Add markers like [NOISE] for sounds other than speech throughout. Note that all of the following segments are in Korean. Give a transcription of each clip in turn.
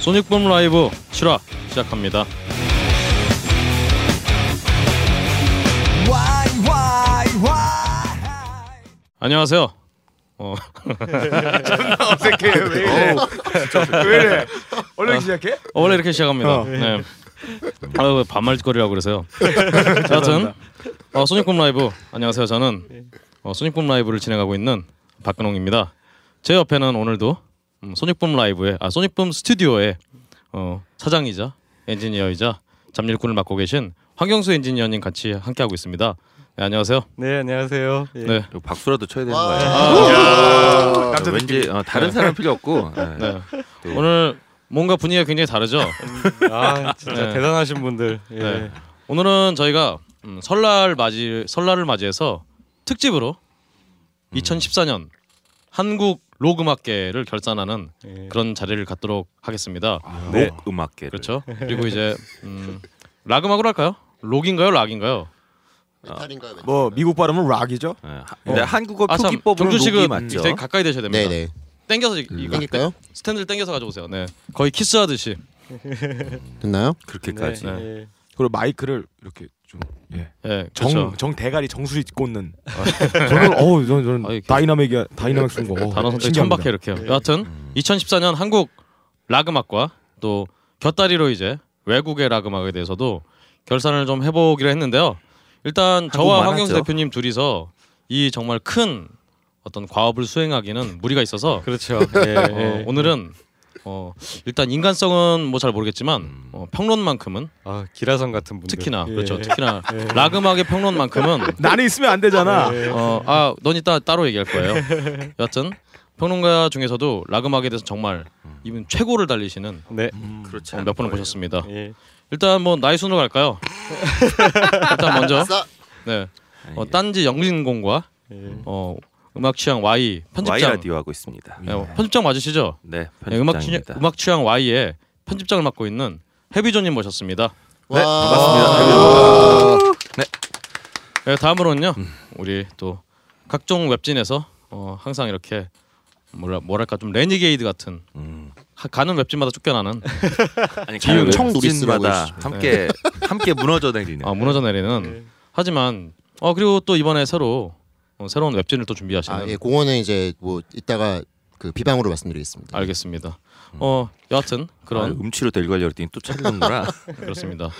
소닉붐 라이브 7화 시작합니다. 안녕하세요. 어, [LAUGHS] [LAUGHS] 어색해 왜 이래 [LAUGHS] 왜 이래 얼른 시작해 어, 원래 이렇게 시작합니다. 어. 네. 아, 왜 반말거리라고? 자, 여튼 어, 소닉붐 라이브 안녕하세요. 저는 어, 소닉붐 라이브를 진행하고 있는 박근홍입니다. 제 옆에는 오늘도 음, 소닉붐 라이브의 아 소닉붐 스튜디오의 어, 사장이자 엔지니어이자 잡일꾼을 맡고 계신 황경수 엔지니어님 같이 함께하고 있습니다. 네, 안녕하세요. 네 안녕하세요. 예. 네. 이거 박수라도 쳐야 되는 아, 거예요. 야, 남자 왠지 어, 다른 사람 필요 없고. [LAUGHS] 네. 네. 또 오늘 뭔가 분위기가 굉장히 다르죠. 아 진짜 네. 대단하신 분들. 예. 네. 오늘은 저희가 음, 설날 맞이 설날을 맞이해서 특집으로 2014년 한국 록 음악계를 결산하는 예. 그런 자리를 갖도록 하겠습니다. 네. 록 음악계. 그렇죠. [LAUGHS] 그리고 이제 음, 락 음악으로 할까요? 록인가요, 락인가요? 메탈인가요? 뭐 미국 발음은 락이죠 네. 하- 근데 한국어 아 록이 표기가 맞죠. 되게 가까이 대셔야 됩니다. 네네. 땡겨서 이- 이거 땡길까요? 스탠드를 땡겨서 가져오세요. 네, 거의 키스하듯이. [LAUGHS] 됐나요? 그렇게까지. 네. 예. 그리고 마이크를 이렇게 좀예정 네, 그렇죠. 정 대가리 정수리 꽂는 [LAUGHS] 저는 어우 저는, 저는 아, 이렇게- 다이나믹이 다이나믹 쓴 거. 어, 단어 선택. 천박해 이렇게요. 여하튼 음. 2014년 한국 락 음악과 또 곁다리로 이제 외국의 락 음악에 대해서도 결산을 좀 해보기로 했는데요. 일단 저와 황경수. 대표님 둘이서 이 정말 큰 어떤 과업을 수행하기는 무리가 있어서 그렇죠. 예. 어, 예. 오늘은 어, 일단 인간성은 뭐 잘 모르겠지만 음. 어, 평론만큼은 아 기라성 같은 분들. 특히나 예. 그렇죠. 특히나 락 음악의 평론만큼은 [LAUGHS] 나는 있으면 안 되잖아. 예. 어, 아, 넌 이따 따로 얘기할 거예요. 여하튼 평론가 중에서도 락 음악에 대해서 정말 이분 최고를 달리시는 네. 그렇지. 어, 몇 분을 거예요. 보셨습니다. 예. 일단 뭐 나이 순으로 갈까요? 일단 먼저 싸. 네, 어, 예. 딴지 영진공과 예. 어, 음악 취향 Y Y 편집장 라디오 하고 있습니다. 네, 어, 편집장 맞으시죠? 네, 네, 음악 취향 편집장입니다. 음악 취향 Y의 편집장을 맡고 있는 해비조님 모셨습니다. 네, 와. 네, 다음으로는요 음. 우리 또 각종 웹진에서 어, 항상 이렇게 뭐라 뭐랄까 좀 레니게이드 같은 음. 하- 가는 웹진마다 쫓겨나는 [LAUGHS] 아니 기운을 청 누리스라고 마다 해주시죠. 함께 [LAUGHS] 함께 무너져 내리는. 아, 무너져 내리는 네. 하지만 어 그리고 또 이번에 새로 어, 새로운 웹진을 또 준비하시는 아, 예, 그거는 이제 뭐 이따가 그 비방으로 말씀드리겠습니다. 알겠습니다. 어 여하튼 아, 그런 음치로 데리고 가려고 했더니 또 찾는구나. [LAUGHS] 그렇습니다.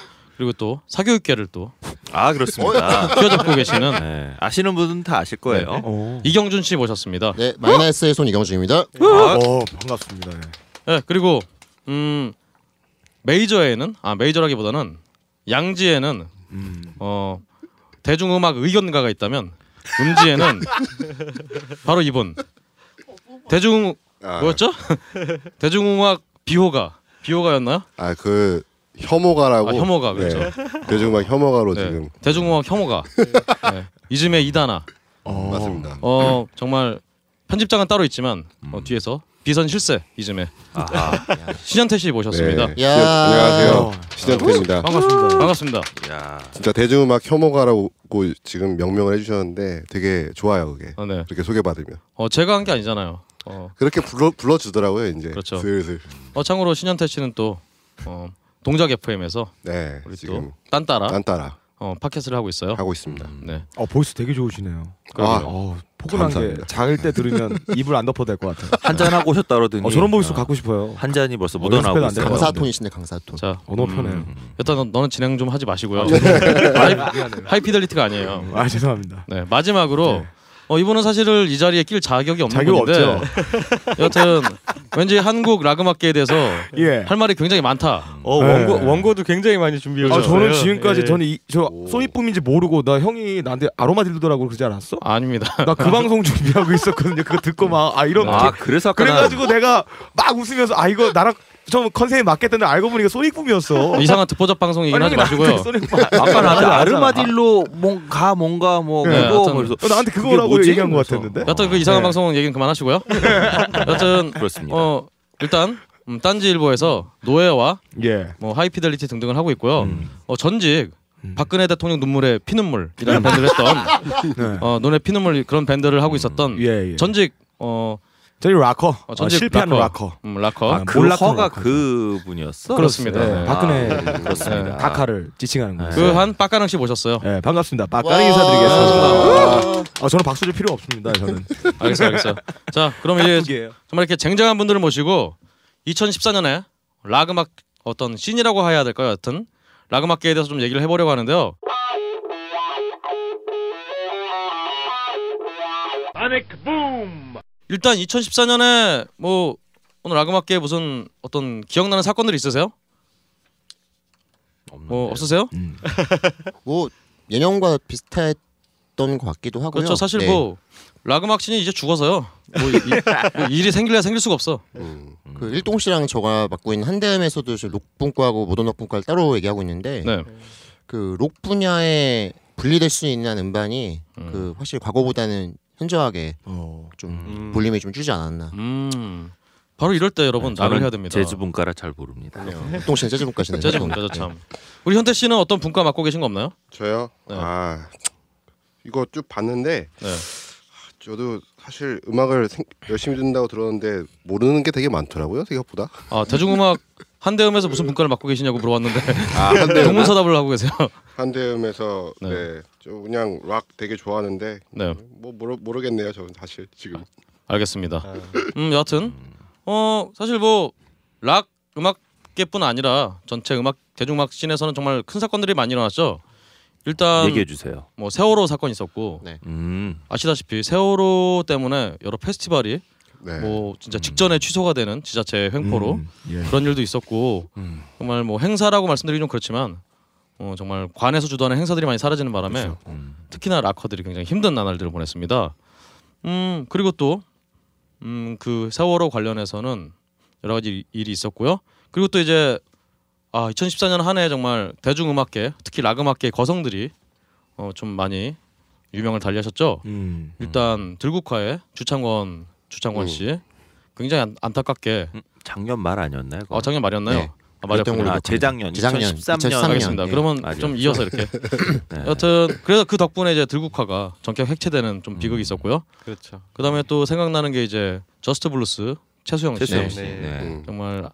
그리고 또 사교육계를 또 아 그렇습니다. 휘어잡고 계시는 네, 아시는 분은 다 아실 거예요. 어. 이경준 씨 모셨습니다. 네, 마이너스의 손 이경준입니다. 아, 어 반갑습니다. 예. 네, 그리고 음 메이저에는 아 메이저라기보다는 양지에는 음. 어 대중음악 의견가가 있다면 음지에는 [LAUGHS] 바로 이분 대중 뭐였죠? [LAUGHS] 대중음악 비호가 비호가였나요? 아 그 혐오가라고 아, 혐오가 그렇죠. 네. [LAUGHS] 대중음악 혐오가로 네, 지금 대중음악 혐오가 네. 이즘의 이다나 어. 맞습니다. 어 정말 편집장은 따로 있지만 어, 뒤에서 비선 실세 IZM에 아하. [LAUGHS] 신현태 씨 모셨습니다. 네. 야. 시- 안녕하세요. 어. 신현태입니다. 반갑습니다. 반갑습니다. 야. 진짜 대중음악 혐오가라고 지금 명명을 해주셨는데 되게 좋아요 그게 어, 네. 그렇게 소개받으면 어 제가 한 게 아니잖아요. 어, 그렇게 불러 불러주더라고요 이제 그렇죠. 슬슬 어 참고로 신현태 씨는 또 어, 동작 FM에서 네 우리 지금 또 딴따라 딴따라 어, 팟캐스트를 하고 있어요. 하고 있습니다. 네. 어 voice 되게 좋으시네요. 아, 어 포근한 게 감사합니다. 작을 때 들으면 [LAUGHS] 이불 안 덮어도 될 것 같아요. 한 잔 하고 오셨다 그러더니 어 저런 보이스 어, 갖고 싶어요. 한 잔이 벌써 어, 안 있어요. 돼요. 강사톤이시네 강사톤. 자, 어 너무 편해요. 음. 일단 너, 너는 진행 좀 하지 마시고요. 네. [LAUGHS] 하이, 하이 피델리티가 아니에요. 아 죄송합니다. 네, 마지막으로 네. 어, 이분은 사실은 이 자리에 낄 자격이 없는 자격 분인데 없죠. [LAUGHS] 여튼 왠지 한국 락 음악계에 대해서 예. 할 말이 굉장히 많다. 어 네. 원고 원고도 굉장히 많이 준비해 아 오셨어요. 저는 지금까지 예. 저는 이, 저 소닉붐인지 모르고 나 형이 나한테 아르마딜로라고 그러지 않았어? 아닙니다. 나 그 방송 준비하고 있었거든요. 그거 듣고 막 아 이런 아 그래서 아까 그래가지고 내가 막 웃으면서 아 이거 나랑 좀 컨셉에 맞겠다는 알고 보니까 소닉붐이었어. 이상한 듣보잡 방송 얘기는 하지 마시고요. 아까 나한테 아르마딜로 뭔가 뭔가 뭐 네, 그거 하여튼 그래서 어, 나한테 그거라고? 얘기한 것. 같았는데. 여튼 그 이상한 네. 방송 얘기는 그만하시고요. [LAUGHS] 여튼 그렇습니다. 어 일단 음, 딴지일보에서 노예와 예. 뭐 하이피델리티 등등을 하고 있고요. 음. 어, 전직 음. 박근혜 대통령 눈물의 피눈물이라는 밴드를 했던 [LAUGHS] 네. 어, 눈의 피눈물 그런 밴드를 하고 있었던 예, 예. 전직 어, 저희 락커. 어, 어, 전직 실패하는 락커. 락커. 음, 락커. 아, 그 락커죠. 그 분이었어. 그렇습니다. 예, 네. 박근혜 아, 그렇습니다. 각하를 지칭하는 거예요. 그한 빡가능 씨 모셨어요. 예, 반갑습니다. 와. 인사드리겠습니다. 아, 저는 박수 줄 필요 없습니다. 저는. [LAUGHS] 알겠어요, 알겠어요. 자, 그럼 이제. 정말 이렇게 쟁쟁한 분들을 모시고 2014년에 락 음악 어떤 scene이라고 해야 될까요? 여튼 락 음악계에 대해서 좀 얘기를 해보려고 하는데요. 일단 2014년에 뭐 오늘 락음악계에 무슨 어떤 기억나는 사건들이 있으세요? 없는데. 뭐 없으세요? 음. [LAUGHS] 뭐 예년과 비슷했던 것 같기도 하고요. 그렇죠. 사실 네. 뭐 락음악 씬이 이제 죽어서요. 뭐, 이, 뭐 일이 생길래 생길 수가 없어. 음. 그 일동 씨랑 저가 맡고 있는 한대음에서도 록 분과하고 모던 록 분과를 따로 얘기하고 있는데 네. 그록 분야에 분리될 수 있는 음반이 음. 그 확실히 과거보다는 현저하게 어. 좀 음. 볼륨이 좀 줄지 않았나. 음. 바로 이럴 때 여러분 저는 나를 해야 됩니다. 재즈 분가라 잘 모릅니다. 일동 씨는 재즈 분과시네. 재즈 분과죠 참. 우리 현태 씨는 어떤 분과 맡고 계신 거 없나요? 저요? 네. 아 이거 쭉 봤는데 네. 저도 사실 음악을 생- 열심히 듣는다고 들었는데 모르는 게 되게 많더라고요 생각보다. 아 대중음악 한대음에서 무슨 분과를 맡고 계시냐고 물어봤는데 아 한대음 동문서답을 하고 계세요. 한대음에서 네. 네. 저 그냥 락 되게 좋아하는데 네, 뭐 모르, 모르겠네요 저는 사실 지금. 알겠습니다. 아, 음 여하튼 어 사실 뭐 락 음악계뿐 아니라 전체 음악 대중음악 씬에서는 정말 큰 사건들이 많이 일어났죠. 일단 얘기해 주세요. 뭐 세월호 사건 있었고 네. 음. 아시다시피 세월호 때문에 여러 페스티벌이 네. 뭐 진짜 직전에 취소가 되는 지자체 횡포로 음, 예. 그런 일도 있었고 음. 정말 뭐 행사라고 말씀드리기 좀 그렇지만 어, 정말 관에서 주도하는 행사들이 많이 사라지는 바람에 그렇죠. 음. 특히나 락커들이 굉장히 힘든 나날들을 보냈습니다. 음 그리고 또 음 그 세월호 관련해서는 여러 가지 일이 있었고요. 그리고 또 이제 아 2014년 한 해 정말 대중음악계 특히 락음악계 거성들이 어, 좀 많이 유명을 달리하셨죠. 음. 일단 들국화의 주창권 주창권 음. 씨 굉장히 안, 안타깝게 음, 작년 말 아니었나요? 아 작년 말이었나요? 네. 아 맞았군요. 아, 재작년 재작년, 2013년 2013년. 알겠습니다. 예. 그러면 맞아요. 좀 이어서 이렇게 [LAUGHS] 네. 여튼 그래서 그 덕분에 이제 들국화가 전격 해체되는 좀 비극이 음. 있었고요. 그렇죠. 그다음에 또 생각나는 게 이제 저스트 블루스 채수영 씨 채수영 네. 씨. 네. 네. 음. 정말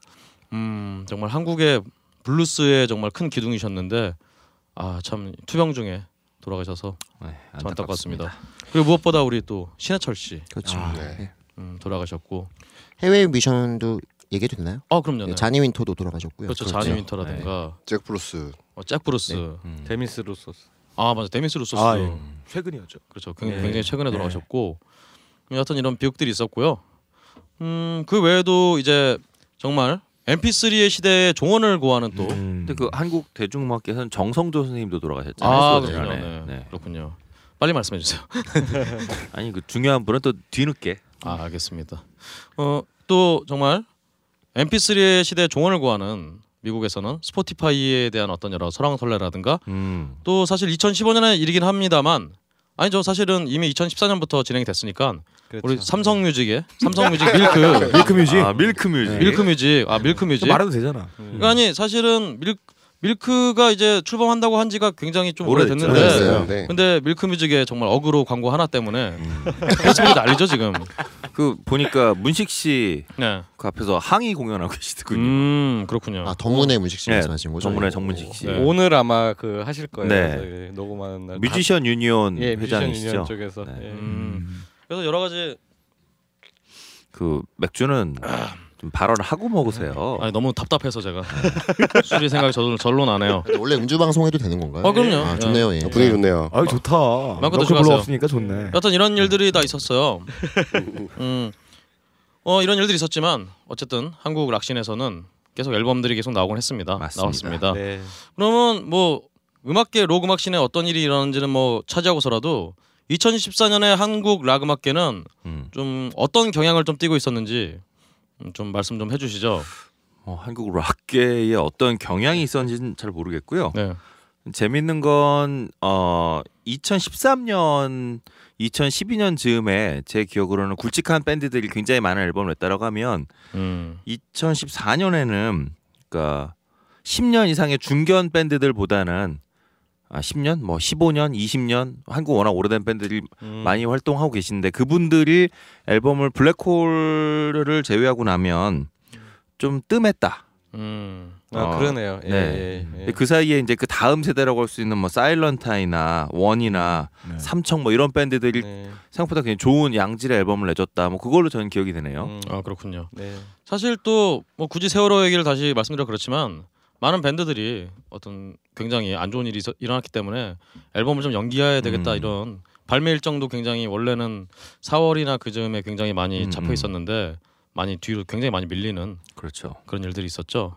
음 정말 한국의 블루스의 정말 큰 기둥이셨는데 아 참 투병 중에 돌아가셔서 네, 참 안타깝습니다. 그리고 무엇보다 우리 또 신해철 씨 그렇죠. 아, 네. 음, 돌아가셨고 해외 뮤지션도 얘기해도 되나요? 아 그럼요. 네. 네, 자니 윈터도 돌아가셨고요. 그렇죠. 그렇죠. 자니 윈터라든가 잭 브루스. 어, 잭 브루스 음. 데미스 루소스. 아 맞아 데미스 루소스 아, 예. 최근이었죠. 그렇죠. 굉- 네. 굉장히 최근에 네. 돌아가셨고 여하튼 이런 비극들이 있었고요. 음 그 외에도 이제 정말 MP3의 시대에 종언을 고하는 또 음. 근데 그 한국 대중음악계에서는 정성조 선생님도 돌아가셨잖아요. 아, 그렇군요. 네. 네. 그렇군요. 빨리 말씀해 주세요. [LAUGHS] 아니 그 중요한 분은 또 뒤늦게. 아, 알겠습니다. 어, 또 정말 MP3의 시대에 종언을 구하는 미국에서는 스포티파이에 대한 어떤 여러 설왕설래라든가 음. 또 사실 2015년의 일이긴 합니다만 아니죠. 사실은 이미 2014년부터 진행이 됐으니까 그렇죠. 우리 삼성뮤직의 [LAUGHS] 삼성뮤직 밀크 밀크뮤직. 아 밀크뮤직. 네. 밀크뮤직 아 밀크뮤직 말해도 되잖아. 그러니까 아니 사실은 밀 밀크가 이제 출범한다고 한 지가 굉장히 좀. 오래됐는데 오래됐어요. 네. 근데 밀크뮤직의 정말 어그로 광고 하나 때문에 페이스북이 난리죠 지금. 그 보니까 문식 씨그 네. 앞에서 항의 공연하고 계시더군요. 음 그렇군요. 아 더문의 문식 씨 네, 말씀하신 거죠? 더문의 정문식 씨. 네. 오늘 아마 그 하실 거예요. 네. 녹음하는 날. 뮤지션 유니온 다- 예, 뮤지션 회장이시죠. 유니언 쪽에서. 네. 예. 음. 그래서 여러 가지 그 맥주는 좀 발언을 하고 먹으세요. 아니 너무 답답해서 제가 술이 생각이 저 절로 절로 나네요. 원래 음주 방송해도 되는 건가요? 아 그럼요. 아, 좋네요. 예. 어, 분위기 좋네요. 아 좋다. 들어가세요. 별로 없으니까 좋네. 여튼 이런 일들이 다 있었어요. 음, 어 이런 일들이 있었지만 어쨌든 한국 락신에서는 계속 앨범들이 계속 나오곤 했습니다. 맞습니다. 나왔습니다. 네. 그러면 뭐 음악계 록 음악신에 어떤 일이 일어나는지는 뭐 차지하고서라도 2014년에 한국 락 음악계는 음. 좀 어떤 경향을 좀 띠고 있었는지 음, 좀 말씀 좀 해주시죠. 어, 한국 락계에 어떤 경향이 있었는지는 잘 모르겠고요. 네. 재밌는 건 어, 2013년, 2012년 즈음에 제 기억으로는 굵직한 밴드들이 굉장히 많은 앨범을 냈다라고 하면 음. 2014년에는 그러니까 10년 이상의 중견 밴드들보다는 아 10년, 뭐 15년, 20년 한국 워낙 오래된 밴드들이 음. 많이 활동하고 계신데 그분들이 앨범을 블랙홀을 제외하고 나면 좀 뜸했다. 음. 아 어, 그러네요. 예, 네. 예, 예. 그 사이에 이제 그 다음 세대라고 할 수 있는 뭐 사일런타이나 원이나 네. 삼청 뭐 이런 밴드들이 네. 생각보다 그냥 좋은 양질의 앨범을 내줬다. 뭐 그걸로 저는 기억이 되네요. 음. 아 그렇군요. 네. 사실 또 뭐 굳이 세월호 얘기를 다시 말씀드려 그렇지만 많은 밴드들이 어떤 굉장히 안 좋은 일이 일어났기 때문에 앨범을 좀 연기해야 되겠다 음. 이런 발매 일정도 굉장히 원래는 4월이나 그 즈음에 굉장히 많이 음, 잡혀 음. 있었는데 많이 뒤로 굉장히 많이 밀리는 그렇죠. 그런 일들이 있었죠.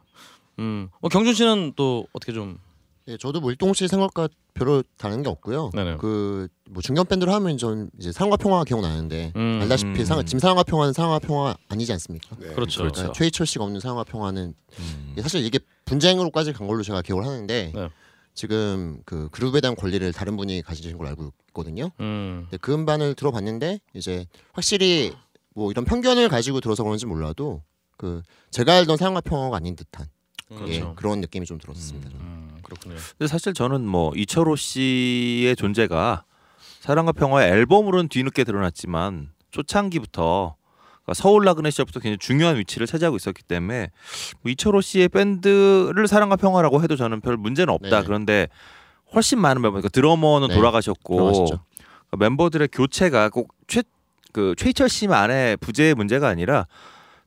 음, 뭐 경준 씨는 또 어떻게 좀 예, 저도 뭐 일동 씨 생각과 별로 다른 게 없고요. 그 뭐 중견 밴드로 하면 전 이제 사랑과 평화 기억나는데 음, 알다시피 음. 상, 지금 사랑과 평화는 사랑과 평화 아니지 않습니까? 네. 그렇죠. 그렇죠. 네, 최희철 씨가 없는 사랑과 평화는 음. 사실 이게 분쟁으로까지 간 걸로 제가 기억을 하는데 네. 지금 그 그룹에 대한 권리를 다른 분이 가지신 걸로 알고 있거든요. 음, 근데 그 음반을 들어봤는데 이제 확실히 뭐 이런 편견을 가지고 들어서 그런지 몰라도 그 제가 알던 사랑과 평화가 아닌 듯한 예, 그렇죠. 그런 느낌이 좀 들었습니다. 저는. 음, 그렇군요. 근데 사실 저는 뭐 이철호 씨의 존재가 사랑과 평화의 앨범으로는 뒤늦게 드러났지만 초창기부터 그러니까 서울 라그네 시절부터 굉장히 중요한 위치를 차지하고 있었기 때문에 뭐 이철호 씨의 밴드를 사랑과 평화라고 해도 저는 별 문제는 없다. 네. 그런데 훨씬 많은 멤버, 그러니까 드러머는 네, 돌아가셨고 돌아가셨죠. 그 멤버들의 교체가 꼭 최 그 최희철 씨만의 부재의 문제가 아니라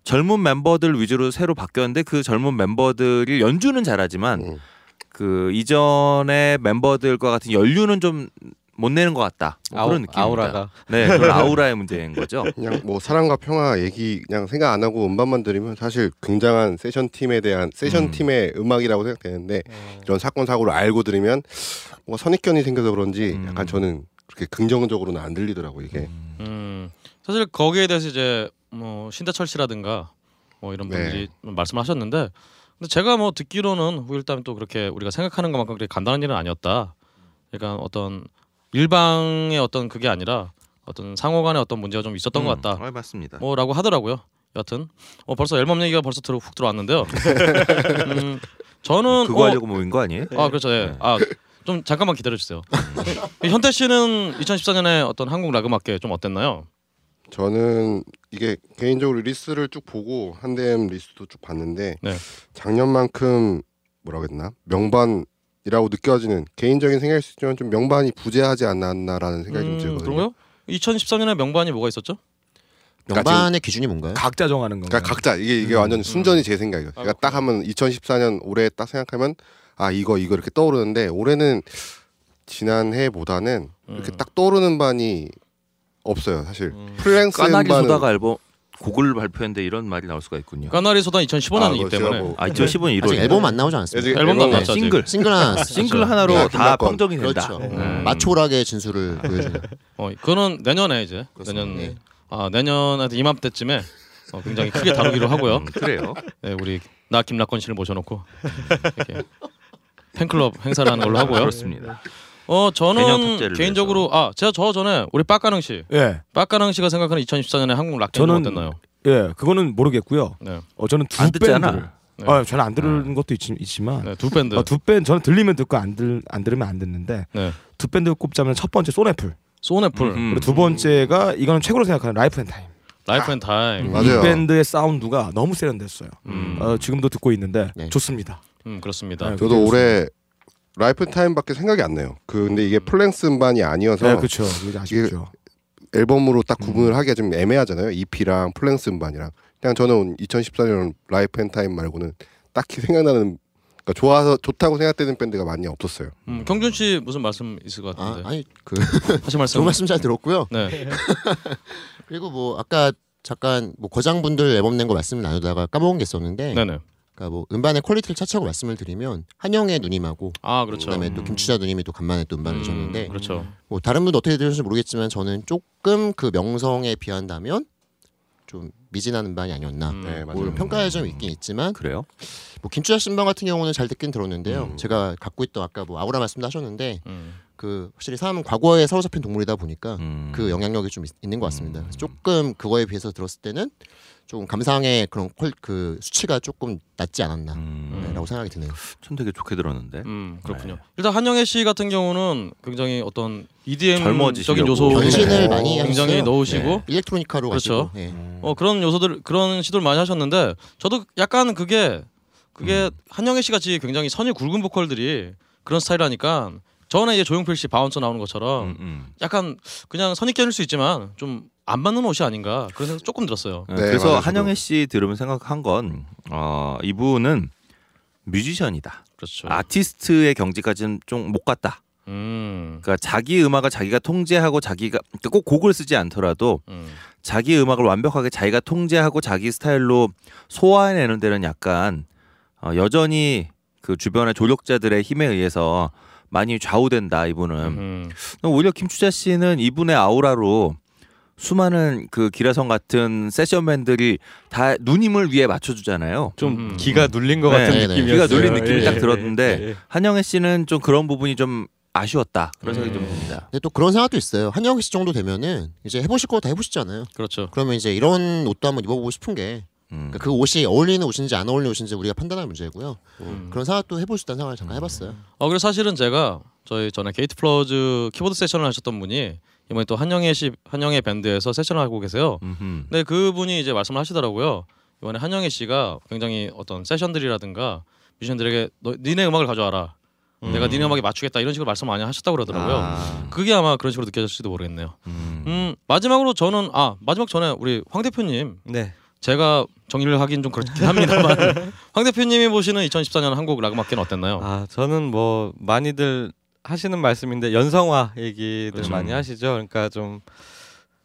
젊은 멤버들 위주로 새로 바뀌었는데 그 젊은 멤버들이 연주는 잘하지만 음. 그 이전의 멤버들과 같은 연륜은 좀 못 내는 것 같다. 뭐 아우, 그런 느낌. 아우라가 네, 그런 아우라의 문제인 거죠. [LAUGHS] 그냥 뭐 사랑과 평화 얘기 그냥 생각 안 하고 음반만 들으면 사실 굉장한 세션 팀에 대한 세션 음. 팀의 음악이라고 생각되는데 어, 이런 사건 사고를 알고 들으면 뭐 선입견이 생겨서 그런지 음. 약간 저는 그렇게 긍정적으로는 안 들리더라고 이게. 음, 사실 거기에 대해서 이제 뭐 신대철 씨라든가 뭐 이런 네. 분들이 말씀하셨는데 근데 제가 뭐 듣기로는 일단 또 그렇게 우리가 생각하는 것만큼 그렇게 간단한 일은 아니었다. 그러니까 어떤 일방의 어떤 그게 아니라 어떤 상호간의 어떤 문제가 좀 있었던 것 같다. 어, 맞습니다. 뭐라고 하더라고요. 여하튼 어, 벌써 앨범 얘기가 벌써 들어 훅 들어왔는데요. [LAUGHS] 음, 저는 그거 어, 하려고 모인 거 아니에요? 아 그렇죠. 예. 네. 아좀 잠깐만 기다려 주세요. [LAUGHS] 현태 씨는 2014년에 어떤 한국 락 음악계 좀 어땠나요? 저는 이게 개인적으로 리스트를 쭉 보고 한대음 리스트도 쭉 봤는데 네. 작년만큼 뭐라고 했나 명반이라고 느껴지는 개인적인 생각일 수 있지만 좀 명반이 부재하지 않았나라는 생각이 좀 들거든요. 음, 그런가요? 2014년에 명반이 뭐가 있었죠? 그러니까 명반의 기준이 뭔가요? 각자 정하는 건가요? 그러니까 각자 이게 이게 음. 완전 순전히 제 생각이에요. 아, 제가 딱 하면 2014년 올해 딱 생각하면 아 이거 이거 이렇게 떠오르는데 올해는 지난 해보다는 이렇게 음. 딱 떠오르는 반이 없어요. 사실 음. 프랭스 까나리 음반은 소다가 앨범 곡을 발표했는데 이런 말이 나올 수가 있군요. 까나리 소다 2015년이기 그거 제가 때문에 뭐 아 2015년 1월 아직 앨범 안 나오지 않았습니다. 아직 앨범도 안 앨범이- 나왔죠. 싱글 싱글 하나. [LAUGHS] 싱글 하나로 네, 다. 평정이 된다. 그렇죠. 음. 마초락의 진수를 보여주는. 어, 그거는 내년에 이제 그렇습니다. 내년 네. 아 내년한테 이맘때쯤에 어, 굉장히 크게 다루기로 하고요. 음, 그래요. 네, 우리 나 김락건 씨를 모셔놓고 이렇게 팬클럽 행사를 하는 걸로 하고요. 그렇습니다. 어 저는 개인적으로 아 제가 저 전에 우리 빡가능 씨, 예, 빡가능 씨가 생각하는 2014년에 한국 락밴드 저는- 어땠나요? 예, 그거는 모르겠고요. 네, 어, 저는 두. 밴드를. 네. 아, 저는 안 들은 것도 있, 있지만 네, 두 밴드. 아, 두 밴드 저는 들리면 듣고 안, 들, 안 들으면 안 듣는데 네, 두 밴드 꼽자면 첫 번째 쏜애플 쏜애플, 음, 음. 그리고 두 번째가 이거는 최고로 생각하는 라이프 앤 타임 라이프 앤 타임. 맞아요. 이 밴드의 사운드가 너무 세련됐어요 음, 어, 지금도 듣고 있는데 네. 좋습니다 음 그렇습니다. 네, 저도 올해 라이프 타임밖에 생각이 안 나요. 그 근데 이게 full-length 음반이 아니어서 네 그렇죠 아쉽죠 앨범으로 딱 음. 구분을 하기가 좀 애매하잖아요. EP랑 full-length 음반이랑. 그냥 저는 2014년 라이프 앤 타임 말고는 딱히 생각나는 그러니까 좋아서 좋다고 생각되는 밴드가 많이 없었어요. 음, 경준 씨 무슨 말씀 있을 것 아, 같은데 아니 그 [LAUGHS] 하실 말씀. 좋은 말씀 잘 들었고요. 네, [LAUGHS] 그리고 뭐 아까 잠깐 뭐 거장분들 앨범 낸 거 말씀을 나누다가 까먹은 게 있었는데, 네, 네. 그러니까 뭐 음반의 퀄리티를 차치하고 말씀을 드리면 한영애 누님하고 아 그렇죠. 그다음에 또 김추자 누님이 또 간만에 또 음반을 음, 내셨는데, 그렇죠. 뭐 다른 분도 어떻게 들으실지 모르겠지만 저는 조금 그 명성에 비한다면 좀 미진한 음반이 아니었나. 음. 네. 물론 평가의 점이 있긴 있지만 그래요? 뭐 김추자 신방 같은 경우는 잘 듣긴 들었는데요. 음. 제가 갖고 있던 아까 뭐 아우라 말씀도 하셨는데 음. 그 확실히 사람은 과거에 사로잡힌 동물이다 보니까 음. 그 영향력이 좀 있, 는것 같습니다. 음. 조금 그거에 비해서 들었을 때는 조금 감상의 그런 퀄, 그 수치가 조금 낮지 않았나라고 음. 생각이 드네요. 전 되게 좋게 들었는데. 음, 그렇군요. 네. 일단 한영애 씨 같은 경우는 굉장히 어떤 EDM적인. 요소 변신을 어, 많이 굉장히 하셨어요. 넣으시고 네. 일렉트로니카로 그렇죠. 가시고 예. 어 그런 요소들 그런 시도를 많이 하셨는데 저도 약간 그게 그게 한영애 씨 같이 굉장히 선이 굵은 보컬들이 그런 스타일하니까 전에 이제 조용필 씨 바운서 나오는 것처럼 음, 음. 약간 그냥 선입견일 수 있지만 좀 안 맞는 옷이 아닌가 그런 생각 조금 들었어요. 네, 네, 그래서 맞아요. 한영애 씨 들으면 생각한 건 어, 이분은 뮤지션이다. 그렇죠. 아티스트의 경지까지는 좀 못 갔다. 음. 그러니까 자기 음악을 자기가 통제하고 자기가 그러니까 꼭 곡을 쓰지 않더라도 음. 자기 음악을 완벽하게 자기가 통제하고 자기 스타일로 소화해내는 데는 약간 어, 여전히 그 주변의 조력자들의 힘에 의해서 많이 좌우된다 이분은 음. 오히려 김추자 씨는 이분의 아우라로 수많은 그 기라성 같은 세션맨들이 다 누님을 위해 맞춰주잖아요. 좀 음. 기가 눌린 것 네, 같은 네, 네. 느낌이었어요. 기가 눌린 느낌이 예, 딱 예, 들었는데 예, 예. 한영애 씨는 좀 그런 부분이 좀 아쉬웠다 그런 생각이 좀 음. 듭니다. 근데 또 그런 생각도 있어요. 한영희 씨 정도 되면은 이제 해보실 거 다 해보시잖아요. 그렇죠. 그러면 이제 이런 옷도 한번 입어보고 싶은 게 음. 그러니까 그 옷이 어울리는 옷인지 안 어울리는 옷인지 우리가 판단할 문제고요. 음. 그런 생각도 해보고 싶다는 생각을 잠깐 해봤어요. 어 그래서 사실은 제가 저희 전에 게이트 플라워즈 키보드 세션을 하셨던 분이 이번에 또 한영애 씨 한영애 밴드에서 세션을 하고 계세요. 음흠. 근데 그분이 이제 말씀을 하시더라고요. 이번에 한영애 씨가 굉장히 어떤 세션들이라든가 뮤지션들에게 너, 니네 음악을 가져와라. 내가 니네 음악에 맞추겠다 이런 식으로 말씀 많이 하셨다고 그러더라고요. 아, 그게 아마 그런 식으로 느껴졌을지도 모르겠네요. 음. 음 마지막으로 저는 아 마지막 전에 우리 황 대표님 네. 제가 정리를 하긴 좀 그렇긴 합니다만 [LAUGHS] 황 대표님이 보시는 2014년 한국 락 음악계는 어땠나요? 아 저는 뭐 많이들 하시는 말씀인데 연성화 얘기들 그렇죠. 많이 하시죠. 그러니까 좀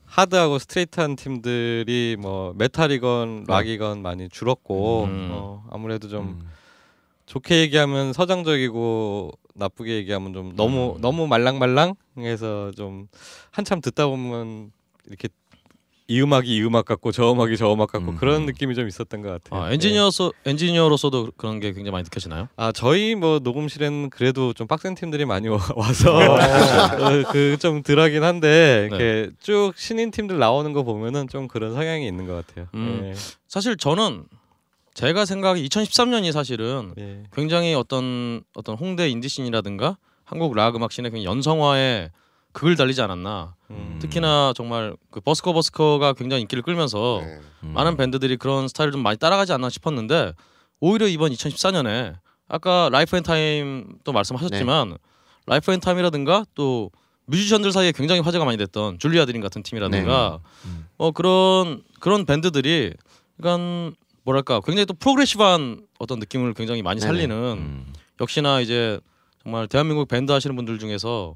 하드하고 스트레이트한 팀들이 뭐 메탈이건 락이건 많이 줄었고 음. 어, 아무래도 좀 음. 좋게 얘기하면 서정적이고 나쁘게 얘기하면 좀 너무 음. 너무 말랑말랑해서 좀 한참 듣다 보면 이렇게 이 음악이 이 음악 같고 저 음악이 저 음악 같고 음. 그런 느낌이 좀 있었던 것 같아요. 아, 네. 엔지니어서 엔지니어로서도 그런 게 굉장히 많이 느껴지나요? 아 저희 뭐 녹음실에는 그래도 좀 빡센 팀들이 많이 와- 와서 [LAUGHS] 그 좀 덜하긴 한데 이렇게 쭉 신인 팀들 나오는 거 보면은 좀 그런 성향이 있는 것 같아요. 음. 사실 저는 제가 생각이 2013년이 사실은 예. 예. 굉장히 어떤 어떤 홍대 인디씬이라든가 한국 락 음악 scene의 굉장히 연성화에 극을 달리지 않았나. 음. 특히나 정말 그 버스커 버스커가 굉장히 인기를 끌면서 네. 음. 많은 밴드들이 그런 스타일을 좀 많이 따라가지 않나 싶었는데 오히려 이번 2014년에 아까 라이프 앤 타임 또 말씀하셨지만 라이프 앤 타임이라든가 또 뮤지션들 사이에 굉장히 화제가 많이 됐던 줄리아 드림 같은 팀이라든가 음. 어 그런 그런 밴드들이 그러니까 뭐랄까 굉장히 또 프로그레시브한 어떤 느낌을 굉장히 많이. 살리는 음. 역시나 이제 정말 대한민국 밴드 하시는 분들 중에서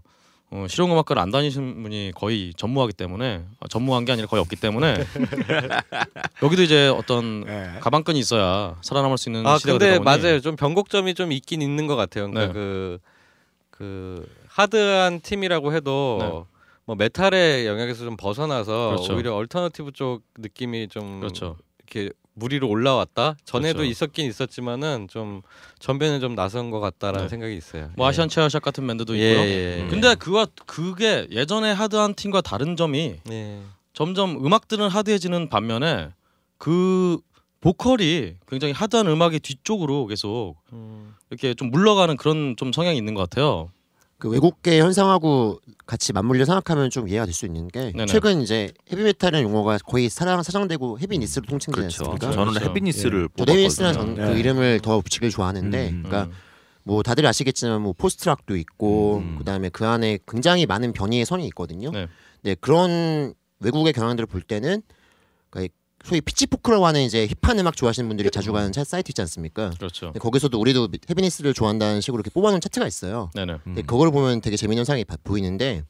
어, 실용음악과를 안 다니신 분이 거의 전무하기 때문에 아, 전무한 게 아니라 거의 없기 때문에 [LAUGHS] 여기도 이제 어떤 네. 가방끈이 있어야 살아남을 수 있는 아 시대가 근데 되다 보니 맞아요. 좀 변곡점이 좀 있긴 있는 것 같아요. 그러니까 네. 그, 그 하드한 팀이라고 해도 네. 뭐 메탈의 영역에서 좀 벗어나서 그렇죠. 오히려 alternative 쪽 느낌이 좀 그렇죠. 이렇게 무리로 올라왔다. 전에도 그렇죠. 있었긴 있었지만은 좀 전변에 좀 나선 것 같다라는 네. 생각이 있어요. 뭐 예. 아시안 체어샷 같은 밴드도 예, 있고요. 예, 예. 근데 그와 그게 예전에 하드한 팀과 다른 점이 예. 점점 음악들은 하드해지는 반면에 그 보컬이 굉장히 하드한 음악의 뒤쪽으로 계속 음. 이렇게 좀 물러가는 그런 좀 성향이 있는 것 같아요. 그 외국계 현상하고 같이 맞물려 생각하면 좀 이해가 될 수 있는 게 네네. 최근 이제 헤비메탈이라는 용어가 거의 사랑 사장되고 헤비니스로 통칭되지 그렇죠. 않습니까? 저는 그렇죠. 헤비니스를 저도 헤비니스라는 뽑았거든요. 전- 그 네. 이름을 더 붙이길 좋아하는데, 음, 그러니까 음. 뭐 다들 아시겠지만 뭐 post-rock도 있고 음. 그다음에 그 안에 굉장히 많은 변이의 선이 있거든요. 네. 네, 그런 외국의 경향들을 볼 때는 그러니까 소위 Pitchfork라고 하는 이제 hip한 음악 좋아하시는 분들이 자주 가는 차- 사이트 있지 않습니까? 그렇죠. 거기서도 우리도 heaviness를 좋아한다는 식으로 이렇게 뽑아놓은 차트가 있어요. 네네. 음. 근데 그걸 보면 되게 재미있는 현상이 바- 보이는데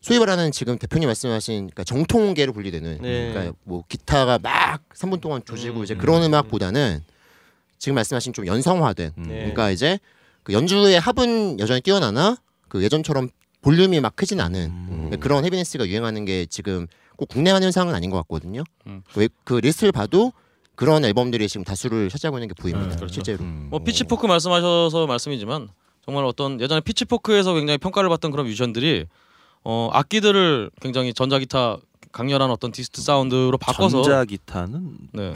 소위 말하는 지금 대표님 말씀하신 그러니까 정통계로 분류되는 네. 그러니까 뭐 기타가 막 3분 동안 조지고 음, 이제 음, 그런 음. 음악보다는 지금 말씀하신 좀 연성화된 음. 네. 그러니까 이제 그 연주의 합은 여전히 뛰어나나 그 예전처럼 볼륨이 막 크진 않은 음. 그런 heaviness가 유행하는 게 지금 꼭 국내만 현상은 아닌 것 같거든요. 음. 왜- 그 리스트를 봐도 그런 앨범들이 지금 다수를 차지하고 있는 게 보입니다. 네, 그렇죠. 실제로. 음. 뭐 Pitchfork 말씀하셔서 말씀이지만 정말 어떤 예전에 Pitchfork에서 굉장히 평가를 받던 그런 뮤지션들이 어 악기들을 굉장히 전자기타 강렬한 어떤 dist 사운드로 바꿔서 전자 기타는 네.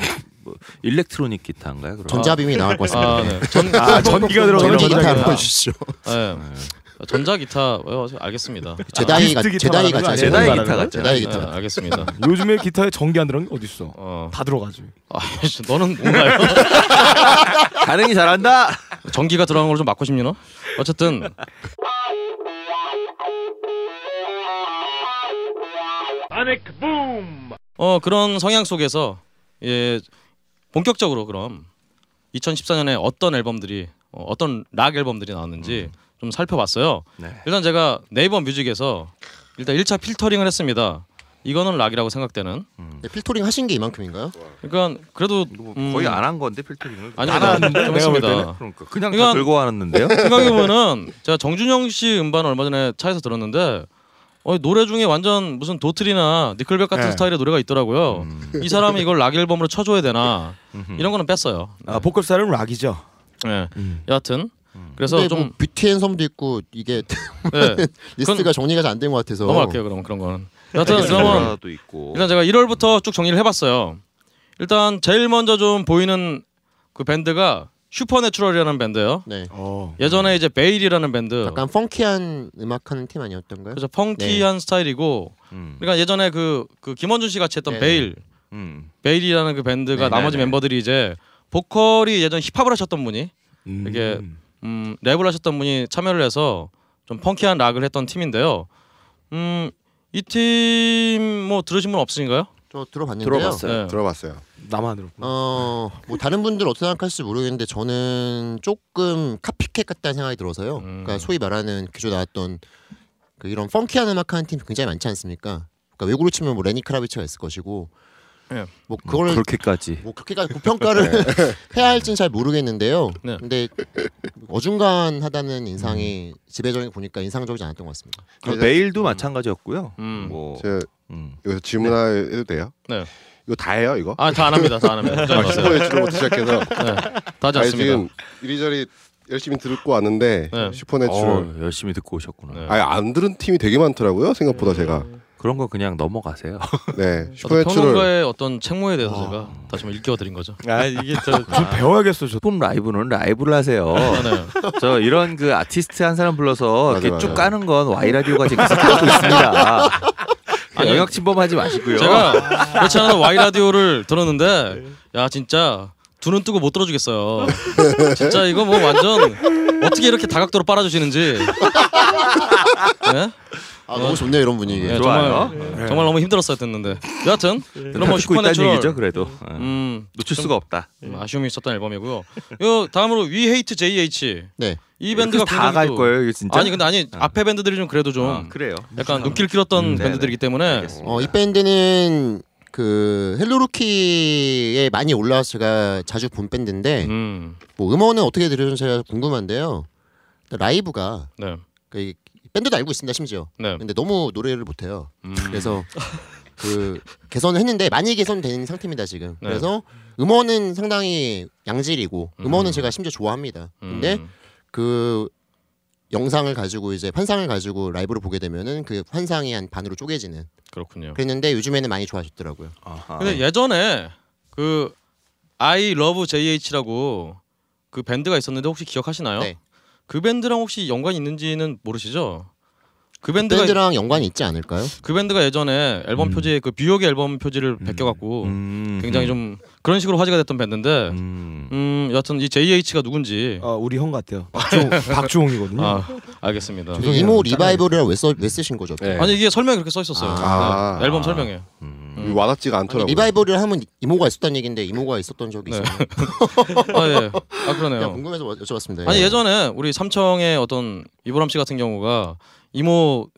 electronic 기타인가요? 그럼? 전자빔이 나올 것 같습니다. 아, 네. 전, 아 전기가 들어가 전기 기타 전자기타. 한번 주시죠. 네. 전자 기타 어, 알겠습니다. dist 기타 Jedi 같이 아니에요? Jedi 기타 거? 같죠. Jedi 네, 기타. 알겠습니다. [LAUGHS] 요즘에 기타에 전기 안 들어간 게 어디 있어? 어. 다 들어가지. 아, 씨, 너는 뭔가요? [LAUGHS] 반응이 잘한다. 전기가 들어간 걸좀 막고 싶니 너? 어쨌든 어 그런 성향 속에서 예 본격적으로 그럼 2014년에 어떤 앨범들이 어, 어떤 락 앨범들이 나왔는지 좀 살펴봤어요. 네. 일단 제가 네이버 뮤직에서 일단 1차 필터링을 했습니다. 이거는 락이라고 생각되는. 네, 필터링 하신 게 이만큼인가요? 그러니까 그래도 뭐 음, 거의 안 한 건데 필터링을. 아닙니다. 안 하는데? 좀 내가 볼 했습니다. 때는? 그러니까 그냥 이건- 다 들고 왔는데요. 생각해 보면은 제가 정준영 씨 음반을 얼마 전에 차에서 들었는데 어, 노래 중에 완전 무슨 Daughtry나 Nickelback 같은 네. 스타일의 노래가 있더라고요. 음. 이 사람이 이걸 락 앨범으로 쳐줘야 되나. 이런 거는 뺐어요. 아 보컬 스타일은 락이죠. 네. 음. 여하튼 그래서 근데 좀뭐 뷰티핸섬도 있고 이게 네. [LAUGHS] 리스트가 정리가 잘 안 된 것 같아서 넘어갈게요 그럼 그런 거는. 여하튼 그러면 도 있고. 일단 제가 1월부터 쭉 정리를 해봤어요. 일단 제일 먼저 좀 보이는 그 밴드가 슈퍼내추럴이라는 밴드예요. 네. 어. 예전에 이제 베일이라는 밴드. 약간 funky한 음악하는 팀 아니었던가요? 그래서 funky한 스타일이고 음. 그러니까 예전에 그, 그 김원준 씨 같이 했던 네네. 베일 음. 베일이라는 그 밴드가 네네네. 나머지 멤버들이 이제 보컬이 예전 힙합을 하셨던 분이 음. 이게 음, 랩을 하셨던 분이 참여를 해서 좀 펑키한 락을 했던 팀인데요. 음, 이 팀 뭐 들으신 분 없으신가요? 저 들어봤는데요. 들어봤어요. 네. 들어봤어요. 나만 들어. 어, 뭐 다른 분들 어떻게 생각할지 모르겠는데 저는 조금 카피캣 같다는 생각이 들어서요. 음. 그러니까 소위 말하는 기존 나왔던 그 이런 펑키한 음악 하는 팀 굉장히 많지 않습니까? 그러니까 외국으로 치면 뭐 Lenny Kravitz가 있을 것이고, 네. 뭐뭐 그걸 그렇게까지. 뭐 그렇게까지 고평가를 [LAUGHS] [LAUGHS] 해야 할지는 잘 모르겠는데요. 네. 근데 어중간하다는 인상이 지배적인 거 보니까 인상적이지 않았던 것 같습니다. 그 베일도 마찬가지였고요. 음. 뭐 제가 음. 여기서 질문해도 돼요? 네. 이거 다 해요 이거? 아, 다 안 합니다. 다 안 합니다. 아, 걱정하지 마세요. 슈퍼내추럴부터 시작해서 네. 다 하지 아니 않습니다. 지금 이리저리 열심히 듣고 왔는데 네. 슈퍼내추럴 어, 열심히 듣고 오셨구나. 네. 아예 안 들은 팀이 되게 많더라고요 생각보다 제가 그런 거 그냥 넘어가세요. [LAUGHS] 네 평론가의 어떤 책무에 대해서 제가 다시 한번 일깨워 드린 거죠. 아 이게 저좀 배워야겠어. 저. 품 라이브는 라이브를 하세요. 아, 네. 저 이런 그 아티스트 한 사람 불러서 맞아, 이렇게 쭉 맞아. 까는 건 와이 라디오가 지금 하고 있습니다. [LAUGHS] 아니, 영역 침범하지 마시고요. 제가 그렇지 않아도 와이 라디오를 들었는데 야 진짜 두 눈 뜨고 못 들어주겠어요. 진짜 이거 뭐 완전 어떻게 이렇게 다각도로 빨아주시는지. 네? 아 너무 좋네요 이런 분위기. 네. 정말, 정말 너무 힘들었어야 됐는데. 여하튼 그럼 뭐 듣고 있다는 슈퍼내추럴 얘기죠, 그래도. 어. 음, 놓칠 좀 수가 없다. 좀 아쉬움이 있었던 앨범이고요. 요 다음으로 We Hate JH. 네. 이 밴드가 다 갈 또- 거예요, 이거 진짜. 아니 근데 아니 앞에 밴드들이 좀 그래도 좀 아, 그래요. 약간 눈길 길었던 음, 밴드들이기 때문에. 어, 이 밴드는 그 헬로루키에 많이 올라와서 제가 자주 본 밴드인데 음, 뭐 음원은 어떻게 들으는지 제가 궁금한데요. 라이브가 네, 그 이- 밴드도 알고 있습니다 심지어. 네. 근데 너무 노래를 못해요. 음, 그래서 그 개선을 했는데 많이 개선된 상태입니다 지금. 네. 그래서 음원은 상당히 양질이고 음. 음원은 제가 심지어 좋아합니다. 근데 음, 그 영상을 가지고 이제 환상을 가지고 라이브를 보게 되면은 그 환상이 한 반으로 쪼개지는 그렇군요. 그랬는데 요즘에는 많이 좋아하셨더라고요. 아하. 근데 예전에 그 I Love JH라고 그 밴드가 있었는데 혹시 기억하시나요? 네. 그 밴드랑 혹시 연관이 있는지는 모르시죠? 그 밴드가 밴드랑 연관이 있지 않을까요? 그 밴드가 예전에 앨범 음. 표지에 그 뷰역의 앨범 표지를 베껴갖고 음, 굉장히 좀 그런 식으로 화제가 됐던 밴드인데 음. 음 여하튼 이 JH가 누군지 어, 우리 형 같아요. 박주홍, 박주홍이거든요. 아 알겠습니다. 음. 죄송해요. Emo. 리바이벌이라고 왜, 써, 왜 쓰신 거죠? 네. 아니 이게 설명이 그렇게 써 있었어요. 아. 네, 앨범 설명에. 음. 와닿지가 아니, 않더라고요. 리바이벌을 하면 emo가 있었다는 얘기인데 emo가 있었던 적이 네. 있어요. [LAUGHS] 아 예. 아 그러네요. 궁금해서 여쭤봤습니다. 아니 예. 예전에 우리 삼청의 어떤 이보람 씨 같은 경우가 이모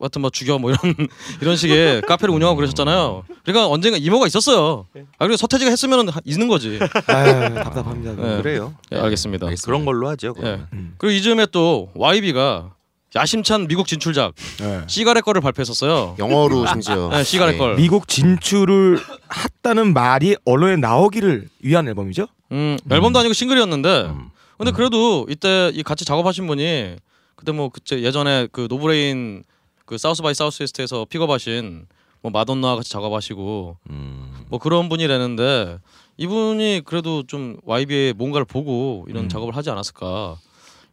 같은 뭐 죽여 뭐 이런 [LAUGHS] 이런 식의 카페를 운영하고 그러셨잖아요. 그러니까 언젠가 이모가 있었어요. 아 그리고 서태지가 했으면 있는 거지. [LAUGHS] 아유, 답답합니다. 네. 그래요. 예, 알겠습니다. 알겠습니다. 그런 걸로 하죠. 예. 그러면. 음. 그리고 이즈음에 또 YB가 야심찬 미국 진출작 네. 시가렛 거를 발표했었어요. 영어로 심지어 네, 시가렛 예. 걸. 미국 진출을 했다는 말이 언론에 나오기를 위한 앨범이죠? 음, 앨범도 아니고 싱글이었는데 음. 근데 그래도 이때 이 같이 작업하신 분이 그때 뭐 그때 예전에 그 노브레인 그 South by Southwest에서 픽업하신 뭐 마돈나와 같이 작업하시고 음. 뭐 그런 분이라는데 이분이 그래도 좀 YB의 뭔가를 보고 이런 음. 작업을 하지 않았을까.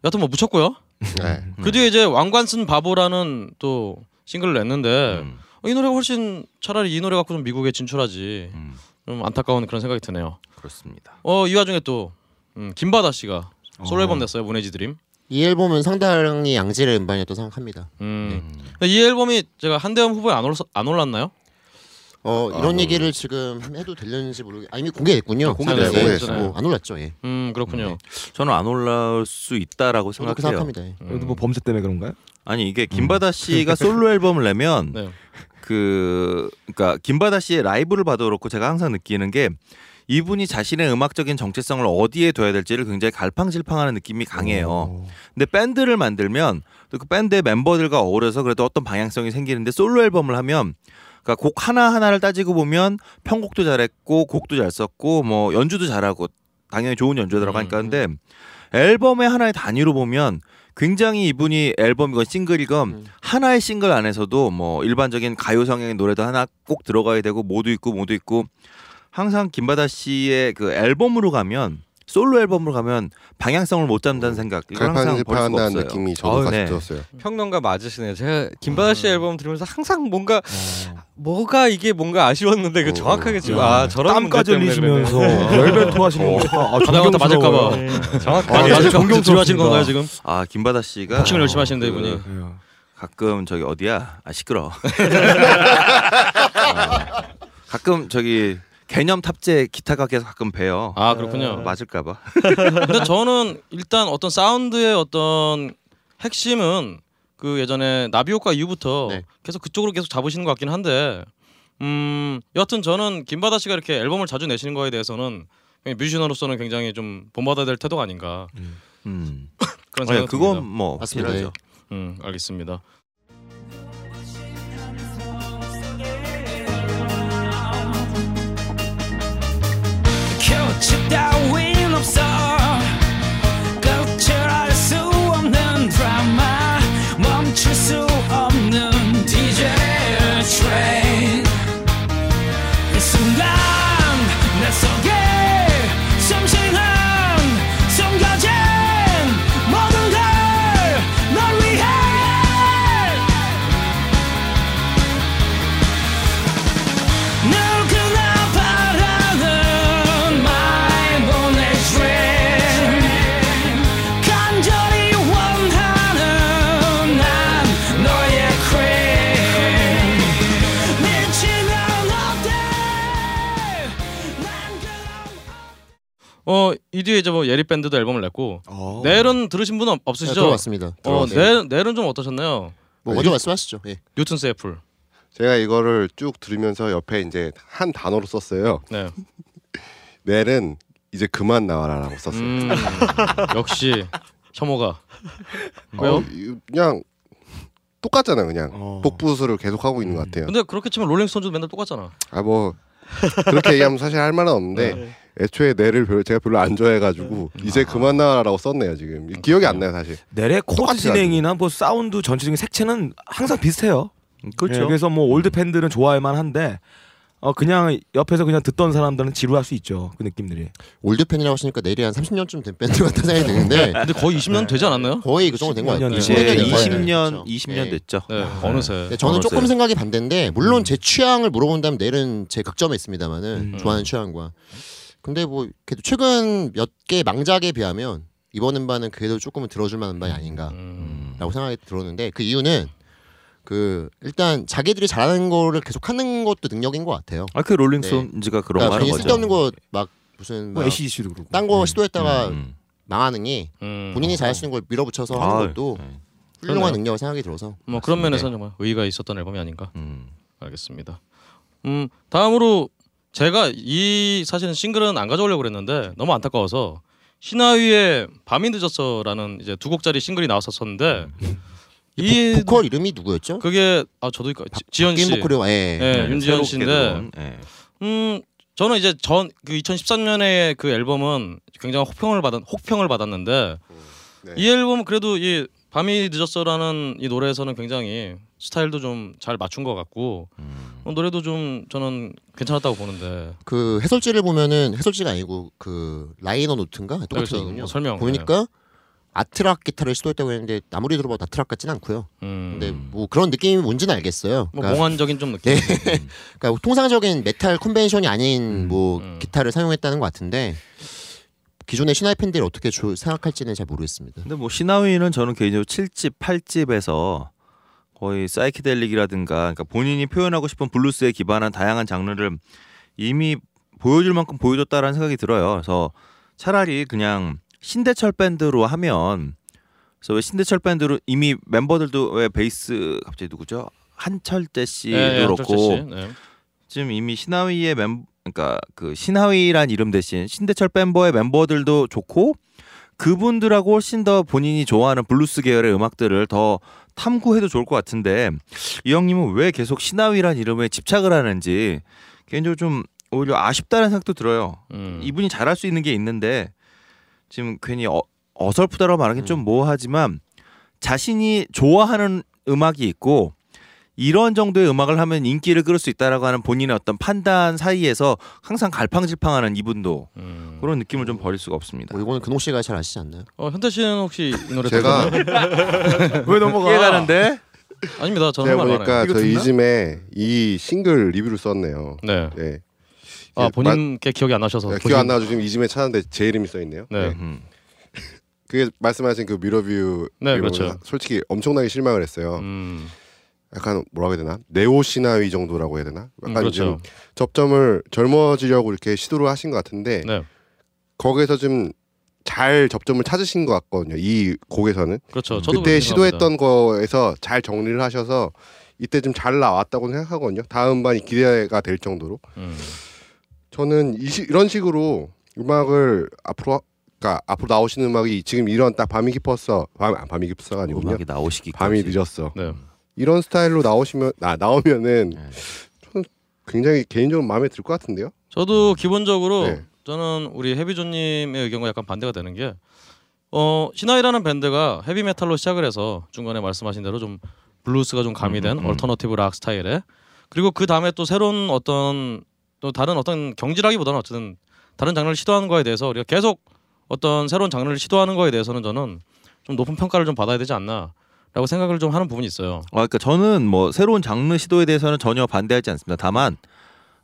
여하튼 뭐 묻혔고요. 네. 그 뒤에 이제 왕관 쓴 바보라는 또 싱글을 냈는데 음. 어, 이 노래가 훨씬 차라리 이 노래 갖고 좀 미국에 진출하지. 음. 좀 안타까운 그런 생각이 드네요. 그렇습니다. 어이 와중에 또 음, 김바다 씨가 솔로 어. 앨범 냈어요. 문해지 드림. 이 앨범은 상당히 양질의 음반이었다고 생각합니다. 음. 음. 이 앨범이 제가 한대암 후보에 안, 올랐, 안 올랐나요? 어 이런 아, 얘기를 지금 해도 되려는지 모르겠. 아 이미 공개됐군요. 아, 공개됐- 예, 공개됐잖아요. 뭐, 안 올랐죠. 예. 음 그렇군요. 저는 안 올라올 수 있다라고 생각해요. 생각합니다. 예. 음. 그래도 뭐 범죄 때문에 그런가요? 아니 이게 김바다 씨가 [LAUGHS] 솔로 앨범을 내면 네. 그 그러니까 김바다 씨의 라이브를 봐도 그렇고 제가 항상 느끼는 게 이분이 자신의 음악적인 정체성을 어디에 둬야 될지를 굉장히 갈팡질팡하는 느낌이 강해요. 어. 근데 밴드를 만들면 또 그 밴드의 멤버들과 어우러서 그래도 어떤 방향성이 생기는데 솔로 앨범을 하면 그러니까 곡 하나 하나를 따지고 보면 편곡도 잘했고 곡도 잘 썼고 뭐 연주도 잘하고 당연히 좋은 연주 들어가니까 음. 근데 앨범의 하나의 단위로 보면 굉장히 이분이 앨범이건 싱글이건 음. 하나의 싱글 안에서도 뭐 일반적인 가요 성향의 노래도 하나 꼭 들어가야 되고 모두 있고 모두 있고 항상 김바다 씨의 그 앨범으로 가면 솔로 앨범으로 가면 방향성을 못 잡는다는 생각 이걸 항상 버릴 수가 없어요. 느낌이 저도 어, 같이 네. 들었어요. 평론가 맞으시네요. 제가 김바다 씨 음. 앨범 들으면서 항상 뭔가 어. 뭐가 이게 뭔가 아쉬웠는데 그 어. 정확하게 지금 야, 아 저런 땀까지 흘리시면서 그러네. 열변 토 하시는 거 보니까 아, 바다가 다 맞을까봐. 존경스러워요. 정확하게 아, 아, 맞을 존경스럽습니다. 지루하신 건가요 지금? 아 김바다 씨가 복싱을 열심히 하시는데 그 이분이. 예. 가끔 저기 어디야? 아 시끄러. [LAUGHS] 가끔 저기 개념 탑재 기타 가게에서 가끔 봬요. 아 그렇군요. 맞을까봐. [LAUGHS] 근데 저는 [LAUGHS] 일단 어떤 사운드의 어떤 핵심은 그 예전에 나비효과 이후부터 네. 계속 그쪽으로 계속 잡으시는 것 같긴 한데 음 여하튼 저는 김바다 씨가 이렇게 앨범을 자주 내시는 거에 대해서는 뮤지션으로서는 굉장히 좀 본받아야 될 태도가 아닌가 음. [COUGHS] 그런 아니, 생각이 그건 듭니다. 뭐 맞습니다. 확실하죠. 음 알겠습니다. 멈출 수 어 이 뒤에 이제 뭐 예리 밴드도 앨범을 냈고 어. 넬은 들으신 분 없- 네, 없으시죠? 들어봤습니다. 어 들어봤어요. 넬, 넬은 좀 어떠셨나요? 뭐 먼저 말씀하시죠. 예. 뉴튼 세플. 제가 이거를 쭉 들으면서 옆에 이제 한 단어로 썼어요. 네. [LAUGHS] 넬은 이제 그만 나와라라고 썼어요. 음, 역시 혐오가 왜요? 어, 이- 그냥 똑같잖아요, 그냥 어. 복부수를 계속 하고 있는 것 같아요. 근데 그렇게 치면 롤링스톤즈도 맨날 똑같잖아. 아 뭐 그렇게 얘기하면 사실 할 말은 없는데 네. 애초에 넬을 별로 제가 별로 안 좋아해가지고 이제 그만 나와라고 썼네요 지금 기억이 안 나요 사실. 코드 똑같이 진행이나 뭐 사운드 전체적인 색채는 항상 비슷해요. 그렇죠. 예, 그래서 뭐 old 팬들은 좋아할 만 한데 어 그냥 옆에서 그냥 듣던 사람들은 지루할 수 있죠. 그 느낌들이. old 팬이라고 하시니까 넬이 한 30년쯤 된 밴드 같은 생각이 드는데 [LAUGHS] 근데 거의 20년 되지 않았나요? 거의 그 정도 된것 같아요. 10년 이제 10년 된 거예요. 20년 그렇죠. 20년 예. 됐죠. 네, 어느새. 네, 저는 어느새. 조금 생각이 반대인데 물론 제 취향을 물어본다면 넬은 제 극점에 있습니다만은 음. 좋아하는 취향과 근데 뭐 그래도 최근 몇 개 망작에 비하면 이번 음반은 그래도 조금은 들어줄 만한 음반이 아닌가라고 음. 생각이 들었는데 그 이유는 그 일단 자기들이 잘하는 거를 계속 하는 것도 능력인 것 같아요. 아 그 롤링스톤즈가 그런 그러니까 거 거죠. 쓸데없는 거 막 무슨 뭐막 ACDC도 그렇고. 딴거 시도했다가 음. 망하느니 음. 본인이 잘할 수 있는 걸 밀어붙여서 아, 하는 것도 네. 훌륭한 그러네요. 능력을 생각이 들어서 뭐 그런 면에서 정말 의의가 있었던 앨범이 아닌가. 음. 알겠습니다. 음 다음으로 제가 이 사실은 싱글은 안 가져오려고 그랬는데 너무 안타까워서 신하위의 밤이 늦었어라는 이제 두 곡짜리 싱글이 나왔었었는데 이이 보, 컬 이름이 누구였죠? 그게 아 저도 지- 지현 씨. 보컬이 예. 예, 윤지현 새롭게 씨인데 들어온, 예. 음 저는 이제 전 그 2013년에 그 앨범은 굉장히 혹평을 받은 혹평을 받았는데 네. 이 앨범은 그래도 이 밤이 늦었어라는 이 노래에서는 굉장히 스타일도 좀 잘 맞춘 것 같고 음. 어, 노래도 좀 저는 괜찮았다고 보는데 그 해설지를 보면은 해설지가 아니고 그 liner note인가 똑같은 그래서 거군요. 뭐 설명 보니까 art rock 기타를 시도했다고 했는데 아무리 들어봐도 art rock 같진 않고요. 네. 음, 근데 뭐 그런 느낌이 뭔지는 알겠어요. 뭐 그러니까, 몽환적인 좀 느낌. 네. [LAUGHS] 그러니까 통상적인 메탈 convention이 아닌 뭐 음. 기타를 사용했다는 것 같은데 기존의 시나위의 팬들이 어떻게 조- 생각할지는 잘 모르겠습니다. 근데 뭐 시나위는 저는 개인적으로 7집, 8집에서 거의 psychedelic이라든가 그러니까 본인이 표현하고 싶은 블루스에 기반한 다양한 장르를 이미 보여줄 만큼 보여줬다라는 생각이 들어요. 그래서 차라리 그냥 신대철 밴드로 하면 그래서 왜 신대철 밴드로 이미 멤버들도 왜 베이스 갑자기 누구죠? 한철재 씨도 네, 그렇고 한철재 씨. 네. 지금 이미 시나위의 멤 그러니까 그 시나위란 이름 대신 신대철 멤버의 멤버들도 좋고 그분들하고 훨씬 더 본인이 좋아하는 블루스 계열의 음악들을 더 탐구해도 좋을 것 같은데 이 형님은 왜 계속 신하위란 이름에 집착을 하는지 개인적으로 좀 오히려 아쉽다는 생각도 들어요. 음. 이분이 잘할 수 있는 게 있는데 지금 괜히 어, 어설프다라고 말하기 좀 뭐하지만 자신이 좋아하는 음악이 있고 이런 정도의 음악을 하면 인기를 끌을 수 있다라고 하는 본인의 어떤 판단 사이에서 항상 갈팡질팡하는 이분도 음. 그런 느낌을 좀 버릴 수가 없습니다. 뭐 이거는 근홍 씨가 잘 아시지 않나요? 어, 현태 씨는 혹시 이 노래 제가? [LAUGHS] 왜 넘어가? 이해가는데 아닙니다. 저는 제가 할말 보니까 저? 이즘에 이 싱글 리뷰를 썼네요. 네. 네. 아 예, 본인께 기억이 안 나셔서 마- 보신- 기억 안 나가지고 지금 이즘에 찾았는데 제 이름이 써 있네요. 네. 음. 그게 말씀하신 그 미러뷰 네, 그렇죠. 사- 솔직히 엄청나게 실망을 했어요. 음. 약간 뭐라고 해야 되나 네오 시나위 정도라고 해야 되나? 음, 약간 그렇죠. 좀 접점을 젊어지려고 이렇게 시도를 하신 것 같은데 네. 거기서 좀 잘 접점을 찾으신 것 같거든요. 이 곡에서는 그렇죠. 저도 그때 시도했던 거에서 잘 정리를 하셔서 이때 좀 잘 나왔다고 생각하거든요. 다음 반이 기대가 될 정도로. 음. 저는 이 시, 이런 식으로 음악을 앞으로 그러니까 앞으로 나오시는 음악이 지금 이런 딱 밤이 깊었어 밤 아, 밤이 깊었어가 아니군요. 음악이 나오시기까지 밤이 늦었어. 네. 이런 스타일로 나오시면 나 나오면은 네. 저는 굉장히 개인적으로 마음에 들 것 같은데요. 저도 기본적으로 네. 저는 우리 헤비존님의 의견과 약간 반대가 되는 게 어, 시나이라는 밴드가 헤비 메탈로 시작을 해서 중간에 말씀하신 대로 좀 블루스가 좀 가미된 음, 음. alternative rock 스타일에 그리고 그 다음에 또 새로운 어떤 또 다른 어떤 경지라기보다는 어쨌든 다른 장르를 시도하는 거에 대해서 우리가 계속 어떤 새로운 장르를 시도하는 거에 대해서는 저는 좀 높은 평가를 좀 받아야 되지 않나 라고 생각을 좀 하는 부분이 있어요. 아, 그러니까 저는 뭐 새로운 장르 시도에 대해서는 전혀 반대하지 않습니다. 다만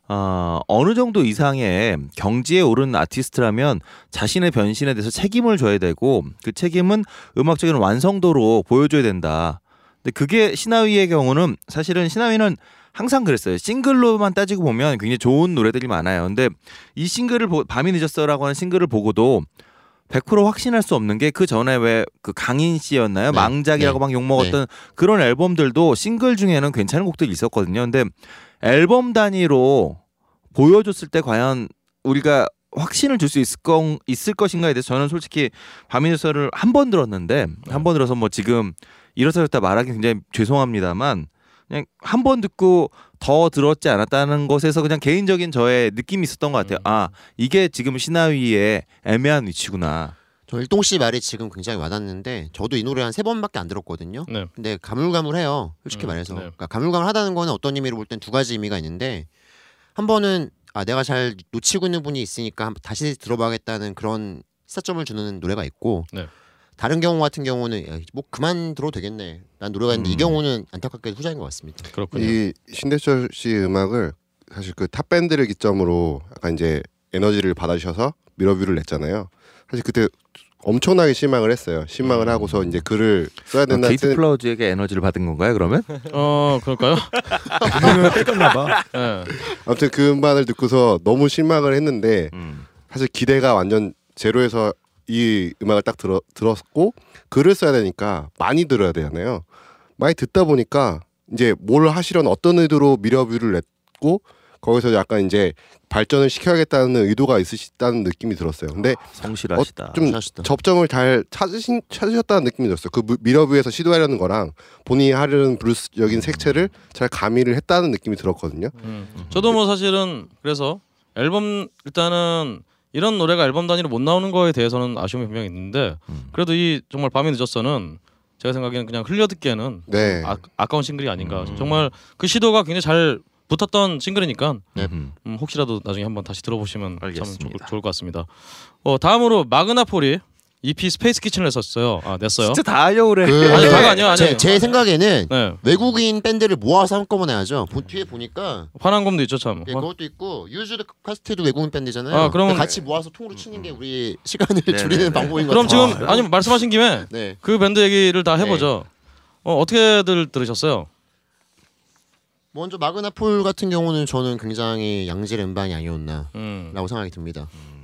어, 어느 정도 이상의 경지에 오른 아티스트라면 자신의 변신에 대해서 책임을 져야 되고 그 책임은 음악적인 완성도로 보여줘야 된다. 근데 그게 신하위의 경우는 사실은 신하위는 항상 그랬어요. 싱글로만 따지고 보면 굉장히 좋은 노래들이 많아요. 근데 이 싱글을 보, 밤이 늦었어라고 하는 싱글을 보고도 100% 확신할 수 없는 게 그 전에 왜 그 강인 씨였나요? 네. 망작이라고 네. 막 욕 먹었던 그런 앨범들도 싱글 중에는 괜찮은 곡들이 있었거든요. 근데 앨범 단위로 보여줬을 때 과연 우리가 확신을 줄 수 있을 건 있을 것인가에 대해서 저는 솔직히 밤이늘서를 한 번 들었는데 한 번 들어서 뭐 지금 이렇다 저렇다 말하기 굉장히 죄송합니다만 그냥 한 번 듣고 더 들었지 않았다는 것에서 그냥 개인적인 저의 느낌이 있었던 것 같아요. 아 이게 지금 신하위의 애매한 위치구나. 저 일동 씨 말이 지금 굉장히 와닿는데 저도 이 노래 한 세 번밖에 안 들었거든요. 네. 근데 가물가물해요. 솔직히 음, 말해서. 네. 그러니까 가물가물하다는 거는 어떤 의미로 볼 땐 두 가지 의미가 있는데 한 번은 아 내가 잘 놓치고 있는 분이 있으니까 다시 들어봐야겠다는 그런 시사점을 주는 노래가 있고 네. 다른 경우 같은 경우는 야, 뭐 그만 들어도 되겠네. 난 노래가 있는데 이 음. 경우는 안타깝게 후자인 것 같습니다. 그렇군요. 이 신대철 씨 음악을 사실 그 탑 밴드를 기점으로 약간 이제 에너지를 받아주셔서 미러뷰를 냈잖아요. 사실 그때 엄청나게 실망을 했어요. 실망을 음. 하고서 이제 글을 써야 어, 된다. 게이트 플라워즈에게 에너지를 받은 건가요? 그러면? [LAUGHS] 어 그럴까요? [LAUGHS] 그거는 뺏겼나 봐. 네. 아무튼 그 음반을 듣고서 너무 실망을 했는데 음. 사실 기대가 완전 제로에서 이 음악을 딱 들어, 들었고 글을 써야 되니까 많이 들어야 되잖아요. 많이 듣다 보니까 이제 뭘 하시려는 어떤 의도로 미러뷰를 냈고 거기서 약간 이제 발전을 시켜야겠다는 의도가 있으시다는 느낌이 들었어요. 근데 성실하시다. 좀 하시다. 접점을 잘 찾으신 찾으셨다는 느낌이 들었어요. 그 무- 미러뷰에서 시도하려는 거랑 본인이 하려는 브루스적인 색채를 잘 가미를 했다는 느낌이 들었거든요. 음. 저도 뭐 사실은 그래서 앨범 일단은 이런 노래가 앨범 단위로 못 나오는 거에 대해서는 아쉬움이 분명히 있는데 음. 그래도 이 정말 밤이 늦었어는 제가 생각에는 그냥 흘려듣기에는 네. 아, 아까운 싱글이 아닌가 음. 정말 그 시도가 굉장히 잘 붙었던 싱글이니까 음. 음, 혹시라도 나중에 한번 다시 들어보시면 참 알겠습니다. 좋, 좋을 것 같습니다. 어, 다음으로 마그나폴이 EP Space Kitchen을 냈었어요. 아 냈어요. 진짜 다 하려고 그래. 그 아니, 다가 아니야, 아니. 제, 제 생각에는 네. 외국인 밴드를 모아서 한꺼번에 하죠. 보- 뒤에 보니까 화난곰도 있죠 참. 예, 그것도 있고 Used Cassettes도 외국인 밴드잖아요. 아, 그러면- 같이 모아서 통으로 치는 게 우리 시간을 네네. 줄이는 방법인 것 그럼 같아요. 지금 아니 말씀하신 김에 네. 그 밴드 얘기를 다 해보죠. 어, 어떻게들 들으셨어요? 먼저 마그나폴 같은 경우는 저는 굉장히 양질 음반이 아니었나라고 음, 생각이 듭니다. 음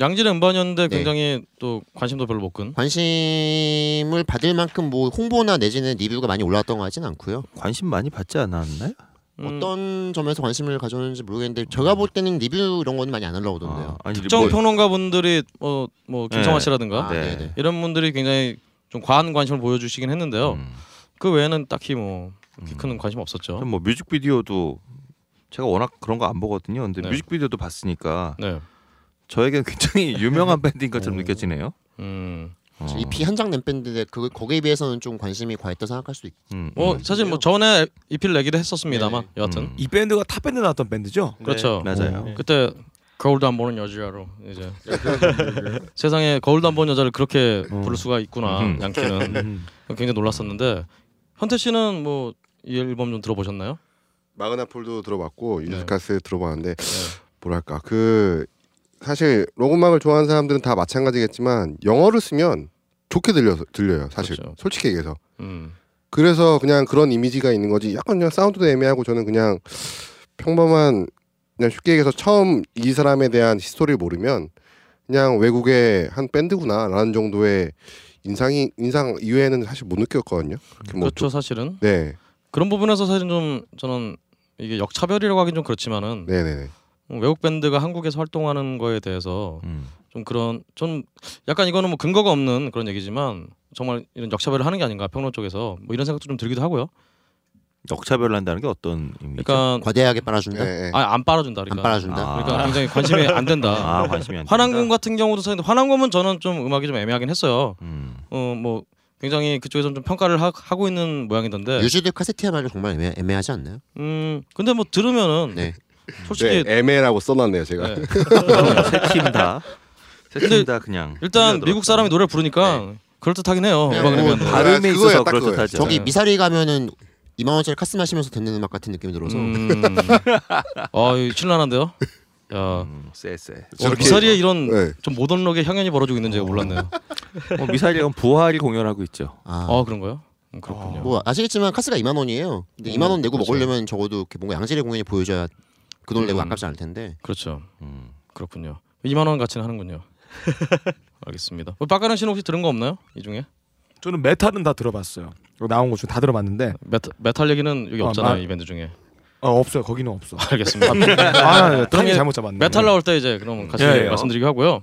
양질의 음반이었는데 네. 굉장히 또 관심도 별로 못 끈. 관심을 받을 만큼 뭐 홍보나 내지는 리뷰가 많이 올라왔던 것 같지는 않고요. 관심 많이 받지 않았나요? 음, 어떤 점에서 관심을 가졌는지 모르겠는데 제가 볼 때는 리뷰 이런 거는 많이 안 올라오던데요. 아, 아니 특정 뭐, 평론가 분들이 뭐, 뭐 김성화 네. 씨라든가 아, 네. 네. 네. 이런 분들이 굉장히 좀 과한 관심을 보여주시긴 했는데요. 음. 그 외에는 딱히 뭐 그렇게 큰 관심 없었죠. 뭐 뮤직비디오도 제가 워낙 그런 거 안 보거든요. 근데 네. 뮤직비디오도 봤으니까 네. 저에게는 굉장히 [LAUGHS] 유명한 밴드인 것처럼 느껴지네요. 음. 어. EP 한장 낸 밴드인데 그 거기에 비해서는 좀 관심이 과했다 생각할 수 있. 음, 뭐 음. 사실 뭐 전에 EP를 내기도 했었습니다만 네. 여하튼 음. 이 밴드가 탑 밴드 나왔던 밴드죠. 그렇죠. 맞아요. 어. 그때 거울도 안 보는 여자로 이제 [LAUGHS] 세상에 거울도 안 보는 여자를 그렇게 어. 부를 수가 있구나 음. 양키는 음. 굉장히 놀랐었는데 현태 씨는 뭐 이 앨범 좀 들어보셨나요? 마그나폴도 들어봤고 네. 유즈카스 들어봤는데 뭐랄까 그 사실 로그막을 좋아하는 사람들은 다 마찬가지겠지만 영어를 쓰면 좋게 들려 들려요. 사실 그렇죠. 솔직히 얘기해서. 음. 그래서 그냥 그런 이미지가 있는 거지. 약간 그냥 사운드도 애매하고 저는 그냥 평범한 그냥 쉽게 얘기해서 처음 이 사람에 대한 히스토리를 모르면 그냥 외국의 한 밴드구나라는 정도의 인상이 인상 이외에는 사실 못 느꼈거든요. 뭐 그렇죠 사실은 네, 그런 부분에서 사실 좀 저는 이게 역차별이라고 하긴 좀 그렇지만은 네, 네, 네. 음, 외국 밴드가 한국에서 활동하는 거에 대해서 음. 좀 그런 좀 약간 이거는 뭐 근거가 없는 그런 얘기지만 정말 이런 역차별을 하는 게 아닌가 평론 쪽에서 뭐 이런 생각도 좀 들기도 하고요. 역차별을 한다는 게 어떤 의미죠? 그러니까 과대하게 빨아준다. 네, 네. 아, 안 빨아준다. 안 그러니까. 빨아준다. 아. 그러니까 굉장히 관심이 안 된다. 아 관심이 안 된다. 같은 경우도 사실 환한검은 저는 좀 음악이 좀 애매하긴 했어요. 음. 어뭐 굉장히 그쪽에서 좀 평가를 하, 고 있는 모양이던데. 유즈드 카세트야말로 정말 애매, 애매 하지 않나요? 음 근데 뭐 들으면은 네. 솔직히 네, 애매라고 써놨네요 제가. 네. 세팀 다. 세 근데 팀다 그냥. 일단. 미국 사람이 노래 부르니까 그럴 듯하긴 해요. 네, 뭐. 바- 발음에 있어서. 그렇듯하죠. 저기 네. 미사리 가면은 2만 원짜리 카스 마시면서 듣는 음악 같은 느낌이 들어서 음. [LAUGHS] 아, 이거 신란한데요. 야, 음, 쎄 쎄. 어, 저렇게- 미사리에 이런 네. 좀 모던록의 향연이 벌어지고 있는 지 제가 몰랐네요. 어, 미사일은 부활이 공연하고 있죠. 아, 어, 그런가요? 음, 그렇군요. 뭐 아시겠지만 카스가 2만 원이에요. 근데 음, 2만 원 내고 그렇죠. 먹으려면 적어도 뭔가 양질의 공연이 보여줘야 그돈 내고 음. 아깝지 않을 텐데. 그렇죠. 음. 그렇군요. 2만 원 가치는 하는군요. [LAUGHS] 알겠습니다. 뭐 빡가능 씨는 혹시 들은 거 없나요? 이 중에 저는 메탈은 다 들어봤어요. 나온 거 중 다 들어봤는데 메탈, 메탈 얘기는 여기 어, 없잖아요. 마- 이 밴드 중에. 어, 없어요. 거기는 없어. [LAUGHS] 알겠습니다. 아, 네, 타이밍 이- 잘못 잡았네. 메탈 나올 때 이제 그럼 같이 예, 예. 말씀드리기로 하고요.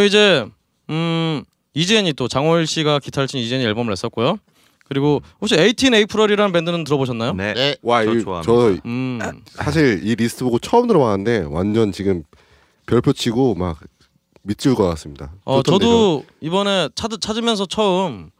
어 이제 음 이젠이 또 장호일 씨가 기타를 친 이젠이 앨범을 냈었고요. 그리고 혹시 18 April이라는 밴드는 들어보셨나요? 네. 네. 와, 저 이, 좋아합니다. 저 음. 사실 이 리스트 보고 처음 들어봤는데 완전 지금 별표 치고 막 밑줄 것 같습니다. 어 저도 이번에 찾, 찾으면서 처음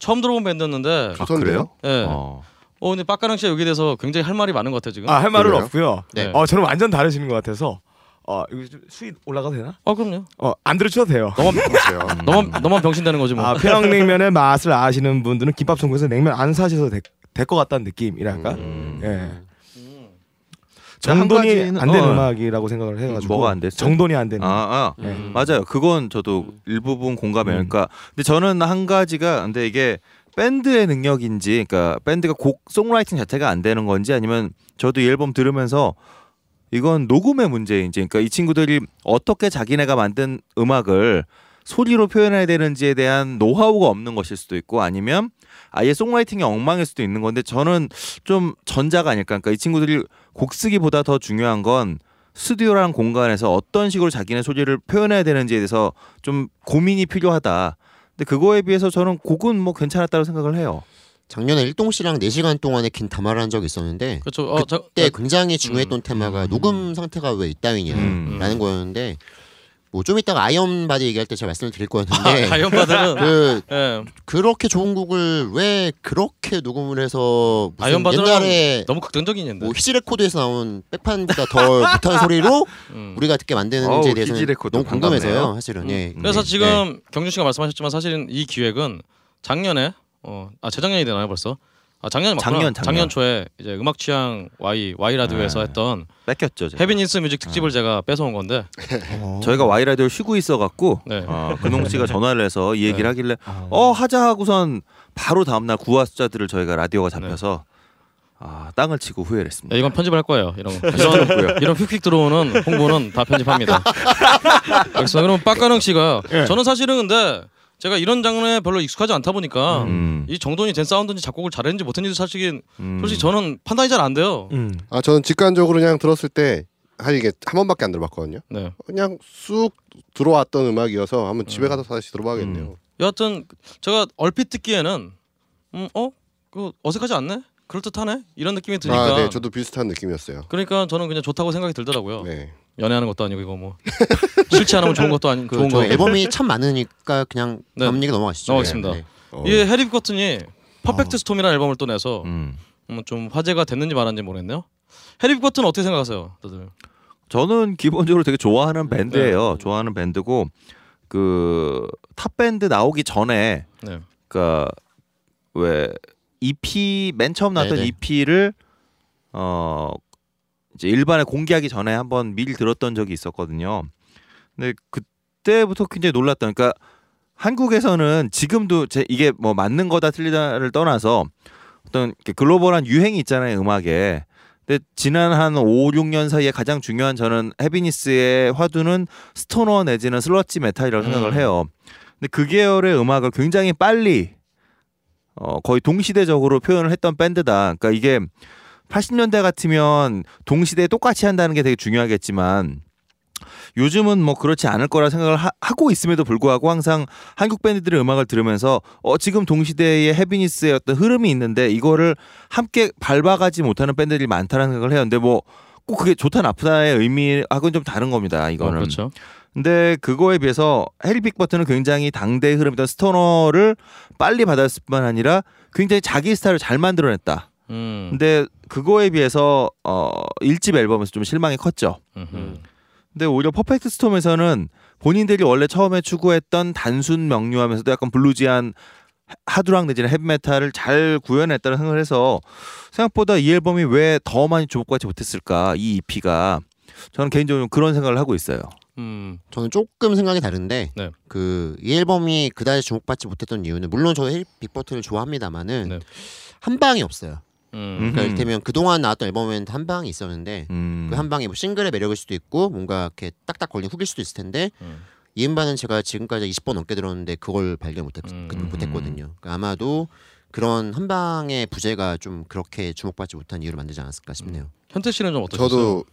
처음 들어본 밴드였는데 아, 좋던데요? 그래요? 예. 어. 어. 근데 빡가능 씨가 여기 대해서 굉장히 할 말이 많은 것 같아요 지금. 아 할 말은 그래요? 없고요. 네. 어 저는 완전 다르시는 것 같아서 어 이거 좀 수위 올라가도 되나? 어 그럼요. 어안 들으셔도 돼요. 너만 그렇어요. [LAUGHS] 너만 너만 병신되는 거지 뭐. 아 평양냉면의 [LAUGHS] 맛을 아시는 분들은 김밥 천국에서 냉면 안 사셔도 될것 같다는 느낌이랄까. 음. 예. 한 정돈이 안 되는 어. 음악이라고 생각을 해가지고 뭐가 안 됐어요? 정돈이 안 되는. 아, 아. 네. 음. 맞아요. 그건 저도 일부분 공감해요. 음. 그러니까 근데 저는 한 가지가 근데 이게 밴드의 능력인지 그러니까 밴드가 곡 송라이팅 자체가 안 되는 건지 아니면 저도 이 앨범 들으면서 이건 녹음의 문제인지 그러니까 이 친구들이 어떻게 자기네가 만든 음악을 소리로 표현해야 되는지에 대한 노하우가 없는 것일 수도 있고 아니면 아예 송라이팅이 엉망일 수도 있는 건데 저는 좀 전자가 아닐까 그러니까 이 친구들이 곡 쓰기보다 더 중요한 건 스튜디오라는 공간에서 어떤 식으로 자기네 소리를 표현해야 되는지에 대해서 좀 고민이 필요하다. 근데 그거에 비해서 저는 곡은 뭐 괜찮았다고 생각을 해요. 작년에 일동 씨랑 4시간 동안의 긴 담화를 한 적이 있었는데 그렇죠. 어, 자, 그때 굉장히 중요했던 음. 테마가 음. 녹음 상태가 왜 이따위냐라는 음. 거였는데 뭐 좀 이따가 아이언 바드 얘기할 때 제가 말씀을 드릴 아, 거였는데 아이언바드는 [LAUGHS] 그 예. 그렇게 좋은 곡을 왜 그렇게 녹음을 해서 무슨 아이언 바드는 옛날에 너무 극단적인 얘인데. 뭐 히지 레코드에서 나온 백판보다 더 못한 [LAUGHS] 소리로 음. 우리가 듣게 만드는지에 레코드 너무 궁금해서요 반갑네요. 사실은 음. 예. 그래서 네. 지금 경준 씨가 말씀하셨지만 사실은 이 기획은 작년에 어, 아 재작년이 되나요 벌써? 아 작년에 맞구나. 작년, 작년. 초에 이제 음악 취향 Y Y 라디오에서 네. 했던 뺏겼죠. 제가. heaviness music 특집을 제가 뺏어온 건데. 어. [LAUGHS] 저희가 Y 라디오 쉬고 있어 갖고 네. 어, 근홍 씨가 [LAUGHS] 전화를 해서 이 얘기를 네. 하길래 어 하자 하고선 바로 다음 날 9와 숫자들을 저희가 라디오가 잡혀서 아 땅을 치고 후회를 했습니다. 야, 이건 편집을 할 거예요. 이런 거. 이런 [LAUGHS] 이런 휙휙 들어오는 홍보는 다 편집합니다. 그래서 그럼 빡가능 씨가 예. 저는 사실은 근데 제가 이런 장르에 별로 익숙하지 않다 보니까 음, 이 정돈이 된 사운드인지 작곡을 잘했는지 못했는지 사실은 음. 솔직히 저는 판단이 잘 안 돼요. 음. 아 저는 직관적으로 그냥 들었을 때 사실 이게 한 번밖에 안 들어봤거든요. 네. 그냥 쑥 들어왔던 음악이어서 한번 집에 음. 가서 다시 들어봐야겠네요. 여하튼 제가 얼핏 듣기에는 음, 어? 그 어색하지 않네? 그럴듯하네? 이런 느낌이 드니까 아, 네, 저도 비슷한 느낌이었어요. 그러니까 저는 그냥 좋다고 생각이 들더라고요. 네. 연애하는 것도 아니고 이거 뭐 [LAUGHS] 싫지 않으면 좋은 것도 아닌 그 좋은 저 거. 앨범이 참 많으니까 그냥 네. 다음 얘기 넘어가시죠. 넘어가겠습니다. 네. 어, 이 해리빅버튼이 Perfect Storm이라는 앨범을 또 내서 음. 음, 좀 화제가 됐는지 말았는지 모르겠네요. 해리빅버튼 어떻게 생각하세요, 다들? 저는 기본적으로 되게 좋아하는 밴드예요. 네. 좋아하는 밴드고 그 탑 밴드 나오기 전에 네. 그러니까 왜 EP 맨 처음 나왔던 네네. EP를 어 이제 일반에 공개하기 전에 한번 미리 들었던 적이 있었거든요. 근데 그때부터 굉장히 놀랐던 그러니까 한국에서는 지금도 제 이게 뭐 맞는 거다 틀리다를 떠나서 어떤 글로벌한 유행이 있잖아요 음악에. 근데 지난 한 5, 6년 사이에 가장 중요한 저는 heaviness의 화두는 stoner 내지는 sludge metal이라고 음. 생각을 해요. 근데 그 계열의 음악을 굉장히 빨리 어 거의 동시대적으로 표현을 했던 밴드다. 그러니까 이게 80년대 같으면 동시대에 똑같이 한다는 게 되게 중요하겠지만 요즘은 뭐 그렇지 않을 거라 생각을 하, 고 있음에도 불구하고 항상 한국 밴드들의 음악을 들으면서 어 지금 동시대의 해비니스의 어떤 흐름이 있는데 이거를 함께 밟아가지 못하는 밴드들이 많다는 생각을 해요. 근데 뭐 꼭 그게 좋다 나쁘다의 의미하고는 좀 다른 겁니다. 어, 이거는. 그렇죠. 근데 그거에 비해서 해리 빅버튼은 굉장히 당대의 흐름이던 스토너를 빨리 받았을 뿐만 아니라 굉장히 자기 스타일을 잘 만들어냈다. 음. 근데 그거에 비해서 어 1집 앨범에서 좀 실망이 컸죠. 음흠. 근데 오히려 퍼펙트 스톰에서는 본인들이 원래 처음에 추구했던 단순 명료하면서도 약간 블루지한 하드락 내지는 헤비메탈을 잘 구현했다는 생각을 해서 생각보다 이 앨범이 왜 더 많이 주목받지 못했을까 이 EP가 저는 개인적으로 그런 생각을 하고 있어요. 음. 저는 조금 생각이 다른데 네. 그이 앨범이 그다지 주목받지 못했던 이유는 물론 저헬 빅버튼을 좋아합니다만은 네. 한 방이 없어요. 음. 그러니까 음. 이를테면 그동안 나왔던 앨범에는 한 방이 있었는데 음. 그한 방이 뭐 싱글의 매력일 수도 있고 뭔가 이렇게 딱딱 걸린 훅일 수도 있을 텐데 음. 이 음반은 제가 지금까지 20번 넘게 들었는데 그걸 발견 못했, 음. 그- 못했거든요. 그러니까 아마도 그런 한 방의 부재가 좀 그렇게 주목받지 못한 이유를 만들지 않았을까 싶네요. 현태 씨는 좀 어떠셨어요? 저도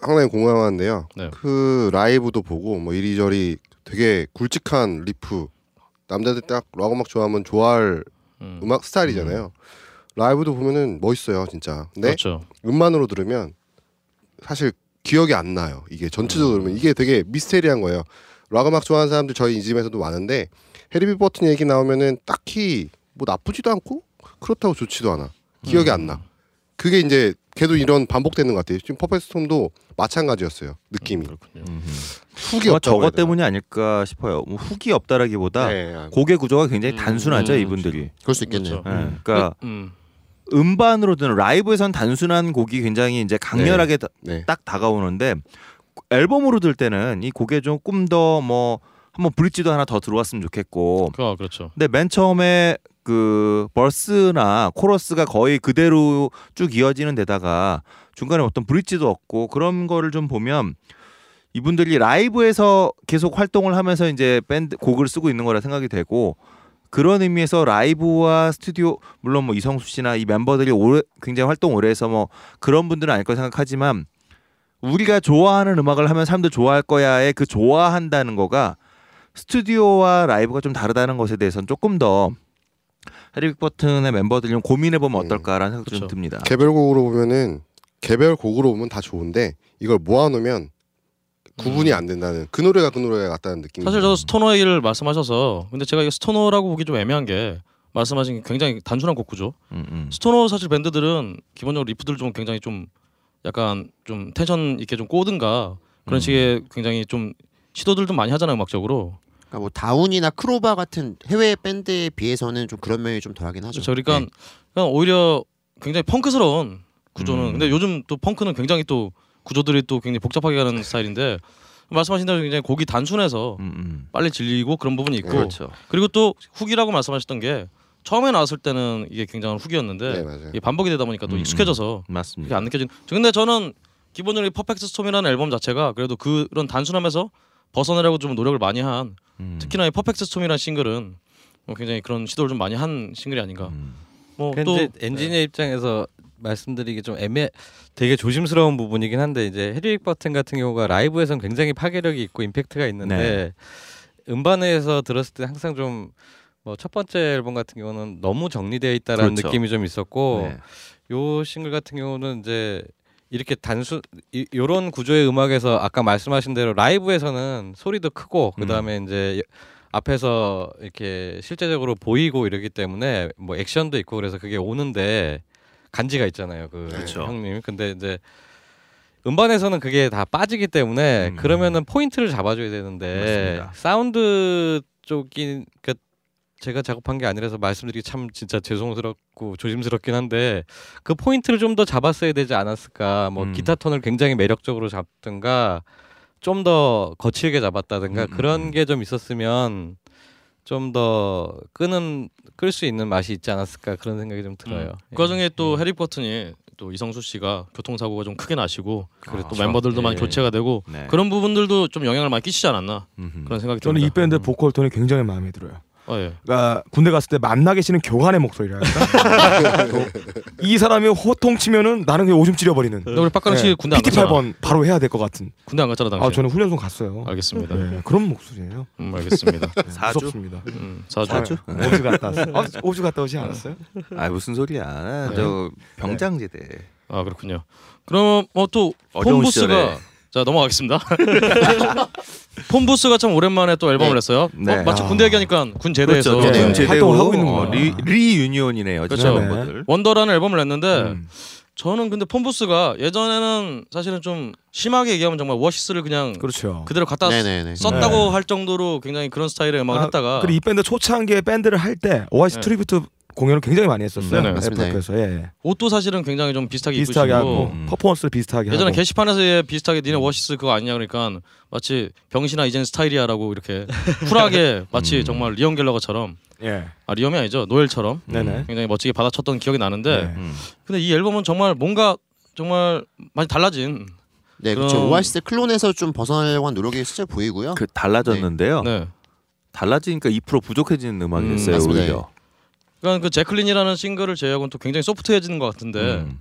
상당히 공감하는데요. 네. 그 라이브도 보고 뭐 이리저리 되게 굵직한 리프 남자들 딱 락 음악 좋아하면 좋아할 음. 음악 스타일이잖아요. 라이브도 보면은 멋있어요, 진짜. 근데 그렇죠. 음반으로 들으면 사실 기억이 안 나요. 이게 전체적으로 들으면 이게 되게 미스테리한 거예요. 락 음악 좋아하는 사람들 저희 이 집에서도 많은데 해리빅버튼 얘기 나오면은 딱히 뭐 나쁘지도 않고 그렇다고 좋지도 않아. 기억이 안 나. 그게 이제 걔도 이런 반복되는 것 같아요. 지금 퍼펙트 스톰도 마찬가지였어요. 느낌이 그렇군요. 훅이 아마 없다고 저것 해야 되나? 때문이 아닐까 싶어요. 뭐 훅이 없다라기보다 네, 곡의 구조가 굉장히 음, 단순하죠 음, 이분들이. 그럴 수 있겠네요. 그렇죠. 예, 그러니까 음. 음반으로 든 라이브에선 단순한 곡이 굉장히 이제 강렬하게 다- 네. 딱 다가오는데 앨범으로 들 때는 이 곡에 조금 더뭐 한번 브릿지도 하나 더 들어왔으면 좋겠고 그 그렇죠. 근데 맨 처음에 그 버스나 코러스가 거의 그대로 쭉 이어지는 데다가 중간에 어떤 브릿지도 없고 그런 거를 좀 보면 이분들이 라이브에서 계속 활동을 하면서 이제 밴드 곡을 쓰고 있는 거라 생각이 되고 그런 의미에서 라이브와 스튜디오 물론 뭐 이성수 씨나 이 멤버들이 오래 굉장히 활동 오래 해서 뭐 그런 분들은 아닐 거 생각하지만 우리가 좋아하는 음악을 하면 사람들 좋아할 거야의 그 좋아한다는 거가 스튜디오와 라이브가 좀 다르다는 것에 대해서는 조금 더 해리 빅 버튼의 멤버들이 좀 고민해 보면 음, 어떨까라는 생각도 좀 그쵸. 듭니다. 개별곡으로 보면은 개별곡으로 보면 다 좋은데 이걸 모아놓으면 구분이 안 된다는 그 노래가 그 노래 같다는 느낌. 사실 저도 stoner 얘기를 말씀하셔서 근데 제가 이거 stoner라고 보기 좀 애매한 게 말씀하신 게 굉장히 단순한 곡 구조. 음, 음. stoner 사실 밴드들은 기본적으로 리프들 좀 굉장히 좀 약간 좀 텐션 있게 좀 꼬든가 그런 음. 식의 굉장히 좀 시도들도 많이 하잖아요 음악적으로. 그러니까 뭐 다운이나 크로바 같은 해외 밴드에 비해서는 좀 그런 면이 좀 덜하긴 하죠. 그렇죠. 그러니까 네. 그냥 오히려 굉장히 펑크스러운 구조는. 음. 근데 요즘 또 펑크는 굉장히 또 구조들이 또 굉장히 복잡하게 가는 스타일인데 말씀하신 대로 굉장히 곡이 단순해서 음, 음. 빨리 질리고 그런 부분이 있고 그렇죠. 그리고 또 훅이라고 말씀하셨던 게 처음에 나왔을 때는 이게 굉장한 훅이었는데 네. 이게 반복이 되다 보니까 또 음, 익숙해져서 이게 맞습니다. 안 느껴진. 저 근데 저는 기본적으로 이 퍼펙트 스톰이라는 앨범 자체가 그래도 그런 단순함에서 벗어나려고 좀 노력을 많이 한 음. 특히나 이 퍼펙트 스톰이라는 싱글은 뭐 굉장히 그런 시도를 좀 많이 한 싱글이 아닌가. 음. 뭐또 근데 엔지니어 입장에서 말씀드리기 좀 애매 되게 조심스러운 부분이긴 한데 이제 해리 빅 버튼 같은 경우가 라이브에선 굉장히 파괴력이 있고 임팩트가 있는데 음반에서 들었을 때 항상 좀 뭐 첫 번째 앨범 같은 경우는 너무 정리되어 있다라는 그렇죠. 느낌이 좀 있었고 네. 요 싱글 같은 경우는 이제 이렇게 단순 이, 요런 구조의 음악에서 아까 말씀하신 대로 라이브에서는 소리도 크고 음. 그다음에 이제 앞에서 이렇게 실제적으로 보이고 이러기 때문에 뭐 액션도 있고 그래서 그게 오는데 간지가 있잖아요. 그 그렇죠. 형님. 근데 이제 음반에서는 그게 다 빠지기 때문에 음. 그러면은 포인트를 잡아줘야 되는데 맞습니다. 사운드 쪽이 그 제가 작업한 게 아니라서 말씀드리기 참 진짜 죄송스럽고 조심스럽긴 한데 그 포인트를 좀 더 잡았어야 되지 않았을까 뭐 음. 기타 톤을 굉장히 매력적으로 잡든가 좀 더 거칠게 잡았다든가 음, 음, 그런 음. 게좀 있었으면 좀 더 끄는 끌 수 있는 맛이 있지 않았을까 그런 생각이 좀 들어요. 그 와중에 예. 또 해리 버튼이 또 이성수 씨가 교통사고가 좀 크게 나시고 그렇죠. 또 멤버들도 많이 예. 교체가 되고 네. 그런 부분들도 좀 영향을 많이 끼치지 않았나 음흠. 그런 생각이 저는 듭니다. 이 밴드 보컬 톤이 굉장히 마음에 들어요. 어, 예. 그러니까 군대 갔을 때 만나 계시는 교관의 목소리랄까. 또이 사람이 호통 치면은 나는 그냥 오줌 찌려버리는. 근데 우리 빡가는 씨 네, 군대 안 갔잖아. PT8번 바로 해야 될 것 같은. 군대 안 갔잖아 당시. 아 저는 훈련소 갔어요. 알겠습니다. 네, 그런 목소리예요. 음, 알겠습니다. 네, 사주? 무섭습니다. 음, 사주. 사주? 네, 오주 갔다 왔어요. 아, 오주 갔다 오지 않았어요? 아 무슨 소리야? 네. 저 병장제대. 아 그렇군요. 그럼 뭐또 어려운 폰부스가 시절에. 자 넘어가겠습니다. [LAUGHS] 폰부스가 참 오랜만에 또 앨범을 네. 냈어요. 네. 어, 마치 아. 군대 얘기하니까 군 제대해서 그렇죠. 네. 지금 네. 제대로 활동을 하고 있는 어, 거구나. 리, reunion이네요. 그렇죠. 네. 멤버들. 원더라는 앨범을 냈는데 음. 저는 근데 폰부스가 예전에는 사실은 좀 심하게 얘기하면 정말 오아시스를 그냥 그렇죠. 그대로 갖다 네네네. 썼다고 네. 할 정도로 굉장히 그런 스타일의 음악을 아, 했다가 그리고 이 밴드 초창기에 밴드를 할 때 오아시스 네. tribute 공연을 굉장히 많이 했었어요. 네네. 맞습니다. 애플에서 예. 옷도 사실은 굉장히 좀 비슷하게 비슷하게 하고 음. 퍼포먼스를 비슷하게 예전에 하고. 게시판에서 예, 비슷하게 니네 오아시스 그거 아니냐 그러니까 마치 병신아 이젠 스타일이야라고 이렇게 쿨하게 [LAUGHS] 마치 음. 정말 리엄 갤러거처럼 예. 아 리엄이 아니죠 노엘처럼 네네. 굉장히 멋지게 받아쳤던 기억이 나는데 네. 음. 근데 이 앨범은 정말 뭔가 정말 많이 달라진 네, 그렇죠. 그럼- 오아시스 클론에서 좀 벗어나려고 한 노력이 실제 보이고요. 그 달라졌는데요. 네. 달라지니까 2% 부족해지는 음악이 음, 됐어요. 맞습니다. 오히려. 그러니까 그 제클린이라는 싱글을 제외하고는 또 굉장히 소프트해지는 것 같은데 음.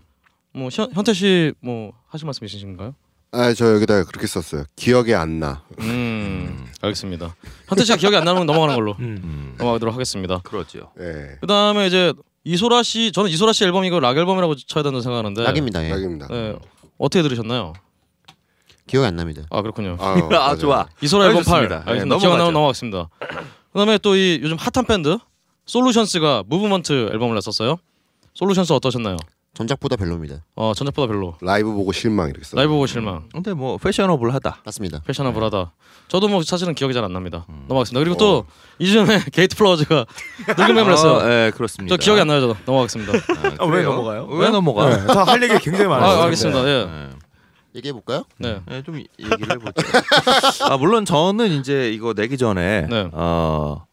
뭐 현, 현태 씨 뭐 하실 말씀 있으신가요? 아저 여기다 그렇게 썼어요. 기억이 안 나. 음 알겠습니다. 현태 씨가 기억이 안건 넘어가는 걸로 [LAUGHS] 음. 음. 넘어가도록 하겠습니다. 그렇죠. 예. 그 다음에 이제 이소라 씨 저는 이소라 씨 앨범 이거 락 앨범이라고 쳐야 된다고 생각하는데 낙입니다. 예. 약입니다. 네. 어떻게 들으셨나요? 기억이 안 납니다. 아 그렇군요. 아, [LAUGHS] 아 맞아요. 좋아. 이소라 앨범 8 알겠습니다. 네, 기억 안 나면. 넘어가겠습니다. 그다음에 또 이 요즘 핫한 밴드 솔루션스가 무브먼트 앨범을 냈었어요. 솔루션스 어떠셨나요? 전작보다 별로입니다. 어 전작보다 별로. 라이브 보고 실망 이렇게 써. 라이브 보고 실망. 근데 뭐 패셔너블하다. 맞습니다. 패셔너블하다. 저도 뭐 사실은 기억이 잘 안 납니다. 음. 넘어가겠습니다. 그리고 또 이전에 [LAUGHS] 게이트 플라워즈가 늙은 뱀을 했어요. 아, 네, 그렇습니다. 저 기억이 안 나요. 저도 넘어가겠습니다. 아, 왜 그래요? 넘어가요? 왜 넘어가? 네, 다할 얘기 굉장히 많아요. 아, 알겠습니다. 예. 네. 얘기해 볼까요? 네. 네, 좀 얘기를 해보죠. [LAUGHS] 아 물론 저는 이제 이거 내기 전에 네. 어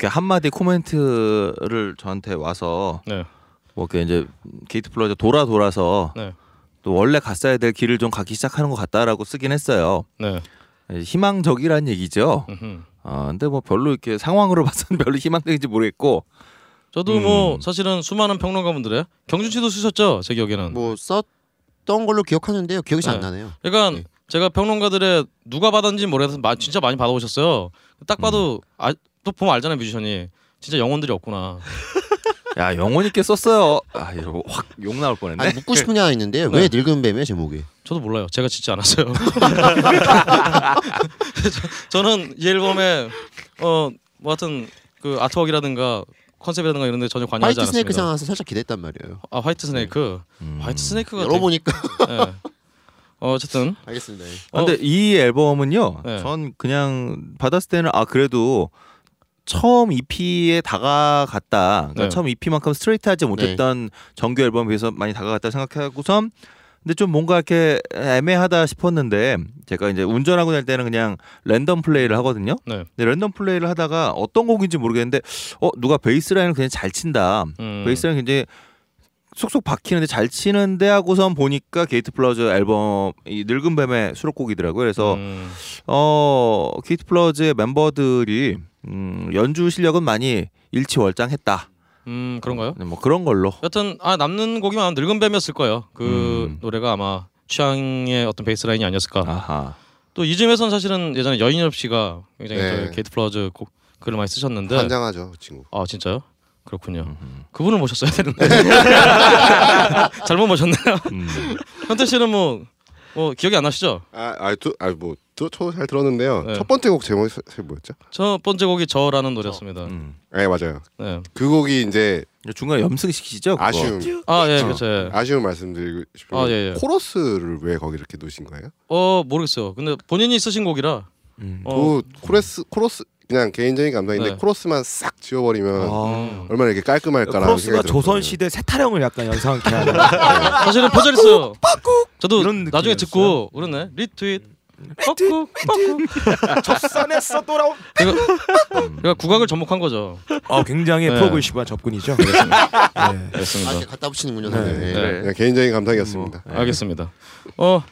이렇게 한마디 코멘트를 저한테 와서 네. 뭐 이렇게 이제 게이트 플라워즈 돌아 돌아서 네. 또 원래 갔어야 될 길을 좀 가기 시작하는 것 같다라고 쓰긴 했어요. 네. 희망적이란 얘기죠. 음흠. 아 근데 뭐 별로 이렇게 상황으로 [LAUGHS] 봐서는 별로 희망적인지 모르겠고 저도 뭐 음. 사실은 수많은 평론가분들의 경준 씨도 쓰셨죠. 제 기억에는. 뭐 썼던 걸로 기억하는데요. 기억이 잘안 네. 나네요. 그러니까 네. 제가 평론가들의 누가 받았는지 모르겠어서 마- 진짜 많이 받아오셨어요. 딱 봐도 아, 또 보면 알잖아요 뮤지션이 진짜 영혼들이 없구나. [LAUGHS] 야 영혼 있게 썼어요. 아 이러고 확 욕 나올 뻔했네. 아니 묻고 싶은 게 하나 있는데 왜 늙은 뱀이야 제목이? 저도 몰라요. 제가 짓지 않았어요. [LAUGHS] 저, 는이 앨범에 어 뭐 하여튼 그 artwork이라든가 컨셉이라든가 이런 데 전혀 관여하지 화이트 스네이크 않았습니다. 상황에서 살짝 기대했단 말이에요. 아 화이트 스네이크. 음. 화이트 스네이크가 열어보니까 되게- 예. 어, 어쨌든 알겠습니다. 어, 근데 이 앨범은요. 네. 전 그냥 받았을 때는 아 그래도 처음 EP에 다가갔다. 그러니까 네. 처음 EP만큼 스트레이트하지 못했던 정규 앨범에 비해서 많이 다가갔다 생각하고선 근데 좀 뭔가 이렇게 애매하다 싶었는데 제가 이제 운전하고 날 때는 그냥 랜덤 플레이를 하거든요. 네. 근데 랜덤 플레이를 하다가 어떤 곡인지 모르겠는데 어 누가 베이스 라인을 그냥 잘 친다. 음, 베이스 라인 굉장히 쏙쏙 박히는데 잘 치는데 하고선 보니까 게이트 플라워즈 앨범 이 늙은 뱀의 수록곡이더라고요. 그래서 음, 어 게이트 플라워즈의 멤버들이 음, 연주 실력은 많이 일취월장했다. 음 그런가요? 네, 뭐 그런 걸로. 여튼 아 남는 곡이면 아마 늙은 뱀이었을 거예요. 그 음. 노래가 아마 취향의 어떤 베이스 라인이 아니었을까. 아하. 또 이쯤에선 사실은 예전에 여인엽 씨가 굉장히 네. 저희 게이트 플라워즈 곡 글을 많이 쓰셨는데 환장하죠 그 친구. 아 진짜요? 그렇군요. 음흠. 그분을 모셨어야 되는데 [LAUGHS] 잘못 모셨네요. 음. 현태 씨는 뭐, 뭐 기억이 안 나시죠? 아아뭐 저잘 들었는데요. 네. 첫 번째 곡 제목이 뭐였죠? 첫 번째 곡이 저라는 노래였습니다. 음. 네 맞아요. 네. 그 곡이 이제 중간에 염승시키죠. 그거? 아쉬움 아 예, 어. 그렇죠. 예. 아쉬움 말씀드리고 싶은 아, 게 예, 예. 코러스를 왜 거기 이렇게 놓으신 거예요? 어 모르겠어요. 근데 본인이 쓰신 곡이라 음. 어, 그 코러스 코러스 그냥 개인적인 감상인데 네. 코러스만 싹 지워버리면 음. 얼마나 이렇게 깔끔할까라는 생각이 조선. 시대 세타령을 약간 연상케 하는. [LAUGHS] 사실은 표절했어요. 저도 이런 나중에. 듣고 그러네 리트윗 뻑국 뻑국 접선에서 돌아온. 그러니까 국악을 접목한 거죠. 어 굉장히 네. 프로그레시브한 접근이죠. 네. 아 알겠습니다. 이렇게 갖다 붙이는군요. 네. 네. 네, 개인적인 감상이었습니다. 뭐, 알겠습니다. 어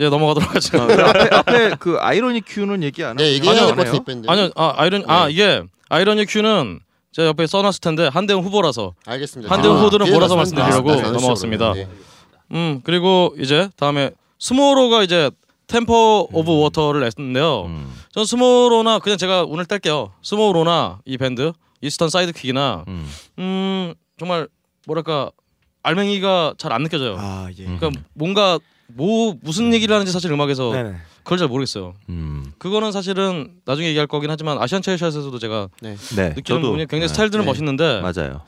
이제 넘어가도록 하죠. 아, 그 앞에 앞에 그 아이러닉 휴는 얘기 안 네 얘기해야 아니요, 될것 아니에요? 같아 이 밴드. 아니요, 아 아이런 아 이게 아이러닉 휴는 제가 옆에 써놨을 텐데 한대음 후보라서 알겠습니다. 한대음 아, 후보들은 몰아서. 말씀드리려고 나누시죠, 넘어갔습니다. 그러면. 네. 음 그리고 이제 다음에 스몰오가 이제 템퍼 오브 워터를 냈는데요. 음. 전 스몰오나 그냥 제가 오늘 뗄게요. 스몰오나 이 밴드 이스턴 사이드킥이나 음. 음 정말 뭐랄까 알맹이가 잘 안 느껴져요. 아 예. 음. 그러니까 뭔가 뭐 무슨 얘기를 하는지 사실 음악에서 네네. 그걸 잘 모르겠어요. 음. 그거는 사실은 나중에 얘기할 거긴 하지만 아시안 체이샷에서도 제가 네. 느끼는 저도 부분이 굉장히 네. 스타일들은 네. 멋있는데 맞아요.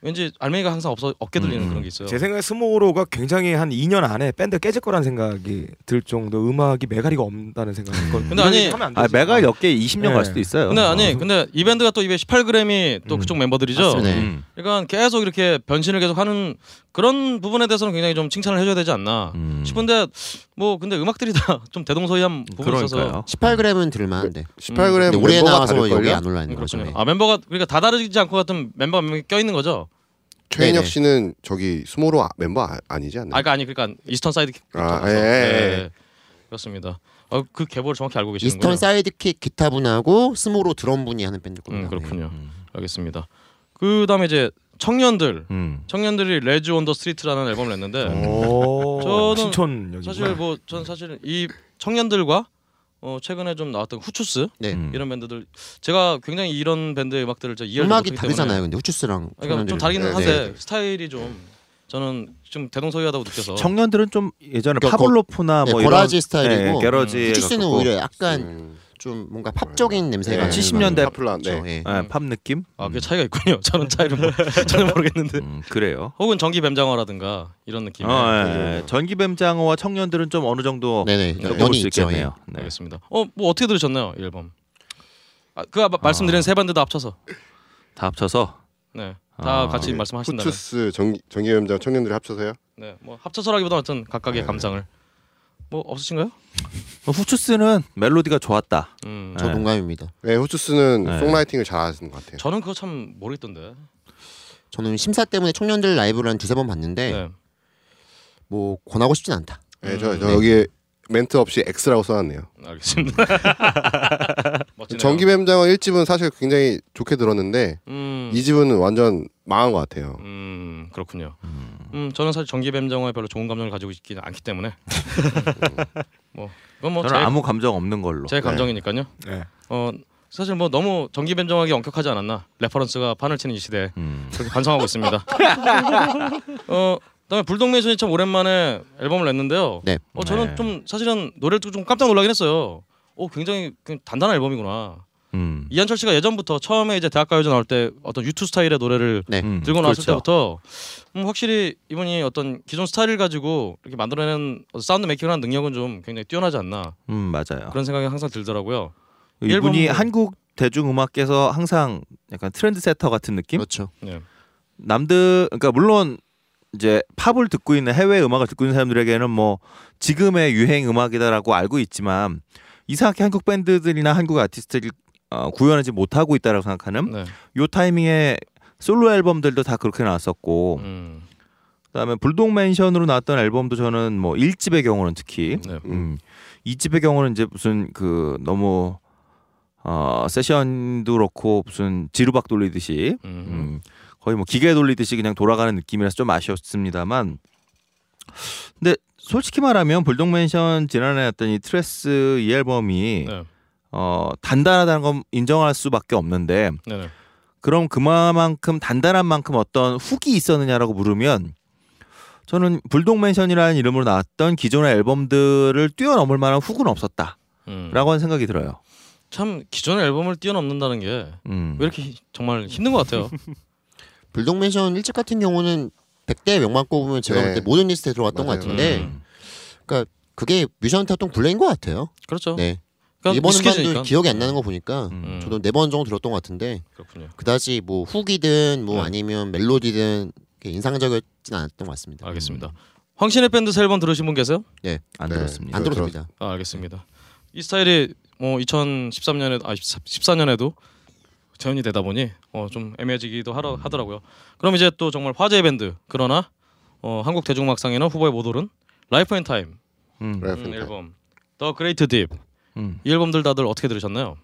왠지 알맹이가 항상 없어 없게 들리는 음. 그런 게 있어요. 제 생각에 스모로가 굉장히 한 2년 안에 밴드 깨질 거란 생각이 들 정도 음악이 메가리가 없다는 생각이 들거든요. 근데 아니- 아. 메가 몇개 20년 네. 갈 수도 있어요. 근데 아니 근데 이 밴드가 또 218g이 또 음. 그쪽 멤버들이죠. 맞습니다. 네. 음. 그러니까 계속 이렇게 변신을 계속 하는 그런 부분에 대해서는 굉장히 좀 칭찬을 해줘야 되지 않나 음. 싶은데 뭐 근데 음악들이 다 [LAUGHS] 좀 대동소이한 부분이 있어서 그러니까요. 18g은 들만한데. 18g 근데 올해 나와서 여기? 안 올라 있는 거죠. 네. 아 멤버가 그러니까 다 다르지 않고 같은 멤버가 몇 명이 껴 있는 거죠. 최인혁 네네. 씨는 저기 스몰오 아- 멤버 아, 아니지 않나요? 아 그러니까 아니 그러니까 이스턴 사이드 킥. 아, 예, 예, 예. 그렇습니다. 어, 그 계보를 정확히 알고 계시는군요. 이스턴 사이드킥 기타 분하고 스몰오 드럼 분이 하는 밴드거든요. 음, 그렇군요. 음. 알겠습니다. 그 다음에 이제 청년들 음. 청년들이 Lads on the Street라는 앨범을 냈는데 오, 저는 신촌 사실 뭐전 사실 이 청년들과 어, 최근에 좀 나왔던 후추스 네. 음. 이런 밴드들 제가 굉장히 이런 밴드의 음악들을 저 이해를 음악이 다르잖아요. 근데 후추스랑 그러니까 좀. 다르기는 네. 한데 스타일이 좀 저는 좀 대동소이하다고 느껴서 청년들은 좀 예전에 그러니까 파블로프나 네, 뭐 garage 이런 스타일이고 네, garage 후추스는 오히려 약간 음. 좀 뭔가 팝적인 냄새가 네, 나는 70년대 음악이 popular, 있죠. 네. 예. 네, 팝 느낌? 아 그게 차이가 있군요. [LAUGHS] 저는 차이를 뭐, [LAUGHS] 전혀 모르겠는데 음, 그래요. 혹은 전기 뱀장어라든가 이런 느낌. 어, 예, 예. 전기 뱀장어와 청년들은 좀 어느 정도 네네 볼 연이 수 있죠. 예. 있겠네요. 네. 알겠습니다. 어 뭐 어떻게 들으셨나요 이 앨범? 아, 그 아까 말씀드린 세 밴드 다 합쳐서 다 합쳐서 네. 다 아, 같이 네. 말씀하신다면 후추스 전기 전기염장 청년들이 합쳐서요? 네. 뭐 합쳐서라기보다 어떤 각각의 네. 감상을 뭐 없으신가요? 어, 후추스는 멜로디가 좋았다. 음. 저 네. 동감입니다. 네, 후추스는 네. 송라이팅을 잘하시는 것 같아요. 저는 그거 참 모르겠던데. 저는 심사 때문에 청년들 라이브를 한 두세 번 봤는데 네. 뭐 권하고 싶진 않다. 네, 저, 음. 저 여기에 멘트 없이 X라고 써놨네요. 알겠습니다. [LAUGHS] 멋지네요. 전기뱀장어 1집은 사실 굉장히 좋게 들었는데 음. 이 집은 완전 망한 것 같아요. 음 그렇군요. 음 저는 사실 전기뱀장어에 별로 좋은 감정을 가지고 있지는 않기 때문에 [LAUGHS] 뭐 그건 뭐제 저는 아무 감정 없는 걸로. 제 감정이니까요. 네. 어 사실 뭐 너무 전기뱀장어에게 엄격하지 않았나 reference가 판을 치는 이 시대에 음. 그렇게 반성하고 있습니다. [LAUGHS] 어 그다음에 불독맨션이 참 오랜만에 앨범을 냈는데요. 네. 어 저는 네. 좀 사실은 노래를 듣고 좀 깜짝 놀라긴 했어요. 오 굉장히 그 단단한 앨범이구나. 음. 이한철 씨가 예전부터 처음에 이제 대학가요제 나올 때 어떤 U2 스타일의 노래를 네. 음, 들고 나왔을 그렇죠. 때부터 음, 확실히 이분이 어떤 기존 스타일을 가지고 이렇게 만들어내는 사운드 making을 하는 능력은 좀 굉장히 뛰어나지 않나 음 맞아요. 그런 생각이 항상 들더라고요. 이분이 일본- 한국 대중음악계에서 항상 약간 트렌드 세터 같은 느낌? 그렇죠. 네. 남들 그러니까 물론 이제 팝을 듣고 있는 해외 음악을 듣고 있는 사람들에게는 뭐 지금의 유행 음악이다라고 알고 있지만 이상하게 한국 밴드들이나 한국 아티스트들이 어, 구현하지 못하고 있다라고 생각하는 네. 요 타이밍에 솔로 앨범들도 다 그렇게 나왔었고 음, 그다음에 불독 맨션으로 나왔던 앨범도 저는 뭐 1집의 경우는 특히 네. 음. 2집의 경우는 이제 무슨 그 너무 어 세션도 그렇고 무슨 지루박 돌리듯이 음, 음, 거의 뭐 기계 돌리듯이 그냥 돌아가는 느낌이라서 좀 아쉬웠습니다만 근데 솔직히 말하면 불독 맨션 지난해 했던 이 트레스 이 앨범이 네. 어 단단하다는 건 인정할 수밖에 없는데 네. 네. 그럼 그만큼 단단한 만큼 어떤 훅이 있었느냐라고 물으면 저는 불독 맨션이라는 이름으로 나왔던 기존의 앨범들을 뛰어넘을 만한 hook은 없었다라고 음. 하는 생각이 들어요. 참 기존의 앨범을 뛰어넘는다는 게왜 음. 이렇게 히- 정말 힘든 것 같아요. [LAUGHS] 불독맨션 일집 같은 경우는 100대 명반 꼽으면 제가 네. 볼때 모든 리스트에 들어왔던 것 맞아요. 같은데 음. 그게 뮤지션한테 어떤 굴레인 것 같아요. 그렇죠. 네. 그러니까 이번 음반도 기억이 안 나는 거 보니까 음. 저도 네 번 정도 들었던 것 같은데 그렇군요. 그다지 뭐 hook이든 뭐 네. 아니면 멜로디든 인상적이진 않았던 것 같습니다. 알겠습니다. 황신혜 밴드 새 앨범 들으신 분 계세요? 안 네. 들었습니다. 안 들었습니다. 아, 알겠습니다. 이 스타일이 뭐 2013년에 아 14년에도 재현이 되다 보니 어, 좀 애매해지기도 하라, 하더라고요. 그럼 이제 또 정말 화제의 밴드 그러나 어, 한국 대중음악상에는 후보에 못 오른 라이프 앤 타임 음. 라이프 음, 앤 타임. 앨범 The Great Deep. 음. 이 앨범들 다들 어떻게 들으셨나요?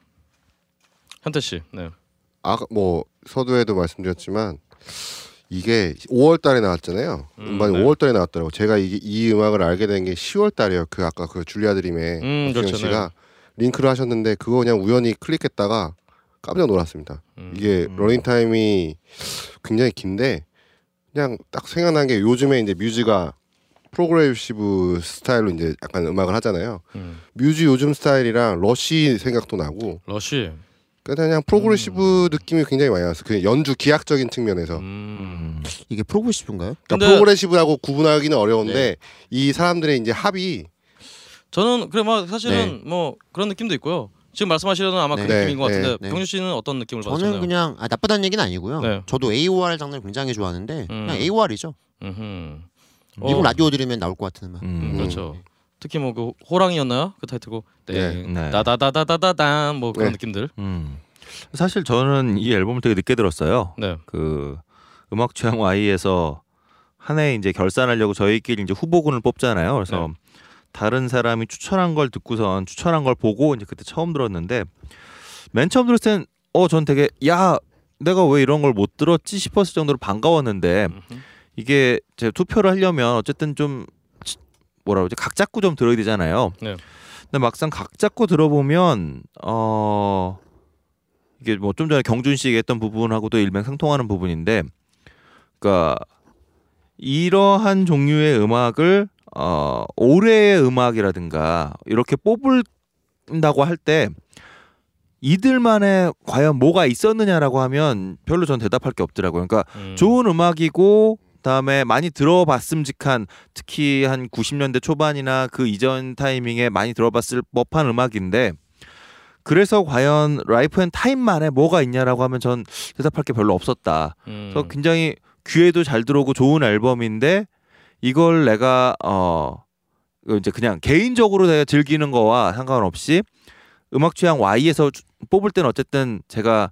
현태 씨. 네. 아까 뭐 서두에도 말씀드렸지만 이게 5월 달에 나왔잖아요. 음, 음, 반이 네. 5월 달에 나왔더라고. 제가 이, 이 음악을 알게 된 게 10월 달이에요. 그 아까 그 줄리아 드림의 음, 박수영 그렇죠, 씨가 링크를 하셨는데 그거 그냥 우연히 클릭했다가 깜짝 놀랐습니다. 음. 이게 러닝 타임이 굉장히 긴데 그냥 딱 생각난 게 요즘에 이제 뮤즈가 progressive 스타일로 이제 약간 음악을 하잖아요. 음. 뮤즈 요즘 스타일이랑 러쉬 생각도 나고 러쉬. 그냥 그냥 progressive 느낌이 굉장히 많이 나왔어요. 그 연주 기악적인 측면에서. 음. 이게 progressive인가요? 그러니까 근데- progressive라고 구분하기는 어려운데 이 사람들의 이제 합이 저는 그래 뭐 사실은 뭐 그런 느낌도 있고요. 지금 말씀하시려는 아마 그 네. 느낌인 것 네, 같은데 네. 병주 씨는 어떤 느낌을 저는 받으셨나요? 그냥 아, 나쁘다는 얘기는 아니고요. 네. 저도 AOR 장르를 굉장히 좋아하는데 음. 그냥 AOR이죠. 음흠. 미국 어, 라디오 들으면 나올 것 같은 음악. 음, 음. 그렇죠. 특히 뭐 그 호랑이였나요? 그 타이틀곡. 네. 네. 다다다다다단 뭐 그런 네. 느낌들. 음. 사실 저는 이 앨범을 되게 늦게 들었어요. 네. 그 음악 취향 Y에서 한 해 이제 결산하려고 저희끼리 이제 후보군을 뽑잖아요. 그래서 다른 사람이 추천한 걸 듣고선 추천한 걸 보고 이제 그때 처음 들었는데 맨 처음 들었을 땐 어 전 되게 야 내가 왜 이런 걸 못 들었지 싶었을 정도로 반가웠는데 이게 제 투표를 하려면 어쨌든 좀 치- 뭐라 그러지 각 잡고 좀 들어야 되잖아요. 네. 근데 막상 각 잡고 들어보면 어 이게 뭐 좀 전에 경준 씨 얘기했던 부분하고도 일맥상통하는 부분인데, 그러니까 이러한 종류의 음악을 어 올해의 음악이라든가 이렇게 뽑을다고 할 때 이들만의 과연 뭐가 있었느냐라고 하면 별로 전 대답할 게 없더라고요. 그러니까 음. 좋은 음악이고 그 다음에 많이 들어봤음직한 특히 한 90년대 초반이나 그 이전 타이밍에 많이 들어봤을 법한 음악인데 그래서 과연 라이프 앤 타임만의 뭐가 있냐라고 하면 전 대답할 게 별로 없었다. 음. 그래서 굉장히 귀에도 잘 들어오고 좋은 앨범인데 이걸 내가 어 이제 그냥 개인적으로 내가 즐기는 거와 상관없이 음악 취향 Y에서 주- 뽑을 때는 어쨌든 제가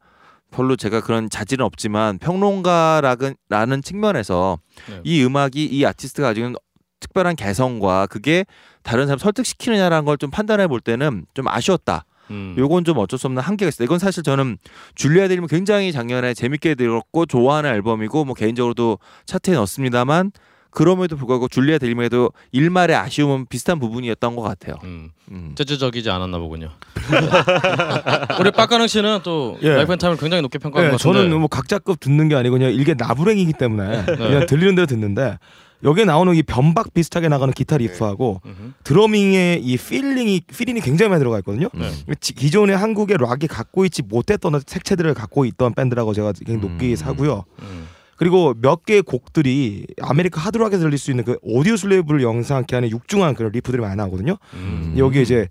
별로 제가 그런 자질은 없지만 평론가라는 라는 측면에서 네. 이 음악이 이 아티스트가 가지고 있는 특별한 개성과 그게 다른 사람 설득시키느냐라는 걸 좀 판단해 볼 때는 좀 아쉬웠다. 음. 요건 좀 어쩔 수 없는 한계가 있어요. 이건 사실 저는 줄리아 드림은 굉장히 작년에 재밌게 들었고 좋아하는 앨범이고 뭐 개인적으로도 차트에 넣습니다만 그럼에도 불구하고 줄리아 드림에도 일말의 아쉬움은 비슷한 부분이었던 것 같아요. 음. 음. 제주적이지 않았나 보군요. [LAUGHS] 우리 빡가능 씨는 또 예. 라이프 앤 타임을 굉장히 높게 평가한 네, 것 같은데. 저는 뭐 각 잡고 듣는 게 아니고 그냥 이게 나부랭이기 때문에 네. 그냥 들리는 대로 듣는데 여기에 나오는 이 변박 비슷하게 나가는 기타 riff하고 음흠. drumming의 이 fill-in이 fill-in이 굉장히 많이 들어가 있거든요. 네. 지- 기존의 한국의 락이 갖고 있지 못했던 색채들을 갖고 있던 밴드라고 제가 굉장히 높게 음. 사고요. 음. 그리고 몇 개의 곡들이 아메리카 하드락에서 들릴 수 있는 그 오디오 슬레이브를 연상케 하는 육중한 그런 riff들이 많이 나오거든요. 음. 여기에 이제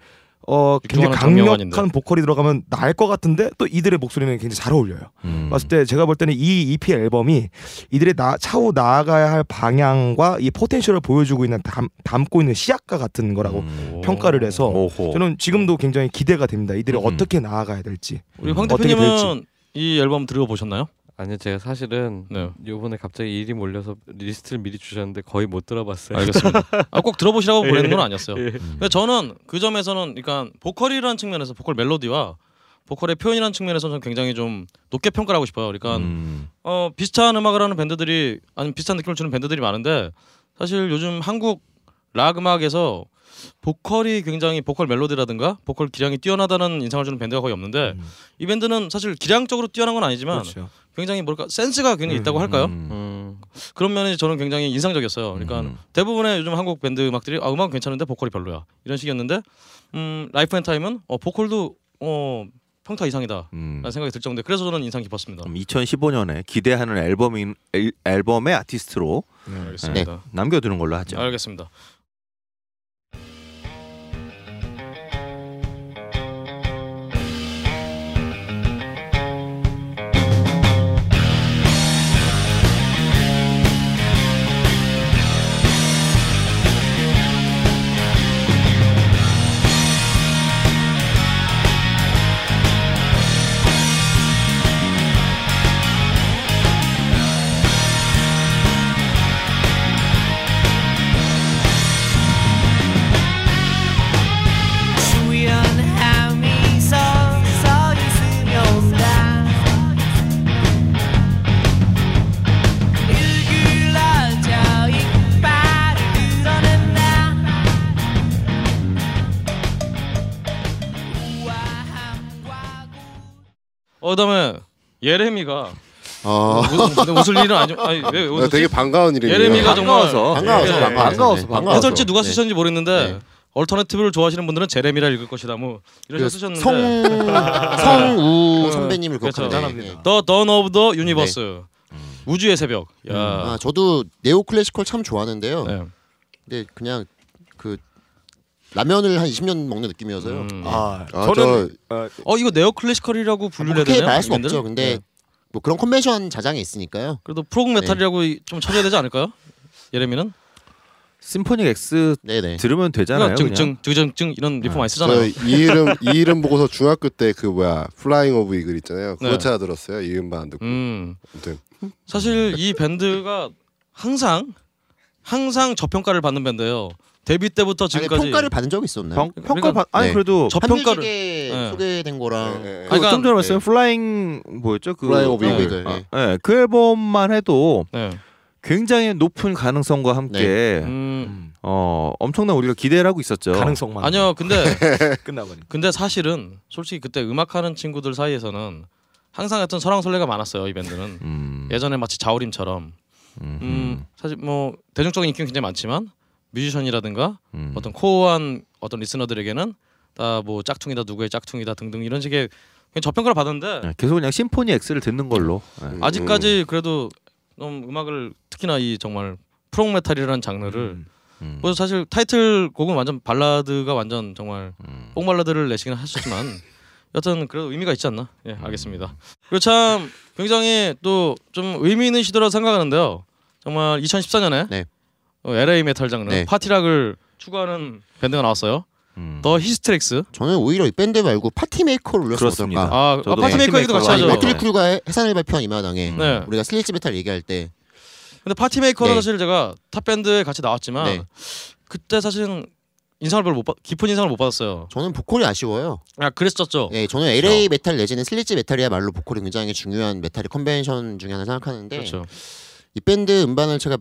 어 굉장히. 강력한 보컬이 들어가면 나을 것 같은데 또 이들의 목소리는 굉장히 잘 어울려요. 음. 봤을 때 제가 볼 때는 이 EP 앨범이 이들의 나, 차후 나아가야 할 방향과 이 potential을 보여주고 있는 담, 담고 있는 씨앗과 같은 거라고 음. 평가를 해서 오호. 저는 지금도 굉장히 기대가 됩니다. 이들이 음. 어떻게 나아가야 될지. 우리 황 어떻게 대표님은 이 앨범 들어보셨나요? 아니요 제가 사실은 네. 요번에 갑자기 일이 몰려서 리스트를 미리 주셨는데 거의 못 들어봤어요. 알겠습니다. 아, 꼭 들어보시라고 보내는 건 아니었어요. 예. 근데 저는 그 점에서는 그러니까 보컬이라는 측면에서 보컬 멜로디와 보컬의 표현이라는 측면에서는 굉장히 좀 높게 평가를 하고 싶어요. 그러니까 음. 어, 비슷한 음악을 하는 밴드들이 아니 비슷한 느낌을 주는 밴드들이 많은데 사실 요즘 한국 락 음악에서 보컬이 굉장히 보컬 멜로디라든가 보컬 기량이 뛰어나다는 인상을 주는 밴드가 거의 없는데 음. 이 밴드는 사실 기량적으로 뛰어난 건 아니지만 그렇죠. 굉장히 뭘까 센스가 굉장히 음, 있다고 할까요? 음. 음. 그런 면이 저는 굉장히 인상적이었어요. 그러니까 음. 대부분의 요즘 한국 밴드 음악들이 아 음악 은 괜찮은데 보컬이 별로야 이런 식이었는데 음 라이프 앤 타임은 어 보컬도 어 평타 이상이다라는 음. 생각이 들 정도에 그래서 저는 인상 깊었습니다. 그럼 2015년에 기대하는 앨범인 앨- 앨범의 아티스트로 알겠습니다. 남겨두는 걸로 하죠. 알겠습니다. 그다음에 예레미가 아, 우- 웃을 일은 아니 아니 왜나 웃었지? 되게 반가운 일이네요. 예레미가 정말 반가워서. 반가워서 예, 반가워서 반가워서, 네. 반가워서. 해설지 누가 네. 쓰셨는지 모르겠는데 네. alternative를 좋아하시는 분들은 제레미라 읽을 것이다 뭐 이런 그 식으로 쓰셨는데 성 [LAUGHS] 성우 선배님을 그렇죠. 예. The Dawn of the Universe 우주의 새벽. 야. 아 저도 neo classical 참 좋아하는데요. 네. 근데 그냥 그 라면을 한 20년 먹는 느낌이어서요. 음. 아, 아, 저는 어, 어 이거 neo classical이라고 뭐 분류해야 그렇게 되나요? 말할 수는? 없죠. 근데 네. 뭐 그런 컨벤션 자장이 있으니까요. 그래도 prog metal이라고 좀 쳐줘야 되지 않을까요? 예레미는? Symphony X 네네. 들으면 되잖아요. 증증 증증 이런 리폼 많이 저 쓰잖아요. 이 이름 이 이름 보고서 중학교 때 그 뭐야 Flying of Eagle 있잖아요. 그거 네. 찾아 들었어요. 이음만 안 듣고. 음. 아무튼 사실 이 밴드가 항상 항상 저평가를 받는 밴드예요. 데뷔 때부터 아니, 지금까지 평가를 받은 적이 있었나요? 평, 평가 그러니까- 받 아니 네. 그래도 저평가를 네. 소개된 거랑 네, 네. 그 그러니까- 좀 전에 말씀 네. Flying 뭐였죠? 그 Flying Over 네. 아, 네. 예, 그 앨범만 해도 네. 굉장히 높은 가능성과 함께 음, 어 엄청난 우리가 기대를 하고 있었죠. 가능성만 아니요. 근데 [LAUGHS] 끝나버린. 근데 사실은 솔직히 그때 음악하는 친구들 사이에서는 항상 어떤 설왕설래가 많았어요. 이 밴드는 음, 예전에 마치 자우림처럼 음, 음, 사실 뭐 대중적인 인기는 굉장히 많지만 뮤지션이라든가 음. 어떤 core한 어떤 listener들에게는 다 뭐 짝퉁이다 누구의 짝퉁이다 등등 이런 식의 그냥 저평가를 받았는데 네, 계속 그냥 Symphony X를 듣는 걸로. 네. 음. 아직까지 그래도 좀 음악을 특히나 이 정말 prog metal이라는 장르를 음, 음, 그래서 사실 타이틀 곡은 완전 발라드가 완전 정말 음. 뽕 발라드를 내시긴 하셨지만 [LAUGHS] 여튼 그래도 의미가 있지 않나? 예, 알겠습니다. 그리고 참 굉장히 또 좀 의미 있는 시도라고 생각하는데요. 정말 2014년에 네. 어, LA metal 장르 네. party rock을 추구하는 밴드가 나왔어요. 음. The Hysterics. 저는 오히려 이 밴드 말고 Party Maker를 올렸으면 그렇습니다. 어떨까? 아, 아 Party Maker 얘기도 같이 Party Maker로 하죠. 많이 Mötley Crüe가 해산을 발표한 이 마당에 네. 우리가 sleaze metal 얘기할 때 근데 Party Maker는 네. 사실 제가 탑 밴드에 같이 나왔지만 네. 그때 사실은 인상을 별로 못 받, 깊은 인상을 못 받았어요. 저는 보컬이 아쉬워요. 아 그랬었죠. 예, 저는 LA metal 내지는 sleaze metal이야말로 보컬이 굉장히 중요한 메탈의 컨벤션 중에 하나 생각하는데 그렇죠. 이 밴드 음반을 제가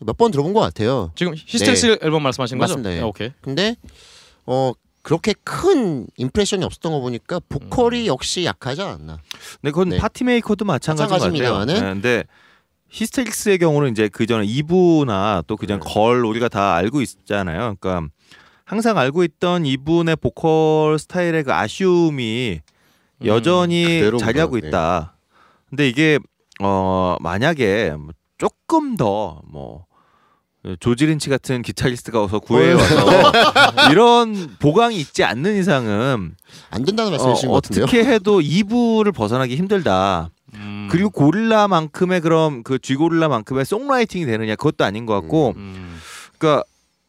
몇 번 들어본 것 같아요. 지금 Hysterics 앨범 말씀하신 거죠? 맞습니다, 예. 네, 오케이. 근데 어 그렇게 큰 impression이 없었던 거 보니까 보컬이 역시 약하지 않았나. 근데 그건 네. Party Maker도 마찬가지인 것 같아요. 마찬가지입니다만은. 네, 근데 Hysterics의 경우는 이제 그 전에 이브나 또 그전 네. 걸 우리가 다 알고 있잖아요. 그러니까 항상 알고 있던 이분의 보컬 스타일의 그 아쉬움이 음, 여전히 자리하고. 있다. 근데 이게 어 만약에 뭐 조금 더 뭐 조지린치 같은 기타리스트가 와서 구해 [LAUGHS] 와서 이런 보강이 있지 않는 이상은 안 된다는 어, 말씀이신 것 같은데요. 어떻게 해도 2부를 벗어나기 힘들다. 음. 그리고 고릴라만큼의 그럼 그 쥐고릴라만큼의 송라이팅이 되느냐 그것도 아닌 것 같고 음. 그러니까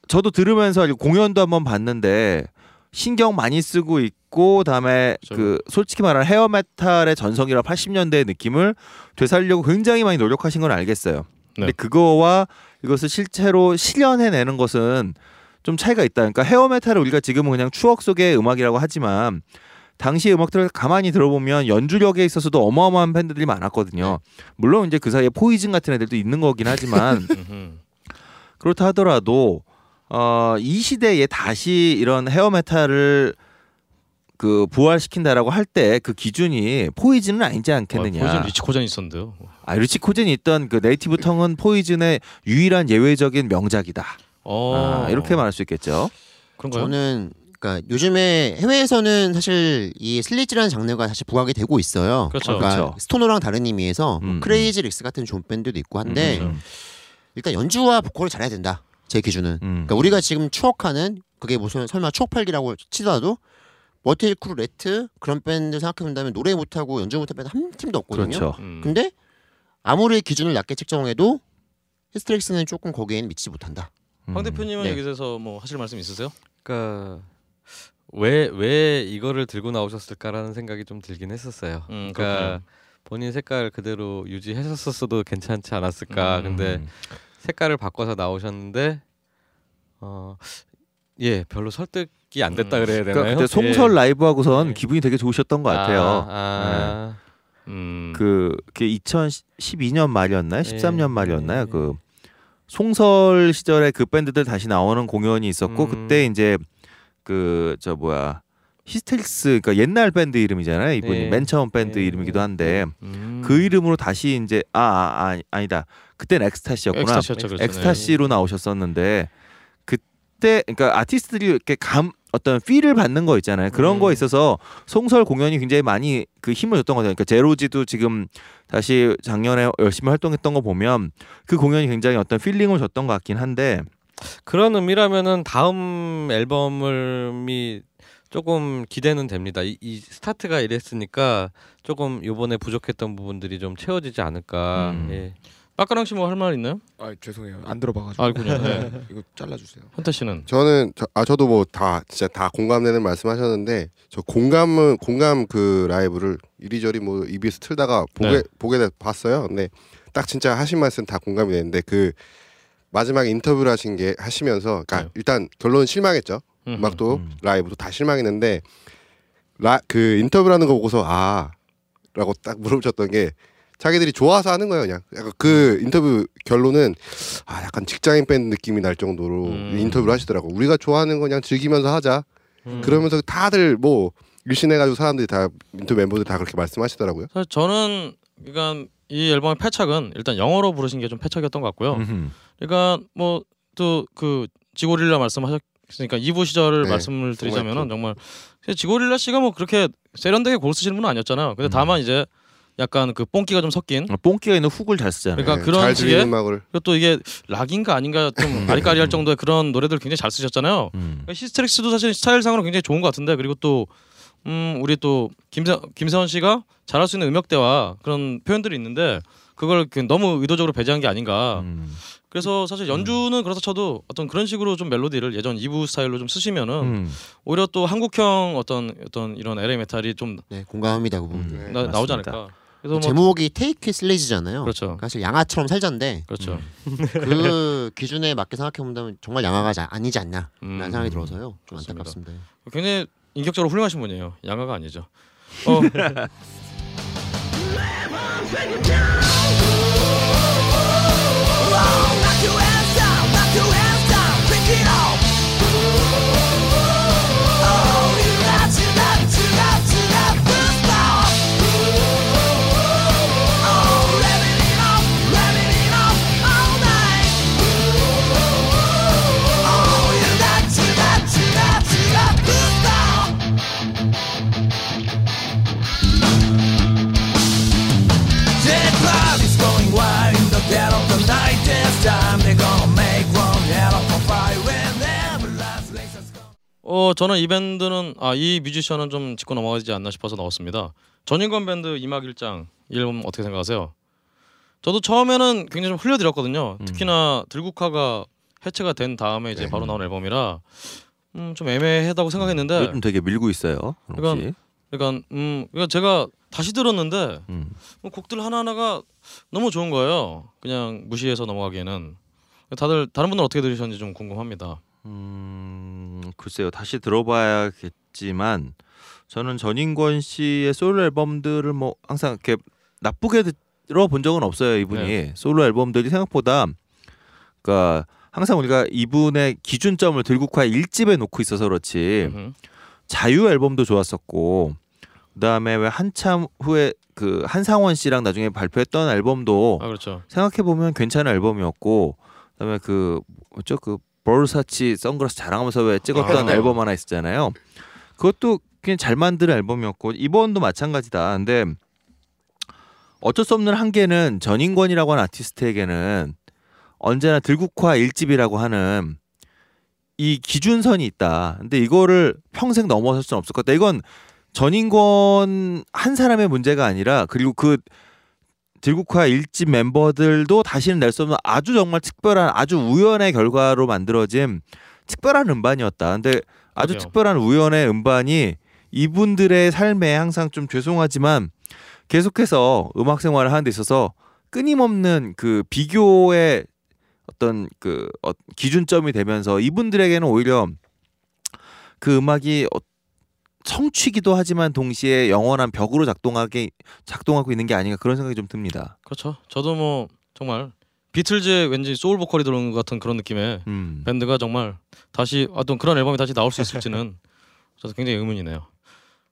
저도 들으면서 공연도 한번 봤는데 신경 많이 쓰고 있고 그다음에 그렇죠. 그 솔직히 말하면 헤어 메탈의 전성기라 80년대의 느낌을 되살리려고 굉장히 많이 노력하신 건 알겠어요. 근데 네. 그거와 이것을 실제로 실현해내는 것은 좀 차이가 있다. 그러니까 헤어 메탈을 우리가 지금은 그냥 추억 속의 음악이라고 하지만 당시 음악들을 가만히 들어보면 연주력에 있어서도 어마어마한 밴드들이 많았거든요. 물론 이제 그 사이에 포이즌 같은 애들도 있는 거긴 하지만. [LAUGHS] 그렇다 하더라도 어, 이 시대에 다시 이런 헤어 메탈을 그 부활시킨다라고 할 때 그 기준이 Poison은 아니지 않겠느냐. 아, Poison Richie Kotzen 있었는데요. 아, Richie Kotzen이 있던 그 Native Tongue은 Poison의 유일한 예외적인 명작이다. 어. 아, 이렇게 말할 수 있겠죠. 그런가요? 저는 그러니까 요즘에 해외에서는 사실 이 sleaze라는 장르가 다시 부각이 되고 있어요. 그렇죠. 그러니까 그렇죠. stoner랑 다른 의미에서 뭐 음, Crazy Lixx 같은 좋은 밴드도 있고 한데 음, 일단 연주와 보컬을 잘해야 된다. 제 기준은. 음. 그러니까 우리가 지금 추억하는 그게 무슨 설마 추억팔기라고 치더라도 Mötley Crüe Ratt 그런 밴드 생각해 본다면 노래 못하고 연주 못한 밴드 한 팀도 없거든요. 그렇죠. 음. 근데 아무리 기준을 낮게 측정해도 Hysterics는 조금 거기에는 미치지 못한다. 황 대표님은 네. 여기 대해서 뭐 하실 말씀 있으세요? 그러니까 왜 왜 이거를 들고 나오셨을까라는 생각이 좀 들긴 했었어요. 음, 그러니까 그렇군요. 본인 색깔 그대로 유지하셨었어도 괜찮지 않았을까. 음. 근데 색깔을 바꿔서 나오셨는데 어. 예, 별로 설득이 안 됐다 음. 그래야 되나요? 그러니까 그때 송설 예. 라이브 하고선 네. 기분이 되게 좋으셨던 것 같아요. 아, 아. 음. 그, 그 2012년 말이었나요? 13년 말이었나요? 예. 그 송설 시절에 그 밴드들 다시 나오는 공연이 있었고 음. 그때 이제 그 저 뭐야 Hysterics 그러니까 옛날 밴드 이름이잖아요. 이분이 예. 맨 처음 밴드 예. 이름이기도 한데 음. 그 이름으로 다시 이제 아, 아, 아 아니다. 그때는 엑스타시였구나. 엑스타시였죠, 그렇죠. 엑스타시로 나오셨었는데 그때 그러니까 아티스트들이 이렇게 감 어떤 feel을 받는 거 있잖아요. 그런 음. 거에 있어서 송설 공연이 굉장히 많이 그 힘을 줬던 거죠. 그러니까 제로지도 지금 다시 작년에 열심히 활동했던 거 보면 그 공연이 굉장히 어떤 feeling을 줬던 것 같긴 한데 그런 의미라면은 다음 앨범이 조금 기대는 됩니다. 이, 이 스타트가 이랬으니까 조금 요번에 부족했던 부분들이 좀 채워지지 않을까. 음. 예. 빠까랑 씨뭐 할 말 있나요? 아 죄송해요 안 들어봐가지고. 알군요. 네. [LAUGHS] 이거 잘라주세요. 현태 씨는 저는 저, 아 저도 뭐 다 진짜 다 공감되는 말씀하셨는데 저 공감은 공감 그 라이브를 이리저리 뭐 EBS 틀다가 보게 네. 보게 돼 봤어요. 근데 딱 진짜 하신 말씀 다 공감이 되는데 그 마지막에 인터뷰를 하신 게 하시면서 그러니까 네. 일단 결론은 실망했죠. 음, 음악도 음. 라이브도 다 실망했는데 라, 그 인터뷰라는 거 보고서 아 라고 딱 물어보셨던 게 자기들이 좋아서 하는 거예요 그냥 약간 그 인터뷰 결론은 아 약간 직장인 밴드 느낌이 날 정도로 음. 인터뷰를 하시더라고 우리가 좋아하는 거 그냥 즐기면서 하자 음. 그러면서 다들 뭐 일신해가지고 사람들이 다 인터뷰 멤버들 다 그렇게 말씀하시더라고요 사실 저는 그러니까 이 앨범의 패착은 일단 영어로 부르신 게 좀 패착이었던 것 같고요. 음흠. 그러니까 뭐 또 그 지고릴라 말씀하셨으니까 2부 시절을 네, 말씀을 드리자면은 정말 지고릴라 씨가 뭐 그렇게 세련되게 곡 쓰시는 분은 아니었잖아요. 근데 음. 다만 이제 약간 그 뽕기가 좀 섞인 어, 뽕기가 있는 훅을 잘 쓰잖아요. 그러니까 그런 잘 식의- 음악을 그리고 또 이게 락인가 아닌가 좀 아리까리할 정도의 그런 노래들 굉장히 잘 쓰셨잖아요. 음. 그러니까 히스테릭스도 사실 스타일상으로 굉장히 좋은 것 같은데 그리고 또 음, 우리 또 김세, 김세원 씨가 잘할 수 있는 음역대와 그런 표현들이 있는데 그걸 그 너무 의도적으로 배제한 게 아닌가. 음. 그래서 사실 연주는 그렇다 쳐도 어떤 그런 식으로 좀 멜로디를 예전 2부 스타일로 좀 쓰시면은 음. 오히려 또 한국형 어떤 어떤 이런 LA 메탈이 좀 네, 공감합니다 그 부분. 음. 네. 나, 나오지. 않을까. 그래서 뭐 제목이 테이크 슬레이즈잖아요. 그렇죠. 사실 양아처럼 살자인데 그렇죠. 그 [LAUGHS] 기준에 맞게 생각해 본다면 정말 양아가 자- 아니지 않나라는 음. 생각이 들어서요. 좀 그렇습니다. 안타깝습니다. 굉장히 인격적으로 훌륭하신 분이에요. 양아가 아니죠. [LAUGHS] 어, 어 저는 이 밴드는 아 이 뮤지션은 좀 짚고 넘어가지 않나 싶어서 넣었습니다. 전인권 밴드 이막 일장 이 앨범 어떻게 생각하세요? 저도 처음에는 굉장히 좀 흘려들었거든요. 음. 특히나 들국화가 해체가 된 다음에 이제 네. 바로 나온 앨범이라 음, 좀 애매하다고 생각했는데 요즘 되게 밀고 있어요. 혹시? 그러니까 음 그러니까 제가 다시 들었는데 음. 뭐 곡들 하나 하나가 너무 좋은 거예요. 그냥 무시해서 넘어가기에는 다들 다른 분들 어떻게 들으셨는지 좀 궁금합니다. 음, 글쎄요. 다시 들어봐야겠지만 저는 전인권 씨의 솔로 앨범들을 뭐 항상 이렇게 나쁘게 들어본 적은 없어요. 이분이 네. 솔로 앨범들이 생각보다 그러니까 항상 우리가 이분의 기준점을 들국화 1집에 놓고 있어서 그렇지 음흠. 자유 앨범도 좋았었고 그다음에 왜 한참 후에 그 한상원 씨랑 나중에 발표했던 앨범도 아 그렇죠. 생각해 보면 괜찮은 앨범이었고 그다음에 그 뭐죠 그 버르사치 선글라스 자랑하면서 왜 찍었던 아. 앨범 하나 있었잖아요. 그것도 그냥 잘 만든 앨범이었고 이번도 마찬가지다. 근데 어쩔 수 없는 한계는 전인권이라고 하는 아티스트에게는 언제나 들국화 일집이라고 하는 이 기준선이 있다. 근데 이거를 평생 넘어설 수는 없을 것 같다. 이건 전인권 한 사람의 문제가 아니라 그리고 그 들국화 일집 멤버들도 다시는 낼 수 없는 아주 정말 특별한 아주 우연의 결과로 만들어진 특별한 음반이었다. 근데 아주 맞아요. 특별한 우연의 음반이 이분들의 삶에 항상 좀 죄송하지만 계속해서 음악 생활을 하는 데 있어서 끊임없는 그 비교의 어떤 그 어, 기준점이 되면서 이분들에게는 오히려 그 음악이 어, 성취기도 하지만 동시에 영원한 벽으로 작동하게 작동하고 있는 게 아닌가 그런 생각이 좀 듭니다. 그렇죠. 저도 뭐 정말 비틀즈의 왠지 소울 보컬이 들어오는 것 같은 그런 느낌의 음. 밴드가 정말 다시 어떤 그런 앨범이 다시 나올 수 있을지는 [LAUGHS] 저도 굉장히 의문이네요.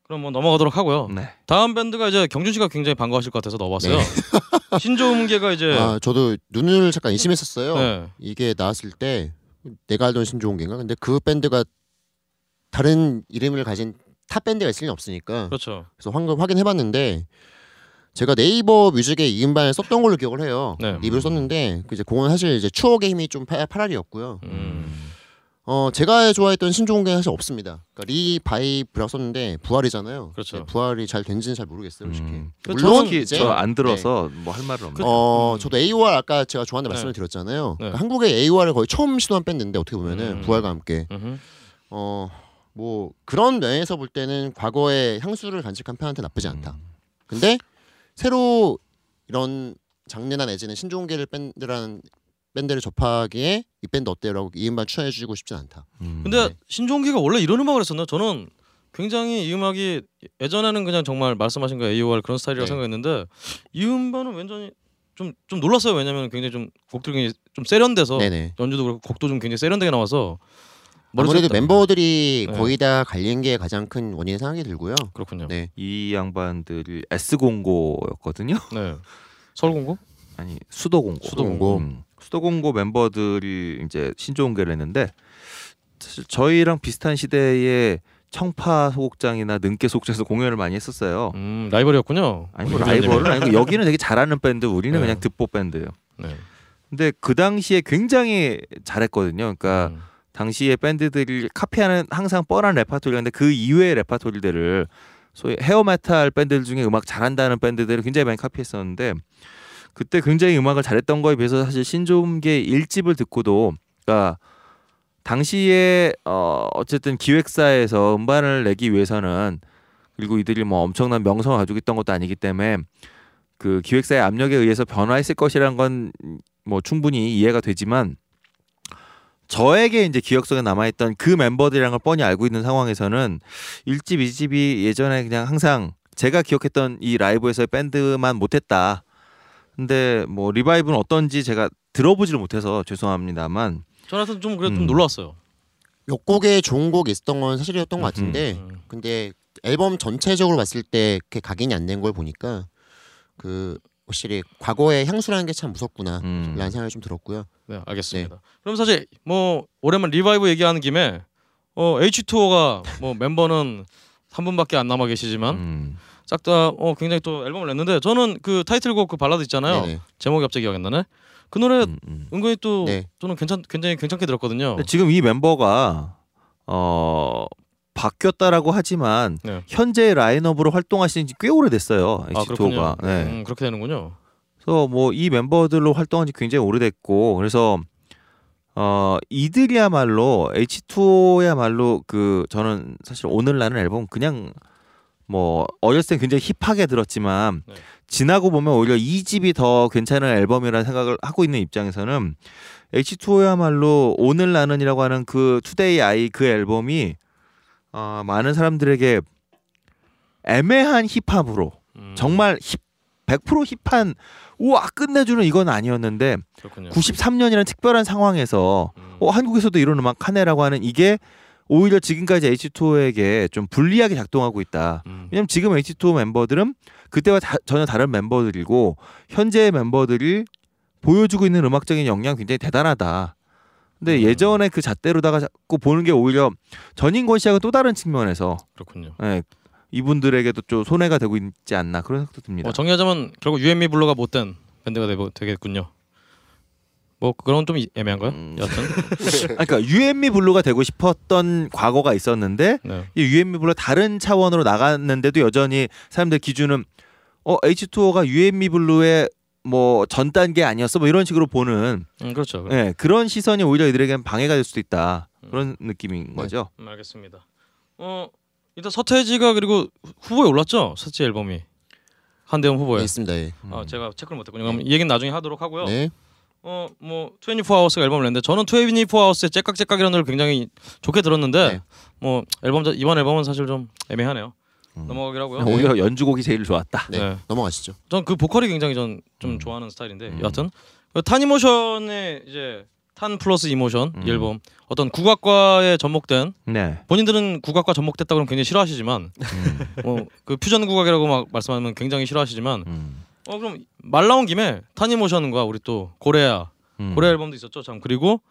그럼 뭐 넘어가도록 하고요. 네. 다음 밴드가 이제 경준 씨가 굉장히 반가워하실 것 같아서 넣어봤어요. [LAUGHS] 신조음계가 이제 아 저도 눈을 잠깐 의심했었어요. 네. 이게 나왔을 때 내가 알던 신조은인가 근데 그 밴드가 다른 이름을 가진 탑 밴드가 있을 리는 없으니까 그렇죠. 그래서 방금 확인해봤는데 제가 네이버 뮤직에 이 음반을 썼던 걸로 기억을 해요. 네. 리뷰를 썼는데 그 이제 그건 사실 이제 추억의 힘이 좀 파- 파랄이었고요. 음. 어 제가 좋아했던 신조음계는 사실 없습니다. 그러니까 revive라고 썼는데 부활이잖아요. 그렇죠. 네, 부활이 잘 된지는 잘 모르겠어요, 솔직히. 음. 그 물론 이제 저안 들어서 뭐할 말은 없네. 어 음. 저도 AOR 아까 제가 좋아하는 네. 말씀을 드렸잖아요. 네. 그러니까 한국의 AOR을 거의 처음 시도한 밴드인데 어떻게 보면은 음. 부활과 함께 음흠. 어 뭐 그런 면에서 볼 때는 과거의 향수를 간직한 팬한테 나쁘지 음. 않다. 근데 새로 이런 장르나 내지는 신종계를 밴드라는 밴드를 접하기에 이 밴드 어때요라고 이 음반 추천해 주고 싶진 않다. 음. 근데 네. 신종기가 원래 이런 음악을 했었나? 저는 굉장히 이 음악이 예전에는 그냥 정말 말씀하신 거 AOR 그런 스타일이라고 네. 생각했는데 이 음반은 완전히 좀 좀 놀랐어요. 왜냐면 굉장히 좀 곡들이 굉장히 좀 세련돼서 네네. 연주도 그렇고 곡도 좀 굉장히 세련되게 나와서 아무래도 멤버들이 네. 거의 다 갈린 게 가장 큰 원인이 생각이 들고요. 딱- 그렇군요. 네. 이 양반들이 S 공고였거든요. [LAUGHS] 네. 서울 공고? 아니 수도 공고. 수도 공고. 음, 수도 공고 멤버들이 이제 신조공개를 했는데 사실 저희랑 비슷한 시대에 청파 소극장이나 능계 소극장에서 공연을 많이 했었어요. 음 라이벌이었군요. 아니 뭐 라이벌은. 아니고 여기는 되게 잘하는 밴드, 우리는 네. 그냥 듣보 밴드예요. 네. 근데 그 당시에 굉장히 잘했거든요. 그러니까 음. 당시에 밴드들이 카피하는 항상 뻔한 레파토리인데 그 이외의 레파토리들을 소위 hair metal 밴드들 중에 음악 잘한다는 밴드들을 굉장히 많이 카피했었는데 그때 굉장히 음악을 잘했던 거에 비해서 사실 신조음계 1집을 듣고도 그러니까 당시에 어 어쨌든 기획사에서 음반을 내기 위해서는 그리고 이들이 뭐 엄청난 명성을 가지고 있던 것도 아니기 때문에 그 기획사의 압력에 의해서 변화했을 것이라는 건 뭐 충분히 이해가 되지만 저에게 이제 기억 속에 남아있던 그 멤버들이란 걸 뻔히 알고 있는 상황에서는 1집, 2집이 예전에 그냥 항상 제가 기억했던 이 라이브에서의 밴드만 못했다. 근데 뭐 리바이브는 어떤지 제가 들어보지를 못해서 죄송합니다만 저한테는 좀 그래도 음. 좀 놀랐어요. 몇 곡에 좋은 곡이 있었던 건 사실이었던 것 같은데 음. 근데 앨범 전체적으로 봤을 때 그렇게 각인이 안 된 걸 보니까 그 확실히 과거의 향수라는 게 참 무섭구나 음. 라는 생각이 좀 들었고요. 네, 알겠습니다. 그럼 사실 뭐 오랜만 revive 얘기하는 김에 어 H2O가 뭐 멤버는 한 분밖에 안 남아 계시지만 음. 싹다어 굉장히 또 앨범을 냈는데 저는 그 타이틀곡 그 발라드 있잖아요. 네네. 제목이 갑자기 기억이 안 나네. 그 노래 음, 음. 은근히 또 네. 저는 괜찮 굉장히 괜찮게 들었거든요. 근데 지금 이 멤버가 어 바뀌었다라고 하지만 네. 현재 라인업으로 활동하신 지꽤 오래됐어요. 아 그렇군요. H2O가. 네. 음, 그렇게 되는군요. 그래서 뭐 이 멤버들로 활동한 지 굉장히 오래됐고 그래서 어 이들이야말로 H2O야말로 그 저는 사실 오늘 나는 앨범 그냥 뭐 어렸을 때 굉장히 힙하게 들었지만 네. 지나고 보면 오히려 이 집이 더 괜찮은 앨범이라는 생각을 하고 있는 입장에서는 H2O야말로 오늘 나는이라고 하는 그 Today I 그 앨범이 어, 많은 사람들에게 애매한 hip함으로 음, 정말 힙 100% hip한 우와 끝내주는 이건 아니었는데 그렇군요. 93년이라는 특별한 상황에서 음. 어 한국에서도 이런 음악 하네라고 하는 이게 오히려 지금까지 H2O에게 좀 불리하게 작동하고 있다. 음. 왜냐면 지금 H2O 멤버들은 그때와 다- 전혀 다른 멤버들이고 현재의 멤버들이 보여주고 있는 음악적인 역량 이 굉장히 대단하다. 근데 음. 예전에 그 잣대로다가 자꾸 보는 게 오히려 전인권 씨하고 또 다른 측면에서 그렇군요. 예, 이분들에게도 좀 손해가 되고 있지 않나 그런 생각도 듭니다. 어, 정리하자면 결국 유앤미 블루가 못된 밴드가 되고, 되겠군요. 뭐 그런 좀 이- 애매한가요? 음. 여하튼 [LAUGHS] 아, 그러니까 유앤미 블루가 되고 싶었던 과거가 있었는데 네. 이 유앤미 블루 다른 차원으로 나갔는데도 여전히 사람들 기준은 어 H2O가 유앤미 블루의 뭐 전 단계 아니었어 뭐 이런 식으로 보는 음, 그렇죠. 예, 그런 시선이 오히려 이들에게는 방해가 될 수도 있다 그런 느낌인 거죠. 음, 알겠습니다. 어 일단 서태지가 그리고 후보에 올랐죠. 첫째 앨범이 한대원 후보에. 네, 있습니다. 예. 아 제가 체크를 못했군요. 그럼 이 얘기는 나중에 하도록 하고요. 네. 어뭐 24하우스가 앨범을 냈는데 저는 24하우스의 째깍째깍이라는 노래를 굉장히 좋게 들었는데 네. 뭐 앨범 자- 이번 앨범은 사실 좀 애매하네요. 음. 넘어가기로 하고요. 오히려 연주곡이 제일 좋았다. 네. 네. 넘어가시죠. 전 그 보컬이 굉장히 전 좀 음. 좋아하는 스타일인데 음. 여하튼 그 타니모션의 이제 탄 플러스 emotion 음. 이 앨범 어떤 국악과에 접목된 네. 본인들은 국악과 접목됐다 그러면 굉장히 싫어하시지만 음, [LAUGHS] 뭐그 퓨전 국악이라고 막 말씀하면 굉장히 싫어하시지만 음, 어 그럼 말 나온 김에 타니모션과 우리 또 고래야 음. 고래 앨범도 있었죠 참 그리고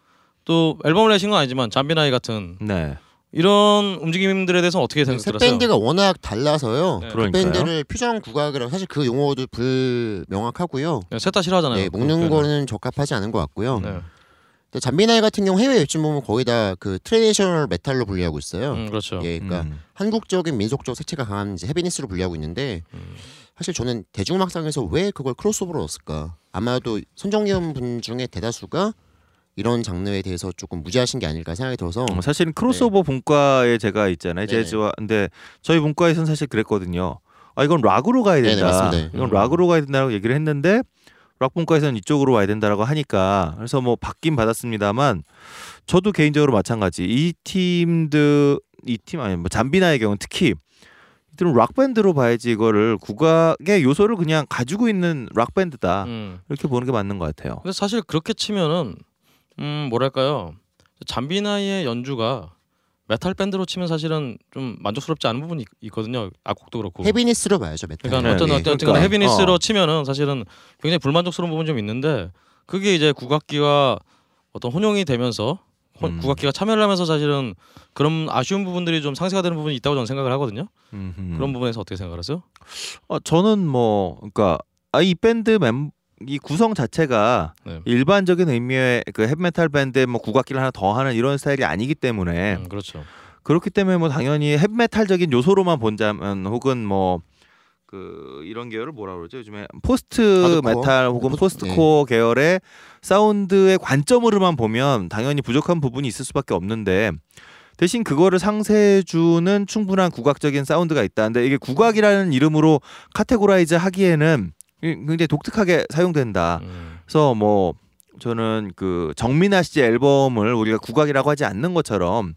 또 앨범을 내신 건 아니지만 잠비나이 같은 네. 이런 움직임들에 대해서 어떻게 세 생각들었어요? 밴드가 워낙 달라서요. 네. 그. 밴드를 퓨전 국악이라고 사실 그 용어도 불명확하고요. 셋다 싫어하잖아요. 네, 묶는 거는 적합하지 않은 것 같고요. 네. 근데 잠비나이 같은 경우 해외 웹진 보면 거의 다 그 traditional metal로 분류하고 있어요. 음, 그렇죠. 예, 그러니까 음. 한국적인 민속적 색채가 강한 이제 heaviness로 분류하고 있는데 음. 사실 저는 대중음악상에서 왜 그걸 크로스오버로 넣었을까? 아마도 선정위원 분 중에 대다수가 이런 장르에 대해서 조금 무지하신 게 아닐까 생각이 들어서 어, 사실은 크로스오버 분과에 제가 있잖아요. 네네. 재즈와 근데 저희 분과에서는 사실 그랬거든요. 아 이건 락으로 가야 네네, 된다. 맞습니다. 이건 음. 락으로 가야 된다고 얘기를 했는데 락 분과에서는 이쪽으로 와야 된다라고 하니까 그래서 뭐 받긴 받았습니다만 저도 개인적으로 마찬가지 이 팀들 이 팀 아니 뭐 잠비나이 경우 는 특히 이들은 락 밴드로 봐야지 이거를 국악의 요소를 그냥 가지고 있는 락 밴드다 음. 이렇게 보는 게 맞는 것 같아요. 근데 사실 그렇게 치면은 음 뭐랄까요 잠비나이의 연주가 메탈 밴드로 치면 사실은 좀 만족스럽지 않은 부분이 있- 있거든요. 악곡도 그렇고. heaviness로 봐야죠 메탈. 그러니까 네, 어떤 네. 어떤 그러니까, heaviness로 어. 치면은 사실은 굉장히 불만족스러운 부분이 좀 있는데 그게 이제 국악기와 어떤 혼용이 되면서 혼- 음. 국악기가 참여를 하면서 사실은 그런 아쉬운 부분들이 좀 상쇄가 되는 부분이 있다고 저는 생각을 하거든요. 음흠. 그런 부분에서 어떻게 생각하세요? 어, 저는 뭐 그러니까 아, 이 밴드 멤, 이 구성 자체가 네. 일반적인 의미의 그 헤비메탈 밴드에 뭐 국악기를 하나 더 하는 이런 스타일이 아니기 때문에 음, 그렇죠. 그렇기 때문에 뭐 당연히 헤비메탈적인 요소로만 본다면 혹은 뭐 그 이런 계열을 뭐라 그러죠 요즘에 post hardcore? 메탈 혹은 포- post core 계열의 사운드의 관점으로만 보면 당연히 부족한 부분이 있을 수밖에 없는데 대신 그거를 상쇄해주는 충분한 국악적인 사운드가 있다. 근데 이게 국악이라는 이름으로 categorize 하기에는 굉장히 독특하게 사용된다. 음, 그래서 뭐 저는 그 정민아 씨의 앨범을 우리가 국악이라고 하지 않는 것처럼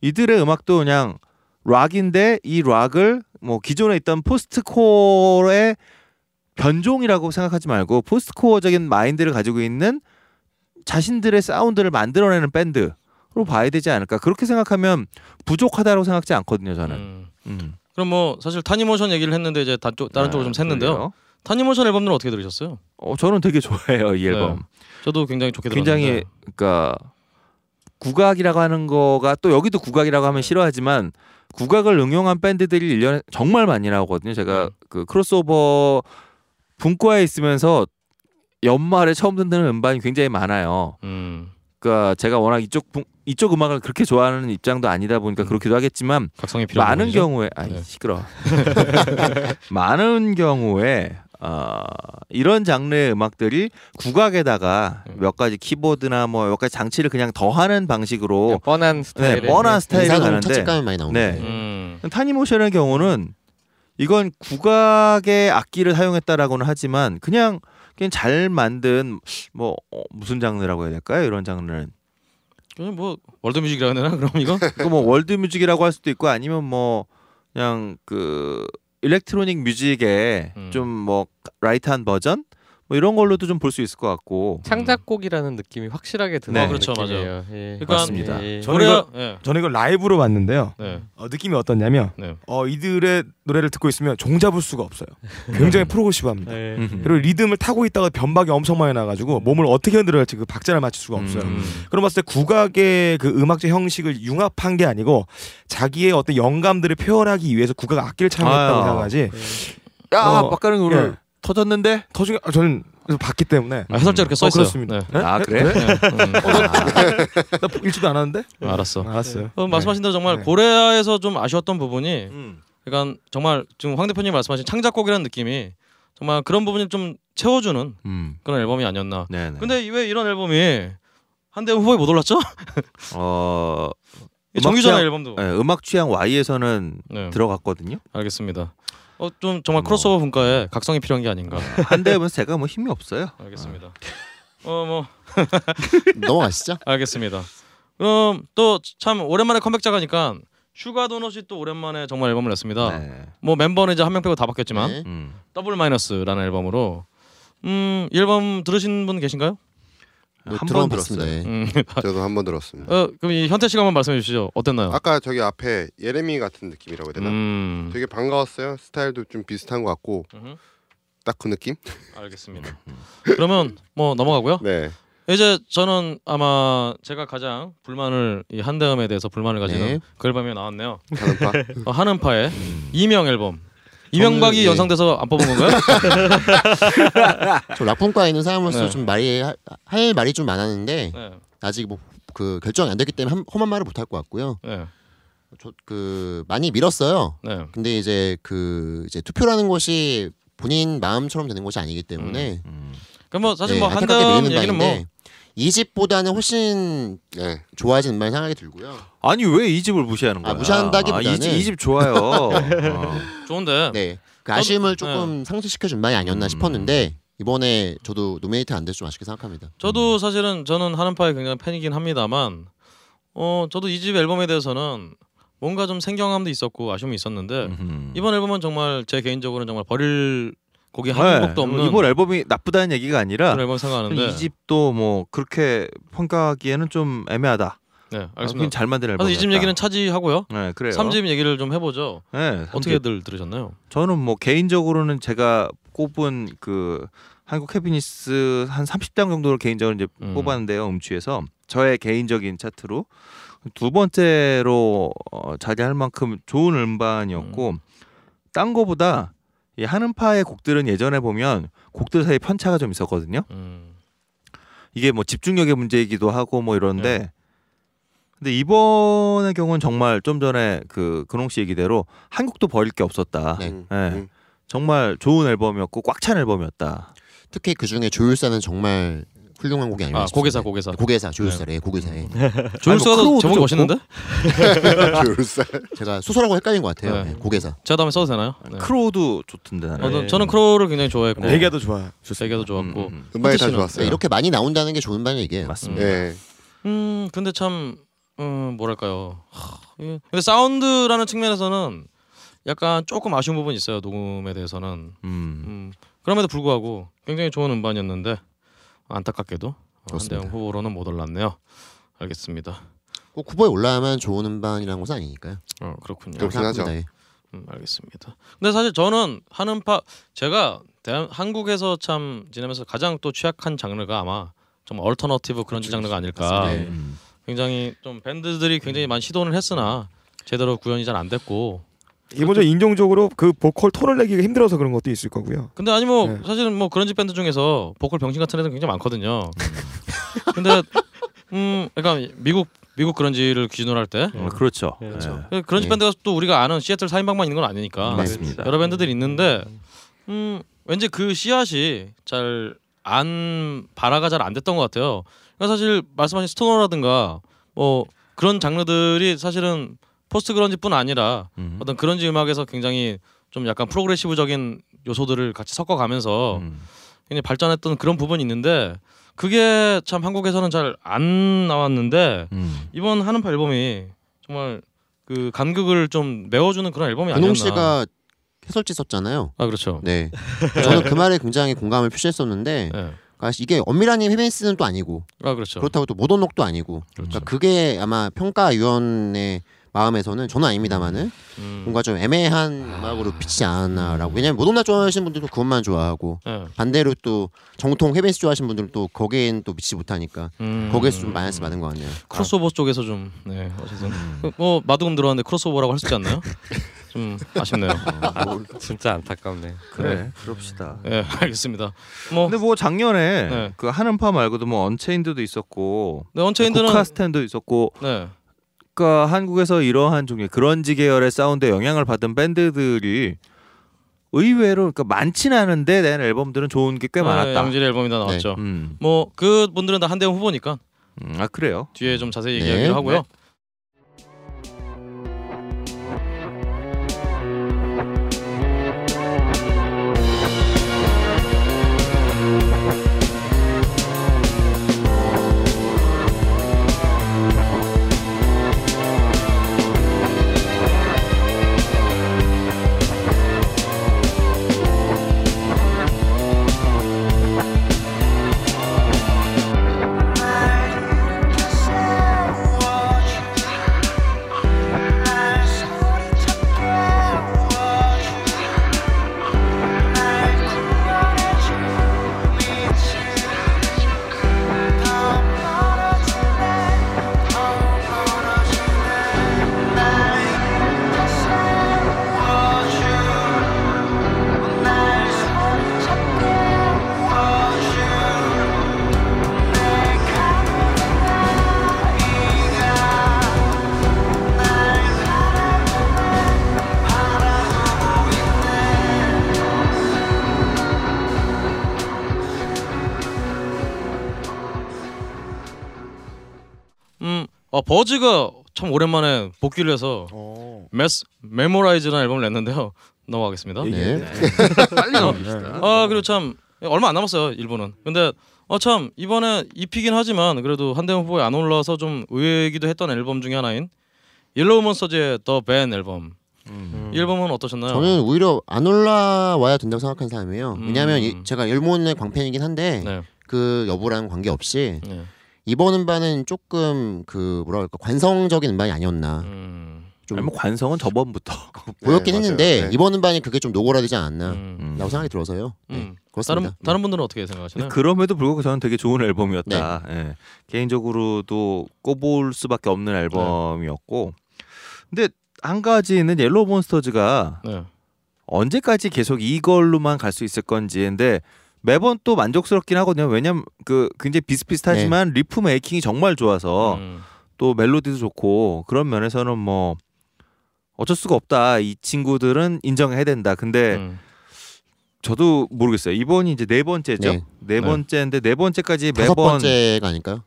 이들의 음악도 그냥 락인데 이 락을 뭐 기존에 있던 postcore의 변종이라고 생각하지 말고 postcore적인 마인드를 가지고 있는 자신들의 사운드를 만들어내는 밴드로 봐야 되지 않을까 그렇게 생각하면 부족하다고 생각지 않거든요 저는. 음. 음. 그럼 뭐 사실 타니모션 얘기를 했는데 이제 다, 다른 네, 쪽으로 좀 샜는데요. 그러게요. 타니모션 앨범들은 어떻게 들으셨어요? 어, 저는 되게 좋아해요 이 앨범. 네. 저도 굉장히 좋게 굉장히 들었는데. 그러니까 국악이라고 하는 거가 또 여기도 국악이라고 하면 싫어하지만 국악을 응용한 밴드들이 1년에 정말 많이 나오거든요. 제가 음. 그 크로스오버 분과에 있으면서 연말에 처음 듣는 음반이 굉장히 많아요. 음, 그러니까 제가 워낙 이쪽 분- 이쪽 음악을 그렇게 좋아하는 입장도 아니다 보니까 그렇기도 하겠지만 필요한 많은? 경우에 아이 네. 시끄러. [LAUGHS] 많은 경우에 어, 이런 장르의 음악들이 국악에다가 음. 몇 가지 키보드나 뭐 몇 가지 장치를 그냥 더하는 방식으로 뻔한 스타일의 네, 뻔한 스타일이 가는데. 네. 음, 타니모션의 경우는 이건 국악의 악기를 사용했다라고는 하지만 그냥 그냥 잘 만든 뭐 어, 무슨 장르라고 해야 될까요? 이런 장르는 그냥 뭐 world music이라 해야 되나? [LAUGHS] 그럼 이거? 그뭐 world music이라고 할 수도 있고 아니면 뭐 그냥 그 electronic music의 음. 좀뭐 light한 버전 뭐 이런 걸로도 좀 볼 수 있을 것 같고 창작곡이라는 느낌이 확실하게 드는 네. 그렇죠, 느낌이에요. 예. 그러니까 맞습니다. 예. 저는 이거- 예. 저는 이걸 라이브로 봤는데요. 네. 어, 느낌이 어떻냐면 네. 어, 이들의 노래를 듣고 있으면 종 잡을 수가 없어요. 굉장히 프로그레시브합니다. 예. 음흠. 그리고 리듬을 타고 있다가 변박이 엄청 많이 나가지고 몸을 어떻게 흔들어야 할지 그 박자를 맞출 수가 없어요. 음. 그럼 봤을 때 국악의 그 음악적 형식을 융합한 게 아니고 자기의 어떤 영감들을 표현하기 위해서 국악 악기를 아유. 생각하지. 야 어, 막가는 오늘 예. 터졌는데 더 중요 아, 저는 봤기 때문에 아, 해설자 이렇게 써 어, 있어요. 그렇습니다. 네. 네? 아 네? 그래? 네? 음, 나 읽지도 않았는데. 알았어. 알았어요. 어, 말씀하신 대로 정말 네. 고레아에서 좀 아쉬웠던 부분이 음. 그러니까 정말 지금 황 대표님 말씀하신 창작곡이라는 느낌이 정말 그런 부분을 좀 채워주는 음. 그런 앨범이 아니었나. 네네. 근데 왜 이런 앨범이 한대 후보에 못 올랐죠? 어 [LAUGHS] 이 정규전 앨범도. 네, 음악 취향 Y에서는 네. 들어갔거든요. 알겠습니다. 어 좀 정말 뭐. 크로스오버 분과에 각성이 필요한 게 아닌가. 한대 해보면 제가 뭐 힘이 없어요. 알겠습니다. 어 뭐 [LAUGHS] 넘어가시죠. 알겠습니다. 그럼 또 참 오랜만에 컴백작하니까 슈가 도넛이 또 오랜만에 정말 앨범을 냈습니다. 네. 뭐 멤버는 이제 한 명 빼고 다 바뀌었지만 네. 음. 더블 마이너스라는 앨범으로 음, 이 앨범 들으신 분 계신가요? 뭐한 들어는 번 봤습니다. 들었어요. 예. 음, [LAUGHS] 저도 한 번 들었습니다. 어, 그럼 이 현태 씨가 한번 말씀해 주시죠. 어땠나요? 아까 저기 앞에 예레미 같은 느낌이라고 해야 되나? 음, 되게 반가웠어요. 스타일도 좀 비슷한 것 같고 딱 그 느낌? 알겠습니다. [LAUGHS] 그러면 뭐 넘어가고요. 네. 이제 저는 아마 제가 가장 불만을 이 한대음에 대해서 불만을 가지는 네. 그 앨범이 나왔네요. 가는파. 어, 한음파의 이명 앨범. 이명박이 예. 연상돼서 안 뽑은 건가요? [LAUGHS] 저 락품과에 있는 사람으로서 네. 좀 말이 할, 할 말이 좀 많았는데 네, 아직 뭐 그 결정이 안 됐기 때문에 한, 험한 말을 못 할 것 같고요. 네, 저 그 많이 밀었어요. 네. 근데 이제 그 이제 투표라는 것이 본인 마음처럼 되는 것이 아니기 때문에 음. 그럼 뭐 사실 네, 뭐 한대음 밀리는 얘기는 뭐 바인데 이 집보다는 훨씬 네. 좋아진 음반이 생각이 들고요. 아니 왜 이 집을 무시하는 거야? 아, 무시한다기보다는- 이집 집 좋아요. [LAUGHS] 어. 좋은데 네. 그 아쉬움을 조금 상쇄시켜 준 음반이 아니었나 음. 싶었는데 이번에 저도 노미네이트 안 돼서 좀 아쉽게 생각합니다. 저도 사실은 저는 하는파의 굉장히 팬이긴 합니다만 어 저도 이 집 앨범에 대해서는 뭔가 좀 생경함도 있었고 아쉬움이 있었는데 음흠. 이번 앨범은 정말 제 개인적으로는 정말 버릴 곡이 네, 한 곡도 없는 이번 앨범이 나쁘다는 얘기가 아니라 앨범 생각하는데 이 집도 뭐 그렇게 평가하기에는 좀 애매하다. 네 알겠습니다. 잘 만든 앨범. 이집 얘기는 차지하고요. 네 그래요. 3집 얘기를 좀 해보죠. 네, 어떻게들 들으셨나요? 저는 뭐 개인적으로는 제가 꼽은 그 한국 해피니스 한 30장 정도를 개인적으로 이제 음. 뽑았는데요. 음취에서 저의 개인적인 차트로 두 번째로 어, 자리할 만큼 좋은 음반이었고 딴 거보다 이 한음파의 곡들은 예전에 보면 곡들 사이 편차가 좀 있었거든요. 음. 이게 뭐 집중력의 문제이기도 하고 뭐 이런데 네. 근데 이번의 경우는 정말 좀 전에 그 근홍 씨 얘기대로 한 곡도 버릴 게 없었다. 네. 음, 네. 음. 정말 좋은 앨범이었고 꽉 찬 앨범이었다. 특히 그 중에 조율사는 정말 훌륭한 곡이 아니었나 아. 곡예사 곡예사 곡예사 조율사래 곡예사에 조율수가 크로우도 제목이 좋고. 멋있는데? [LAUGHS] 조율살. 제가 소설하고 헷갈린 것 같아요. 네. 네, 곡예사. 제가 다음에 써도 되나요? 네. Crow도 좋던데. 어, 네. 저는 Crow를 굉장히 좋아했고 네. 대게도 좋아. 좋습니다. 세계도 좋았고 음, 음, 음반이 다 씨는- 좋았어요. 네, 이렇게 많이 나온다는 게 좋은 반의 얘기예요. 맞습니다. 예. 음 근데 참 음, 뭐랄까요 하, 예. 근데 사운드라는 측면에서는 약간 조금 아쉬운 부분이 있어요 녹음에 대해서는 음. 음, 그럼에도 불구하고 굉장히 좋은 음반이었는데 안타깝게도 그렇습니다. 한대영 후보로는 못 올랐네요 알겠습니다 꼭 후보에 올라야만 좋은 음반이라는 것은 아니니까요. 어 그렇군요 그렇긴 하죠. 예. 음, 알겠습니다 근데 사실 저는 한음파 제가 대한, 한국에서 참 지내면서 가장 또 취약한 장르가 아마 좀 alternative grunge 장르가 아닐까. 네. 음. 굉장히 좀 밴드들이 굉장히 많이 시도는 했으나 제대로 구현이 잘 안 됐고 기본적으로 인종적으로 그 보컬 톤을 내기가 힘들어서 그런 것도 있을 거고요. 근데 아니 뭐 네. 사실은 뭐 그런지 밴드 중에서 보컬 병신 같은 애들 굉장히 많거든요. 근데 음 그러니까 미국 미국 grunge를 기준으로 할때 어, 그렇죠. 그렇죠. 예. 그런지 네. 밴드가 또 우리가 아는 시애틀 4인방만 있는 건 아니니까 맞습니다. 여러 밴드들이 있는데 음 왠지 그 씨앗이 잘 안 발화가 잘 안 됐던 것 같아요. 그러니까 사실 말씀하신 스토너라든가 뭐 그런 장르들이 사실은 포스트 그런지뿐 아니라 음. 어떤 그런지 음악에서 굉장히 좀 약간 프로그레시브적인 요소들을 같이 섞어가면서 음. 굉장히 발전했던 그런 부분이 있는데 그게 참 한국에서는 잘 안 나왔는데 음. 이번 한음파 앨범이 정말 그 감격을 좀 메워주는 그런 앨범이 아니었나. 씨가 해설지 썼잖아요. 아 그렇죠. 네. [LAUGHS] 저는 그 말에 굉장히 공감을 표시했었는데 네. 그러니까 이게 엄밀한 heaviness는 또 아니고 아 그렇죠. 그렇다고 또 modern rock도 아니고 그러니까 그게 아마 평가위원의 마음에서는 저는 아닙니다만은 음. 뭔가 좀 애매한 음악으로 비치지 않았나라고 왜냐면 modern rock 좋아하시는 분들도 그것만 좋아하고 네. 반대로 또 정통 heaviness 좋아하시는 분들은 또 거기엔 또 미치지 못하니까 음. 거기에서 좀 마이너스 받은 것 같네요. 크로스오버 쪽에서 좀 네, 어쨌든 음. 그, 뭐 마두금 들어왔는데 크로스오버라고 할 수 있지 않나요? [LAUGHS] 좀 아쉽네요. [LAUGHS] 진짜 안타깝네. 그래. 그럽시다. 예, 알겠습니다. 뭐 근데 뭐 작년에 네. 그 한음파 말고도 뭐 언체인드도 있었고 네, 언체인드는 코카스텐도 있었고 네. 그러니까 한국에서 이러한 종류의 그런지 계열의 사운드에 영향을 받은 밴드들이 의외로 그러니까 많지는 않은데 낸 앨범들은 좋은 게꽤 네, 많았다. 양질의 앨범이 다 나왔죠. 음. 뭐 그분들은 다 한대영 후보니까 음, 아 그래요. 뒤에 좀 자세히 네. 얘기하기로 하고요. 음, 어, Buzz가 참 오랜만에 복귀를 해서 어. 메스 Memorize라는 앨범을 냈는데요. 넘어가겠습니다. 예. 네. [LAUGHS] 빨리 넘깁시다. 아 그리고 참 얼마 안 남았어요 일부는. 근데 어참 이번에 EP긴 하지만 그래도 한대음 후보에 안 올라서 좀 의외이기도 했던 앨범 중에 하나인 Yellow Monsters의 The Van 앨범. 음. 이 앨범은 어떠셨나요? 저는 오히려 안 올라와야 된다고 생각하는 사람이에요. 음. 왜냐하면 이- 제가 옐몬의 광팬이긴 한데 네. 그 여부랑 관계없이 네. 이번 음반은 조금 그 뭐라 그럴까 관성적인 음반이 아니었나 음. 좀 아니, 뭐 관성은 저번부터. [LAUGHS] 보였긴 네, 했는데. 네. 이번 음반이 그게 좀 노골화되지 않았나 음. 음. 라고 생각이 들어서요. 네, 음. 그렇습니다. 다른 다른 분들은 어떻게 생각하시나요? 그럼에도 불구하고 저는 되게 좋은 앨범이었다. 예. 개인적으로도 꼽을 수밖에 없는 앨범이었고, 근데 한 가지는 Yellow Monsters가 네. 언제까지 계속 이걸로만 갈 수 있을 건지. 근데 매번 또 만족스럽긴 하거든요. 왜냐면 그 굉장히 비슷비슷하지만 riff making이 정말 좋아서 음. 또 멜로디도 좋고 그런 면에서는 뭐 어쩔 수가 없다. 이 친구들은 인정해야 된다. 근데 음. 저도 모르겠어요. 이번이 이제 네 번째죠. 네. 네, 번째인데 네 번째까지 다섯 매번 번째가 아닐까요?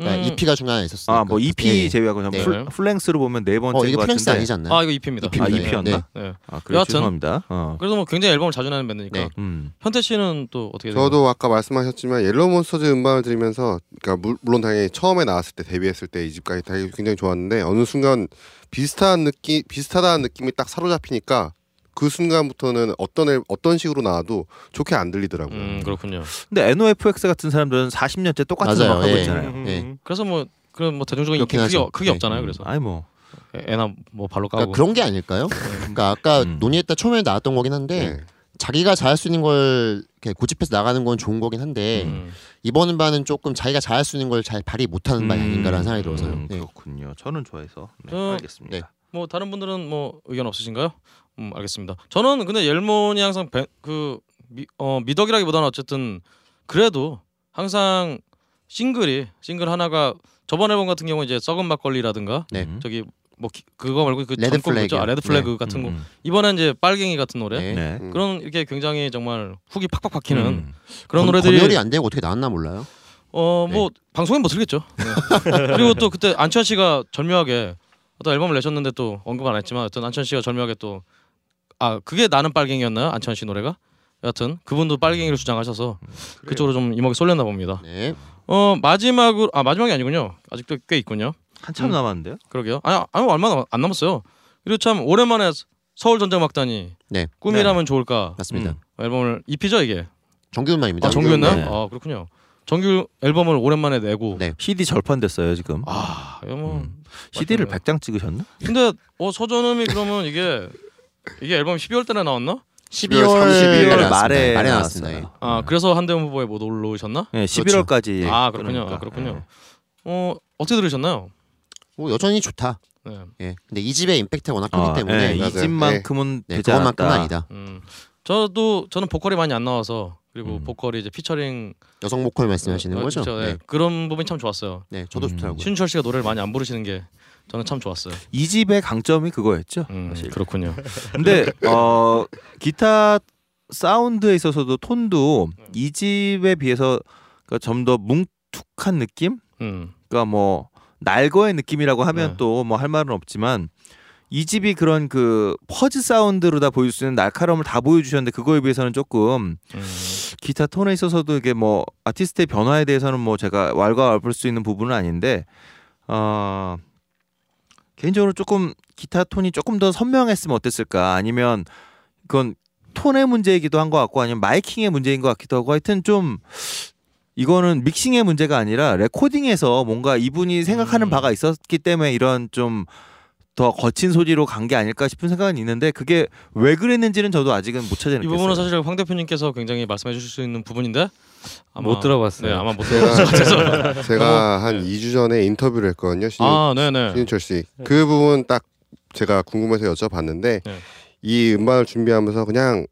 그러니까 음. EP가 중간에 있었으니까. 아 뭐 EP 예, 예. 제외하고 그냥 네. full, full-length로 보면 네 번째인 어 이게 것 full-length 같은데. 아니지 않나요? 아 이거 EP입니다. 아 EP. EP였나? 네. 네. 아 그래 여하튼. 죄송합니다. 어. 그래도 뭐 굉장히 앨범을 자주 내는 밴드니까. 네. 음. 현태 씨는 또 어떻게 저도 아까 말씀하셨지만 Yellow Monsters 음반을 들으면서 그러니까 물- 물론 당연히 처음에 나왔을 때 데뷔했을 때 2집까지 다 굉장히 좋았는데 어느 순간 비슷한 느낌 비슷하다는 느낌이 딱 사로잡히니까 그 순간부터는 어떤 앨- 어떤 식으로 나와도 좋게 안 들리더라고요. 음 그렇군요. 근데 NOFX 같은 사람들은 40년째 똑같은 맞아요. 음악 하고 예. 있잖아요. 네. 그래서 뭐 그런 뭐 대중적인 인기 그렇긴 크게, 하죠. 크게 네. 없잖아요. 음, 그래서 아니 뭐 애나 뭐 발로 까고. 그러니까 그런 게 아닐까요? 그러니까 아까 음. 논의했다 처음에 나왔던 거긴 한데 네. 자기가 잘할 수 있는 걸 이렇게 고집해서 나가는 건 좋은 거긴 한데 음. 이번 음반은 조금 자기가 잘할 수 있는 걸 잘 발휘 못하는 음반이 아닌가라는 생각이 들어서요. 음, 네. 그렇군요. 저는 좋아해서 네, 어, 알겠습니다. 네. 뭐 다른 분들은 뭐 의견 없으신가요? 음 알겠습니다. 저는 근데 옐몬이 항상 배, 그 미, 어, 미덕이라기보다는 어쨌든 그래도 항상 싱글이 싱글 하나가 저번 앨범 같은 경우 이제 썩은 막걸리라든가 네. 음. 저기 뭐 기- 그거 말고 그 Red? Flag요. 아, Red Flag 네. 같은 거 음, 이번엔 이제 빨갱이 같은 노래 네. 네. 음. 그런 이렇게 굉장히 정말 훅이 팍팍 박히는 음. 그런 검- 노래들이 검열이 안 되고 어떻게 나왔나 몰라요. 어 뭐 방송에 못 틀겠죠. 네. 그리고 또 그때 안천 씨가 절묘하게 어떤 앨범을 내셨는데 또 언급 안 했지만 어떤 안천 씨가 절묘하게 또 아 그게 나는 빨갱이였나요? 안천 씨 노래가 여하튼 그분도 빨갱이를 주장하셔서 그쪽으로 좀 이목이 쏠렸나 봅니다. 네. 어 마지막으로 아 마지막이 아니군요. 아직도 꽤 있군요. 한참 음. 남았는데요. 그러게요. 아니 아니 얼마 남- 안 남았어요. 그리고 참 오랜만에 서울 전쟁 막단이 네. 꿈이라면 좋을까 맞습니다. 음. 앨범을 EP죠 이게. 정규 음반입니다. 아 정규였나요? 네. 아 그렇군요. 정규 앨범을 오랜만에 내고 네. CD 절판됐어요 지금. 아 이거 뭐 음. CD를 맞아요. 100장 찍으셨나? 근데 어 서전음이 그러면 이게 이게 앨범 12월 달에 나왔나? 12월 30일 말에 말에. 나왔습니다. 예. 아 그래서 한대훈 후보에 못 올라오셨나? 네, 11월까지. 아 그렇군요. 아, 그렇군요. 어 어떻게 들으셨나요? 뭐 여전히 좋다. 네. 예. 근데 이 집의 임팩트가 워낙 크기 아, 때문에 네, 맞아요. 이 집만큼은 네, 되지 않았다. 아니다. 음 저도 저는 보컬이 많이 안 나와서 그리고 음. 보컬이 이제 피처링 여성 보컬 말씀하시는 어, 거죠? 그렇죠. 네. 네. 그런 부분이 참 좋았어요. 네, 저도 음. 좋더라고요. 신철 씨가 노래를 많이 안 부르시는 게 저는 참 좋았어요. 이 집의 강점이 그거였죠. 음, 사실. 그렇군요. [LAUGHS] 근데 어 기타 사운드에 있어서도 톤도 네. 이 집에 비해서 그러니까 좀더 뭉툭한 느낌? 음. 그러니까 뭐 날거의 느낌이라고 하면 네. 또뭐 할 말은 없지만 이 집이 그런 그 퍼즈 사운드로 다 보여줄 수 있는 날카로움을 다 보여주셨는데 그거에 비해서는 조금 음. 기타 톤에 있어서도 이게 뭐 아티스트의 변화에 대해서는 뭐 제가 왈가왈부할 수 있는 부분은 아닌데 어 개인적으로 조금 기타 톤이 조금 더 선명했으면 어땠을까 아니면 그건 톤의 문제이기도 한 것 같고 아니면 마이킹의 문제인 것 같기도 하고 하여튼 좀 이거는 믹싱의 문제가 아니라 레코딩에서 뭔가 이분이 생각하는 음. 바가 있었기 때문에 이런 좀 더 거친 소리로 간 게 아닐까 싶은 생각은 있는데 그게 왜 그랬는지는 저도 아직은 못이 찾아냈어요. 부분은 사실 황 대표님께서 굉장히 말씀해 주실 수 있는 부분인데 아마, 못 들어봤어요. 네, 아마 못 같아서. [LAUGHS] 제가 한 2주 전에 인터뷰를 했거든요. 신, 아, 네, 네. 신인철 씨. 그 부분 딱 제가 궁금해서 여쭤봤는데 네. 이 음반을 준비하면서 그냥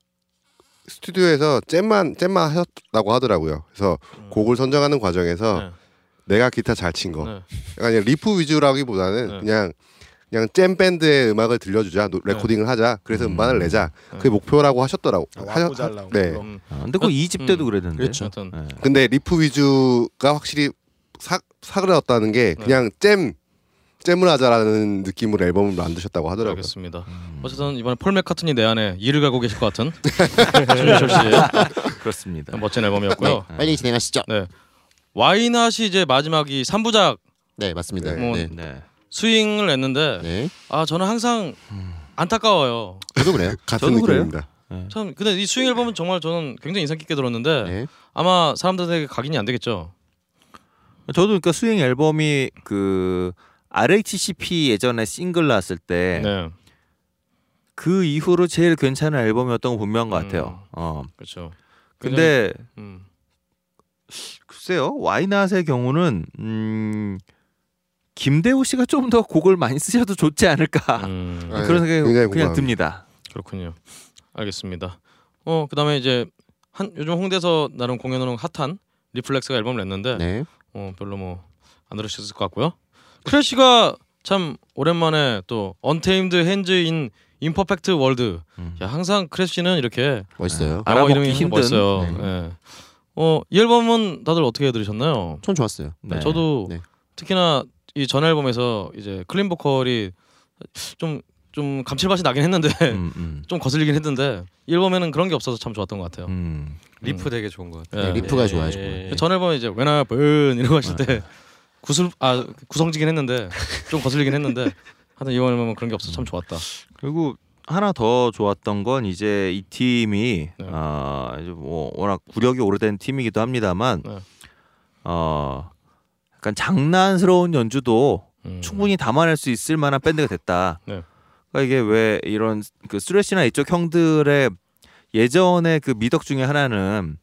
스튜디오에서 jam만 jam만 하셨다고 하더라고요. 그래서 곡을 선정하는 과정에서 음. 네. 내가 기타 잘 친 거. 네. 약간 리프 위주라기보다는 네. 그냥 그냥 잼 밴드의 음악을 들려주자, 노- 레코딩을 하자. 그래서 음. 음반을 내자. 네. 그게 목표라고 하셨더라고. 아, 하셨-. 네. 음. 아, 근데 그 2집 때도 음. 그랬는데. 그렇죠. 네. 근데 리프 위주가 확실히 사 사그라졌다는 게 네. 그냥 잼 잼을 하자라는 느낌으로 앨범을 만드셨다고 하더라고요. 알겠습니다. 음. 어쨌든 이번에 폴 맥카트니 내 안에 일을 가고 계실 것 같은 [LAUGHS] 손희철 씨의 [LAUGHS] 그렇습니다. 멋진 앨범이었고요. 네, 빨리 진행하시죠. 네. 와이낫이 이제 마지막이 3부작 네, 맞습니다. 네. 뭐- 네. 네. 스윙을 냈는데 네. 아 저는 항상 안타까워요. 저도 그래요. [LAUGHS] 같은 저도 그래요. 느낌입니다. 참 근데 이 스윙 앨범은 정말 저는 굉장히 인상 깊게 들었는데 네. 아마 사람들에게 각인이 안 되겠죠. 저도 그러니까 스윙 앨범이 그 RHCP 예전에 싱글 나왔을 때그 네, 이후로 제일 괜찮은 앨범이었던 거 분명한 것 같아요. 어. 그렇죠. 근데 음, 글쎄요 와이낫의 경우는 음, 김대우 씨가 좀 더 곡을 많이 쓰셔도 좋지 않을까 음, 아, 그런 생각이 그냥 공감합니다. 듭니다. 그렇군요. 알겠습니다. 어 그다음에 이제 한 요즘 홍대에서 나름 공연으로 핫한 리플렉스가 앨범을 냈는데 네. 어 별로 뭐 안 들으셨을 것 같고요. Crash가 참 오랜만에 또 Untamed Hands in Imperfect World. 음. 야 항상 Crash는 이렇게 멋있어요. 알아먹기 이름이 힘든. 멋있어요. 네. 예. 어이 앨범은 다들 어떻게 들으셨나요? 전 좋았어요. 네. 저도 네. 특히나 이 전 앨범에서 이제 clean 보컬이 좀좀 감칠맛이 나긴 했는데 음, [LAUGHS] 음. 좀 거슬리긴 했는데 이 앨범에는 그런 게 없어서 참 좋았던 것 같아요. 음. 리프 되게 좋은 것 같아요. 예. 네, riff가 좋아요, 예. 정말. 전 앨범에 이제 When I Burn 이런 거 하실 때 구슬 아 구성지긴 했는데 좀 거슬리긴 했는데 하여튼 이번 앨범은 그런 게 없어서 참 좋았다. 그리고 하나 더 좋았던 건 이제 이 팀이 네. 아 이제 뭐 워낙 구력이 오래된 팀이기도 합니다만 네. 어 약간 장난스러운 연주도 음. 충분히 담아낼 수 있을 만한 밴드가 됐다. 네. 그러니까 이게 왜 이런 그 thrash나 이쪽 형들의 예전의 그 미덕 중에 하나는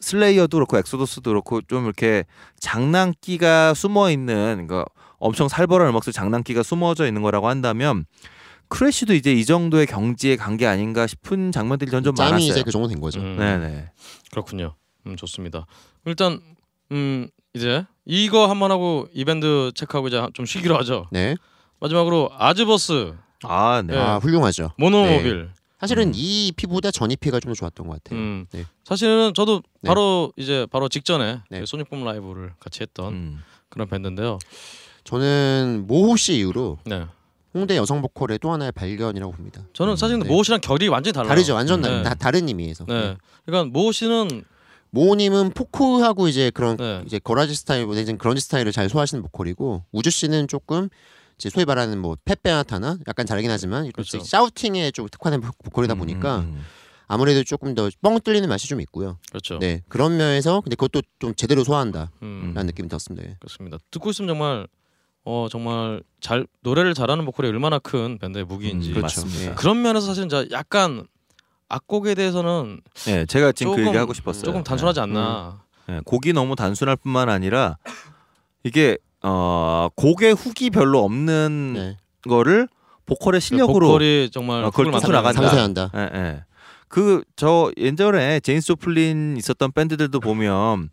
Slayer도 그렇고 Exodus도 그렇고 좀 이렇게 장난기가 숨어 있는 그러니까 엄청 살벌한 음악 속 장난기가 숨어져 있는 거라고 한다면 Crash도 이제 이 정도의 경지에 간 게 아닌가 싶은 장면들이 전좀 짬이 많았어요. 이제 그 정도 된 거죠. 음. 네네. 그렇군요. 음 좋습니다. 일단 음 이제 이거 한번 하고 이 밴드 체크하고 이제 좀 쉬기로 하죠. 네. 마지막으로 아즈버스 아 네. 네. 아 훌륭하죠. 모노모빌. 사실은 음. 이 EP보다 전 EP가 좀 더 좋았던 것 같아요. 음 네. 사실은 저도 네. 바로 이제 바로 직전에 네. 소닉붐 라이브를 같이 했던 음. 그런 밴드인데요. 저는 모호 씨 이후로 네. 홍대 여성 보컬의 또 하나의 발견이라고 봅니다. 저는 사실 네. 모호 씨랑 결이 완전히 달라요. 다르죠, 완전 네. 다 다른 의미에서. 네. 그러니까 모호 씨는 모호님은 포크하고 이제 그런 네. 이제 거라지 스타일, 내지는 그런지 스타일을 잘 소화하시는 보컬이고 우주 씨는 조금 이제 소위 말하는 뭐 페페아타나 약간 다르긴 하지만 또 그렇죠. 샤우팅에 좀 특화된 보- 보컬이다 보니까 음, 음. 아무래도 조금 더 뻥 뚫리는 맛이 좀 있고요. 그렇죠. 네 그런 면에서 근데 그것도 좀 제대로 소화한다라는 음, 느낌이 들었습니다. 예. 그렇습니다. 듣고 있으면 정말 어 정말 잘 노래를 잘하는 보컬이 얼마나 큰 밴드의 무기인지 음, 그렇죠. 맞습니다. 예. 그런 면에서 사실 이제 약간 악곡에 대해서는 네, 제가 지금 그 조금- 얘기 하고 싶었어요. 조금 단순하지 않나. 네, 네, 곡이 너무 단순할 뿐만 아니라 이게 어 곡의 훅이 별로 없는 네. 거를 보컬의 실력으로 보컬이 정말 어, 그걸 뚫고 나간다. 상쇄한다. 예, 예. 그저 예전에 재니스 조플린 있었던 밴드들도 보면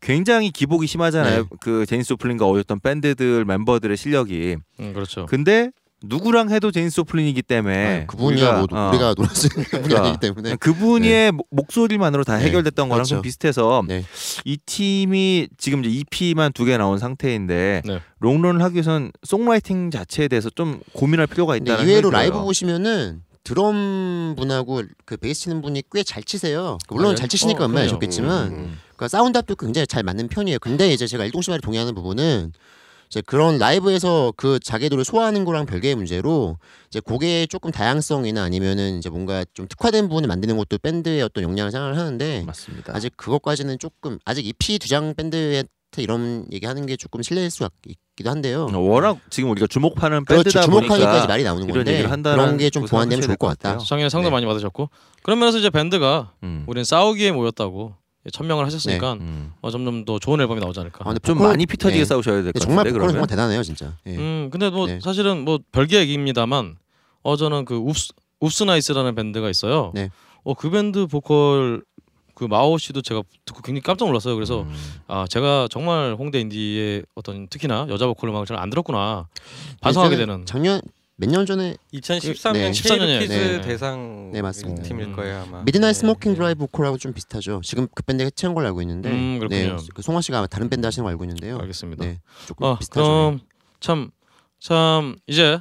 굉장히 기복이 심하잖아요. 네. 그 재니스 조플린과 어울렸던 밴드들 멤버들의 실력이. 음, 그렇죠. 근데 누구랑 해도 재니스 조플린이기 때문에 아, 그분이야 뭐 어, 우리가 놀았을 그분이 그러니까 아니기 때문에 그분의 목- 목소리만으로 다 네. 해결됐던 거랑 좀 그렇죠. 비슷해서 네. 이 팀이 지금 이제 EP만 두 개 나온 상태인데 네. 롱런을 하기 위해선 songwriting 자체에 대해서 좀 고민할 필요가 있다는 생각이 라이브. 보시면은 드럼 분하고 그 베이스 치는 분이 꽤 잘 치세요. 물론 아, 잘 치시니까 어, 얼마나. 좋겠지만 음, 그 사운드 합도 굉장히 잘 맞는 편이에요. 근데 이제 제가 일동 씨 말에 동의하는 부분은 이제 그런 라이브에서 그 자기들을 소화하는 거랑 별개의 문제로 이제 곡의 조금 다양성이나 아니면은 이제 뭔가 좀 특화된 부분을 만드는 것도 밴드의 어떤 역량을 생각을 하는데 맞습니다. 아직 그것까지는 조금 아직 EP 두 장 밴드한테 이런 얘기하는 게 조금 실례일 수 있기도 한데요. 어, 워낙 지금 우리가 주목하는 그렇죠. 밴드다 주목하니까지 보니까 말이 나오는 이런 건데 그런 게좀거 보완되면 좋을 것 같다. 시청에 상도 네. 많이 받으셨고 그런 면에서 이제 밴드가 음. 우리는 싸우기에 모였다고 천명을 하셨으니까 음. 어, 점점 더 좋은 앨범이 나오지 않을까. 아, 근데 좀 보컬- 많이 피 터지게 네. 싸우셔야 될것 정말 같은데 보컬은 그러면 정말 대단해요 진짜. 예. 음 근데 뭐 네. 사실은 뭐 별개 얘기입니다만 어 저는 그 웁스 웁스나이스라는 밴드가 있어요. 네. 어그 밴드 보컬 그 마오 씨도 제가 듣고 굉장히 깜짝 놀랐어요. 그래서 음. 아 제가 정말 홍대 인디의 어떤 특히나 여자 보컬 음악을 잘 안 들었구나 반성하게 되는. 작년 몇 년 전에 2013년 네. K-루키즈 네. 대상 네, 맞습니다. 팀일 음. 거예요 아마. 미드나잇 네, 스모킹 네. 드라이브 보컬하고 좀 비슷하죠. 지금 그 밴드 해체한 걸로 알고 있는데, 음, 그렇군요. 네, 그 송화 씨가 아마 다른 밴드 하시는 걸 알고 있는데요. 알겠습니다. 네, 조금 아 비슷하죠. 그럼 참참 이제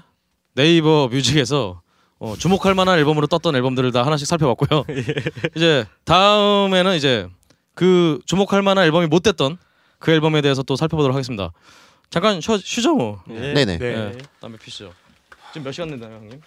네이버 뮤직에서 어, 주목할 만한 앨범으로 떴던 앨범들을 다 하나씩 살펴봤고요. [LAUGHS] 이제 다음에는 이제 그 주목할 만한 앨범이 못 됐던 그 앨범에 대해서 또 살펴보도록 하겠습니다. 잠깐 쉬, 쉬죠 뭐. 네네. 네. 다음에 피시죠. 지금 몇 시간 됐나요, 형님?